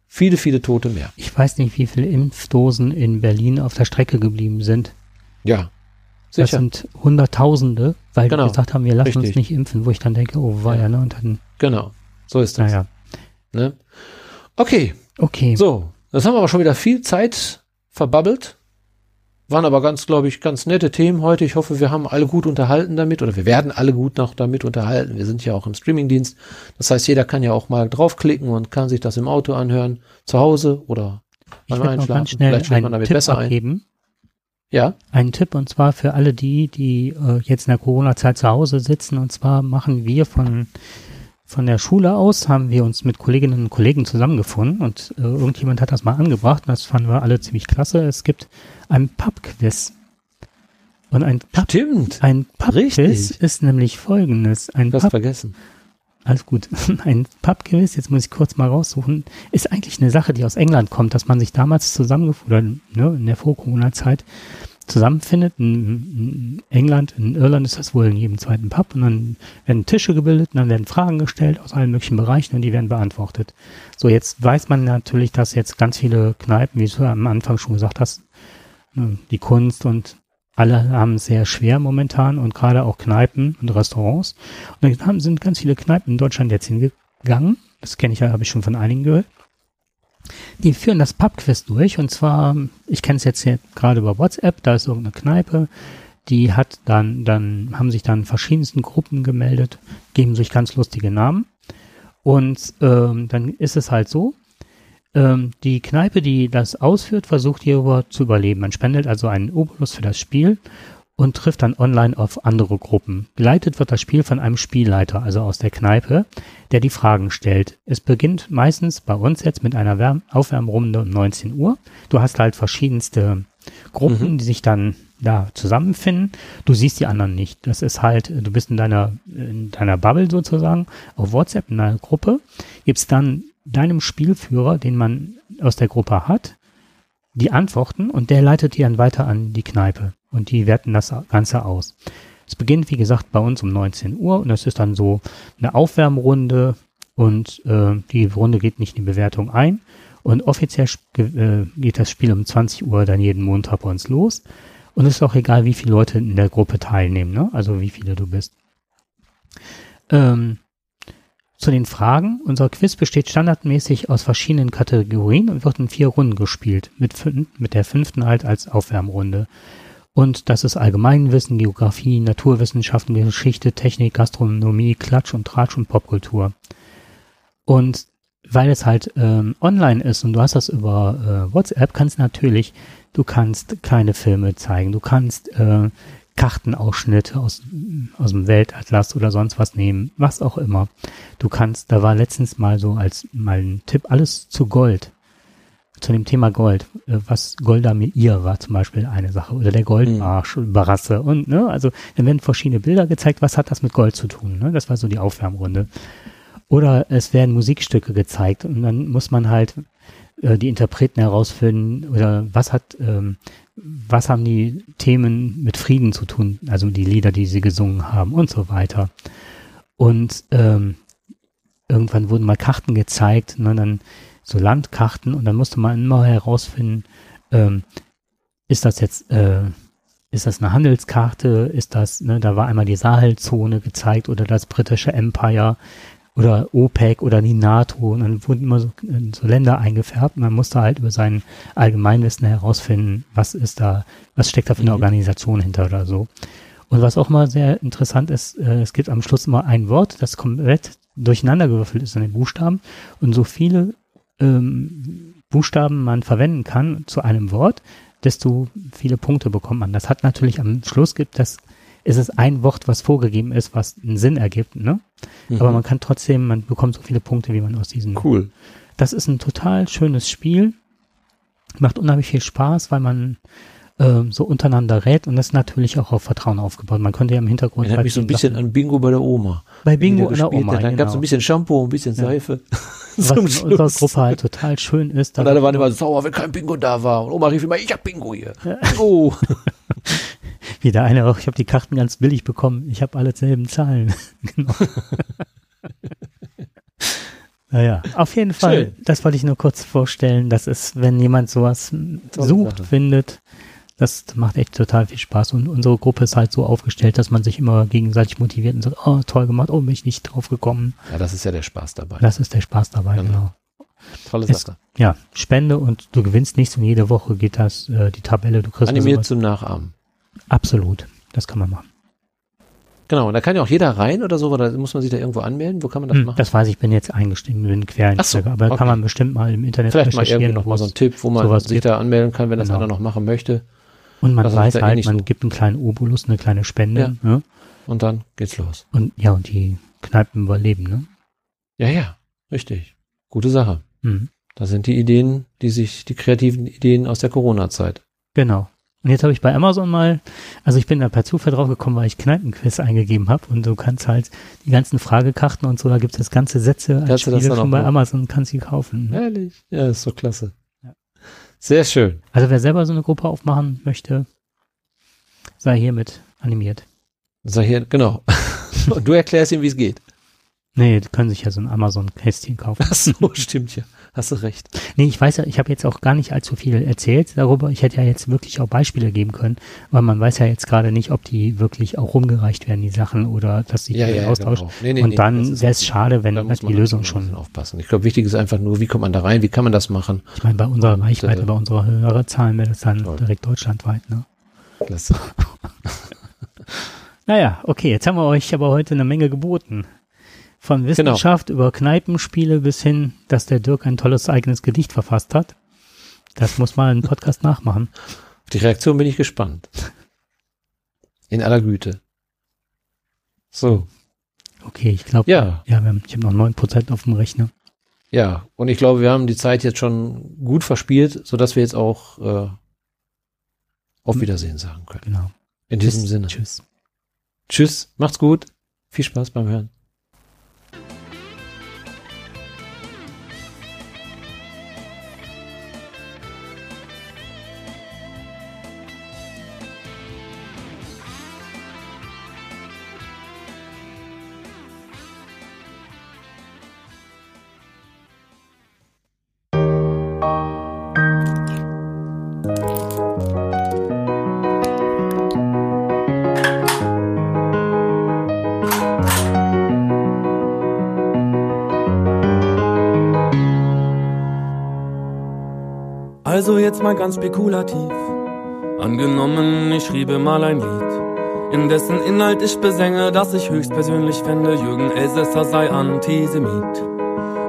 viele, viele Tote mehr. Ich weiß nicht, wie viele Impfdosen in Berlin auf der Strecke geblieben sind. Ja, Das sicher. sind Hunderttausende, weil Genau. wir gesagt haben, wir lassen uns Richtig. nicht impfen, wo ich dann denke, oh, war ja, Ja. ne? Und dann, Genau, so ist das. naja, Ne? Okay, okay. so, das haben wir aber schon wieder viel Zeit verbabbelt. Waren aber ganz, glaube ich, ganz nette Themen heute. Ich hoffe, wir haben alle gut unterhalten damit oder wir werden alle gut noch damit unterhalten. Wir sind ja auch im Streamingdienst. Das heißt, jeder kann ja auch mal draufklicken und kann sich das im Auto anhören, zu Hause oder beim Einschlafen. Vielleicht schläft man einen damit Tipp besser ein. abgeben. Ja, Einen Tipp und zwar für alle die, die äh, jetzt in der Corona-Zeit zu Hause sitzen. Und zwar machen wir von, von der Schule aus, haben wir uns mit Kolleginnen und Kollegen zusammengefunden und äh, irgendjemand hat das mal angebracht und das fanden wir alle ziemlich klasse. Es gibt ein Pub-Quiz. Und ein Pub stimmt. ein Pub-Quiz ist nämlich folgendes. Ein Fast Pub vergessen. alles gut. [laughs] Ein Pub-Quiz, jetzt muss ich kurz mal raussuchen, ist eigentlich eine Sache, die aus England kommt, dass man sich damals zusammengefunden, ne, in der Vor-Corona-Zeit zusammenfindet. In, England, in Irland ist das wohl in jedem zweiten Pub und dann werden Tische gebildet und dann werden Fragen gestellt aus allen möglichen Bereichen und die werden beantwortet. So, jetzt weiß man natürlich, dass jetzt ganz viele Kneipen, wie du am Anfang schon gesagt hast, ne, die Kunst und alle haben es sehr schwer momentan und gerade auch Kneipen und Restaurants. Und dann sind ganz viele Kneipen in Deutschland jetzt hingegangen. Das kenne ich ja, habe ich schon von einigen gehört. Die führen das Pubquiz durch und zwar, ich kenne es jetzt hier gerade über WhatsApp, da ist irgendeine Kneipe, die hat dann, dann haben sich dann verschiedensten Gruppen gemeldet, geben sich ganz lustige Namen. Und ähm, dann ist es halt so, ähm, die Kneipe, die das ausführt, versucht hierüber zu überleben. Man spendet also einen Obolus für das Spiel und trifft dann online auf andere Gruppen. Geleitet wird das Spiel von einem Spielleiter, also aus der Kneipe, der die Fragen stellt. Es beginnt meistens bei uns jetzt mit einer Wärm Aufwärmrunde um 19 Uhr. Du hast halt verschiedenste Gruppen, Mhm. die sich dann da zusammenfinden. Du siehst die anderen nicht. Das ist halt, du bist in deiner, in deiner Bubble sozusagen, auf WhatsApp in einer Gruppe, gibst dann deinem Spielführer, den man aus der Gruppe hat, die Antworten und der leitet die dann weiter an die Kneipe und die werten das Ganze aus. Es beginnt, wie gesagt, bei uns um 19 Uhr und das ist dann so eine Aufwärmrunde und äh, die Runde geht nicht in die Bewertung ein und offiziell äh, geht das Spiel um 20 Uhr dann jeden Montag bei uns los und es ist auch egal, wie viele Leute in der Gruppe teilnehmen, ne? also wie viele du bist. Ähm, zu den Fragen. Unser Quiz besteht standardmäßig aus verschiedenen Kategorien und wird in vier Runden gespielt, mit, mit der fünften halt als Aufwärmrunde. Und das ist Allgemeinwissen, Geografie, Naturwissenschaften, Geschichte, Technik, Gastronomie, Klatsch und Tratsch und Popkultur. Und weil es halt ähm, online ist und du hast das über äh, WhatsApp, kannst natürlich, du kannst kleine Filme zeigen, du kannst äh, Kartenausschnitte aus, aus dem Weltatlas oder sonst was nehmen, was auch immer. Du kannst, da war letztens mal so als mal ein Tipp, alles zu Gold. Zu dem Thema Gold, äh, was Golda Meir war zum Beispiel eine Sache oder der Goldmarsch, mhm. Barasse und ne, also dann werden verschiedene Bilder gezeigt, was hat das mit Gold zu tun, ne? Das war so die Aufwärmrunde. Oder es werden Musikstücke gezeigt und dann muss man halt äh, die Interpreten herausfinden oder was hat, ähm, was haben die Themen mit Frieden zu tun, also die Lieder, die sie gesungen haben und so weiter. Und ähm, irgendwann wurden mal Karten gezeigt, ne, dann so Landkarten und dann musste man immer herausfinden, ähm, ist das jetzt, äh, ist das eine Handelskarte, ist das, ne, da war einmal die Sahelzone gezeigt oder das britische Empire, oder OPEC oder die NATO und dann wurden immer so, so, Länder eingefärbt und man musste halt über sein Allgemeinwissen herausfinden, was ist da, was steckt da für eine mhm. Organisation hinter oder so. Und was auch mal sehr interessant ist, äh, es gibt am Schluss immer ein Wort, das komplett durcheinandergewürfelt ist in den Buchstaben und so viele ähm, Buchstaben man verwenden kann zu einem Wort, desto viele Punkte bekommt man. Das hat natürlich am Schluss gibt das ist es ein Wort, was vorgegeben ist, was einen Sinn ergibt, ne? Mhm. Aber man kann trotzdem, man bekommt so viele Punkte, wie man aus diesen. Cool. Das ist ein total schönes Spiel. Macht unheimlich viel Spaß, weil man äh, so untereinander rät und das ist natürlich auch auf Vertrauen aufgebaut. Man könnte ja im Hintergrund. Erinnert mich so ein bisschen Sachen, an Bingo bei der Oma. Bei Bingo bei der Oma. Hat. Dann genau. gab es ein bisschen Shampoo, ein bisschen Seife. Ja. [laughs] Was in unserer Gruppe halt total schön ist. Und alle waren immer sauer, wenn kein Bingo da war. Und Oma rief immer, ich hab Bingo hier. Ja. Bingo. [laughs] Wie der eine auch, ich habe die Karten ganz billig bekommen. Ich habe alle selben Zahlen. [laughs] genau. [laughs] naja, auf jeden Fall, Schön. das wollte ich nur kurz vorstellen. Das ist, wenn jemand sowas Tolle sucht, Sache. findet, das macht echt total viel Spaß. Und unsere Gruppe ist halt so aufgestellt, dass man sich immer gegenseitig motiviert und sagt, oh, toll gemacht, oh, bin ich nicht drauf gekommen. Ja, das ist ja der Spaß dabei. Das ist der Spaß dabei, genau. genau. Tolle Sache. Es, ja, Spende und du gewinnst nichts und jede Woche geht das, äh, die Tabelle, du kriegst Animiert zum Nachahmen. Absolut, das kann man machen. Genau, und da kann ja auch jeder rein oder so, oder muss man sich da irgendwo anmelden? Wo kann man das hm, machen? Das weiß ich, bin jetzt eingestiegen, bin Quereinsteiger, so, aber okay. kann man bestimmt mal im Internet Vielleicht mal irgendwie noch mal so ein Tipp, wo man sich gibt. da anmelden kann, wenn das genau. einer noch machen möchte. Und man weiß eh halt, eh man so. gibt einen kleinen Obolus, eine kleine Spende. Ja. Ne? Und dann geht's los. Und ja, und die Kneipen überleben, ne? Ja, ja, richtig. Gute Sache. Mhm. Da sind die Ideen, die sich, die kreativen Ideen aus der Corona-Zeit. Genau. Und jetzt habe ich bei Amazon mal, also ich bin da per Zufall drauf gekommen, weil ich Kneipenquiz eingegeben habe und du kannst halt die ganzen Fragekarten und so, da gibt es ganze Sätze als Spiele schon bei Amazon und kannst sie kaufen. Ehrlich? Ja, ist so klasse. Ja. Sehr schön. Also wer selber so eine Gruppe aufmachen möchte, sei hiermit animiert. Sei hier, genau. und [laughs] du erklärst ihm, wie es geht. Nee, die können sich ja so ein Amazon-Kästchen kaufen. Ach so, stimmt ja. Hast du recht. Nee, ich weiß ja, ich habe jetzt auch gar nicht allzu viel erzählt darüber. Ich hätte ja jetzt wirklich auch Beispiele geben können, weil man weiß ja jetzt gerade nicht, ob die wirklich auch rumgereicht werden, die Sachen, oder dass sie ja, ja, austauschen. Genau. Nee, nee, Und nee, dann wäre es schade, wenn halt die Lösung schon. Aufpassen. Ich glaube, wichtig ist einfach nur, wie kommt man da rein, wie kann man das machen? Ich meine, bei unserer Reichweite, äh, bei unserer Hörerzahlen wäre das dann toll. direkt deutschlandweit, ne? Klasse. [laughs] naja, okay, jetzt haben wir euch aber heute eine Menge geboten. Von genau. Wissenschaft genau. über Kneipenspiele bis hin, dass der Dirk ein tolles eigenes Gedicht verfasst hat. Das muss mal ein Podcast [laughs] nachmachen. Auf die Reaktion bin ich gespannt. In aller Güte. So. Okay, ich glaube, ja. ja wir haben, ich habe noch neun Prozent auf dem Rechner. Ja, und ich glaube, wir haben die Zeit jetzt schon gut verspielt, sodass wir jetzt auch äh, auf hm. Wiedersehen sagen können. Genau. In diesem tschüss, Sinne. Tschüss. Tschüss, macht's gut. Viel Spaß beim Hören. Ganz spekulativ. Angenommen, ich schriebe mal ein Lied, in dessen Inhalt ich besänge, dass ich höchstpersönlich fände, Jürgen Elsässer sei Antisemit.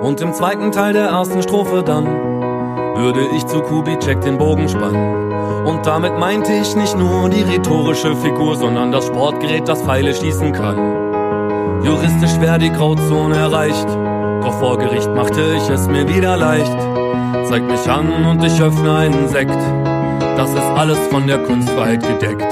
Und im zweiten Teil der ersten Strophe dann würde ich zu Kubitschek den Bogen spannen. Und damit meinte ich nicht nur die rhetorische Figur, sondern das Sportgerät, das Pfeile schießen kann. Juristisch wäre die Grauzone erreicht, doch vor Gericht machte ich es mir wieder leicht. Zeig mich an und ich öffne einen Sekt, das ist alles von der Kunstfreiheit gedeckt.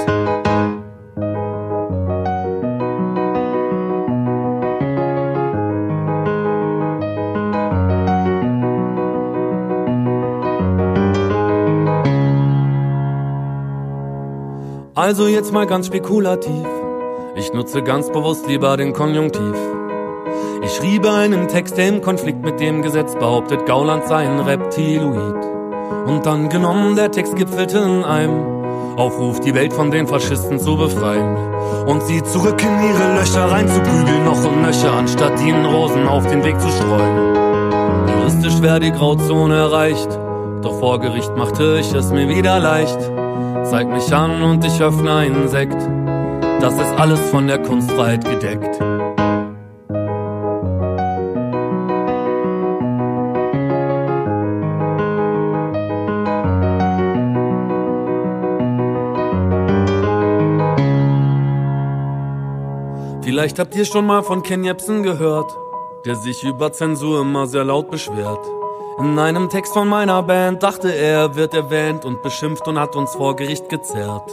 Also jetzt mal ganz spekulativ. Ich nutze ganz bewusst lieber den Konjunktiv. Ich schriebe einen Text, der im Konflikt mit dem Gesetz behauptet, Gauland sei ein Reptiloid. Und dann genommen, der Text gipfelte in einem Aufruf, die Welt von den Faschisten zu befreien. Und sie zurück in ihre Löcher reinzuprügeln, noch und nöcher, anstatt ihnen Rosen auf den Weg zu streuen. Juristisch wäre die Grauzone erreicht, doch vor Gericht machte ich es mir wieder leicht zeig mich an und ich öffne einen Sekt. Das ist alles von der Kunstfreiheit gedeckt. Vielleicht habt ihr schon mal von Ken Jebsen gehört, der sich über Zensur immer sehr laut beschwert. In einem Text von meiner Band dachte er, wird erwähnt und beschimpft und hat uns vor Gericht gezerrt.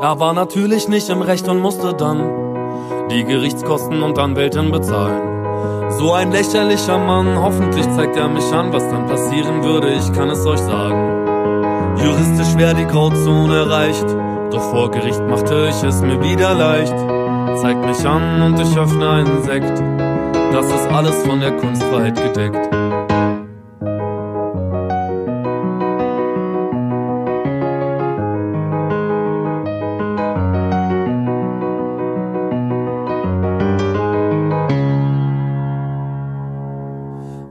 Er war natürlich nicht im Recht und musste dann die Gerichtskosten und Anwältin bezahlen. So ein lächerlicher Mann, hoffentlich zeigt er mich an, was dann passieren würde, ich kann es euch sagen. Juristisch wäre die Grauzone erreicht, doch vor Gericht machte ich es mir wieder leicht. Zeigt mich an und ich öffne einen Sekt, das ist alles von der Kunstfreiheit gedeckt.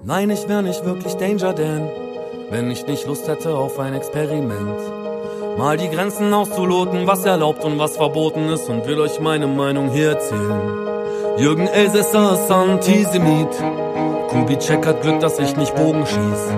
Nein, ich wär nicht wirklich Danger Dan, wenn ich nicht Lust hätte auf ein Experiment. Mal die Grenzen auszuloten, was erlaubt und was verboten ist und will euch meine Meinung hier erzählen. Jürgen Elsässer ist Antisemit. Kubitschek hat Glück, dass ich nicht Bogen schieß.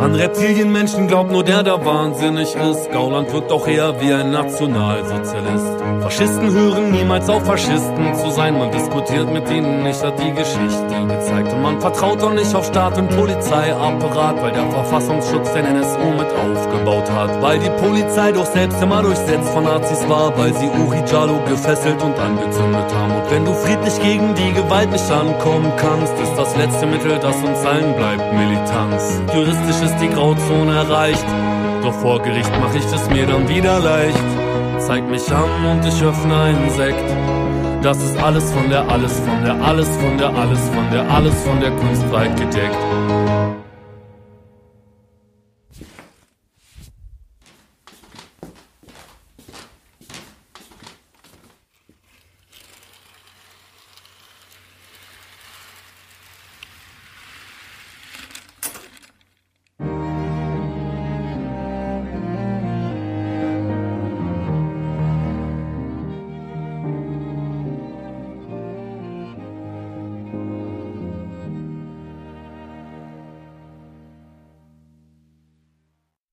An Reptilienmenschen glaubt nur der, der wahnsinnig ist. Gauland wirkt auch eher wie ein Nationalsozialist. Faschisten hören niemals auf, Faschisten zu sein. Man diskutiert mit ihnen nicht, hat die Geschichte gezeigt. Und man vertraut auch nicht auf Staat und Polizeiapparat, weil der Verfassungsschutz den NSU mit aufgebaut hat. Weil die Polizei doch selbst immer durchsetzt von Nazis war, weil sie Uri Jalo gefesselt und angezündet haben. Und wenn du friedlich gegen die Gewalt nicht ankommen kannst, ist das letzte Mittel, das uns allen bleibt, Militanz. Juristisch ist die Grauzone erreicht. Doch vor Gericht mach ich es mir dann wieder leicht. Zeig mich an und ich öffne einen Sekt. Das ist alles von der, alles von der, alles von der, alles von der, alles von der Kunstfreiheit gedeckt.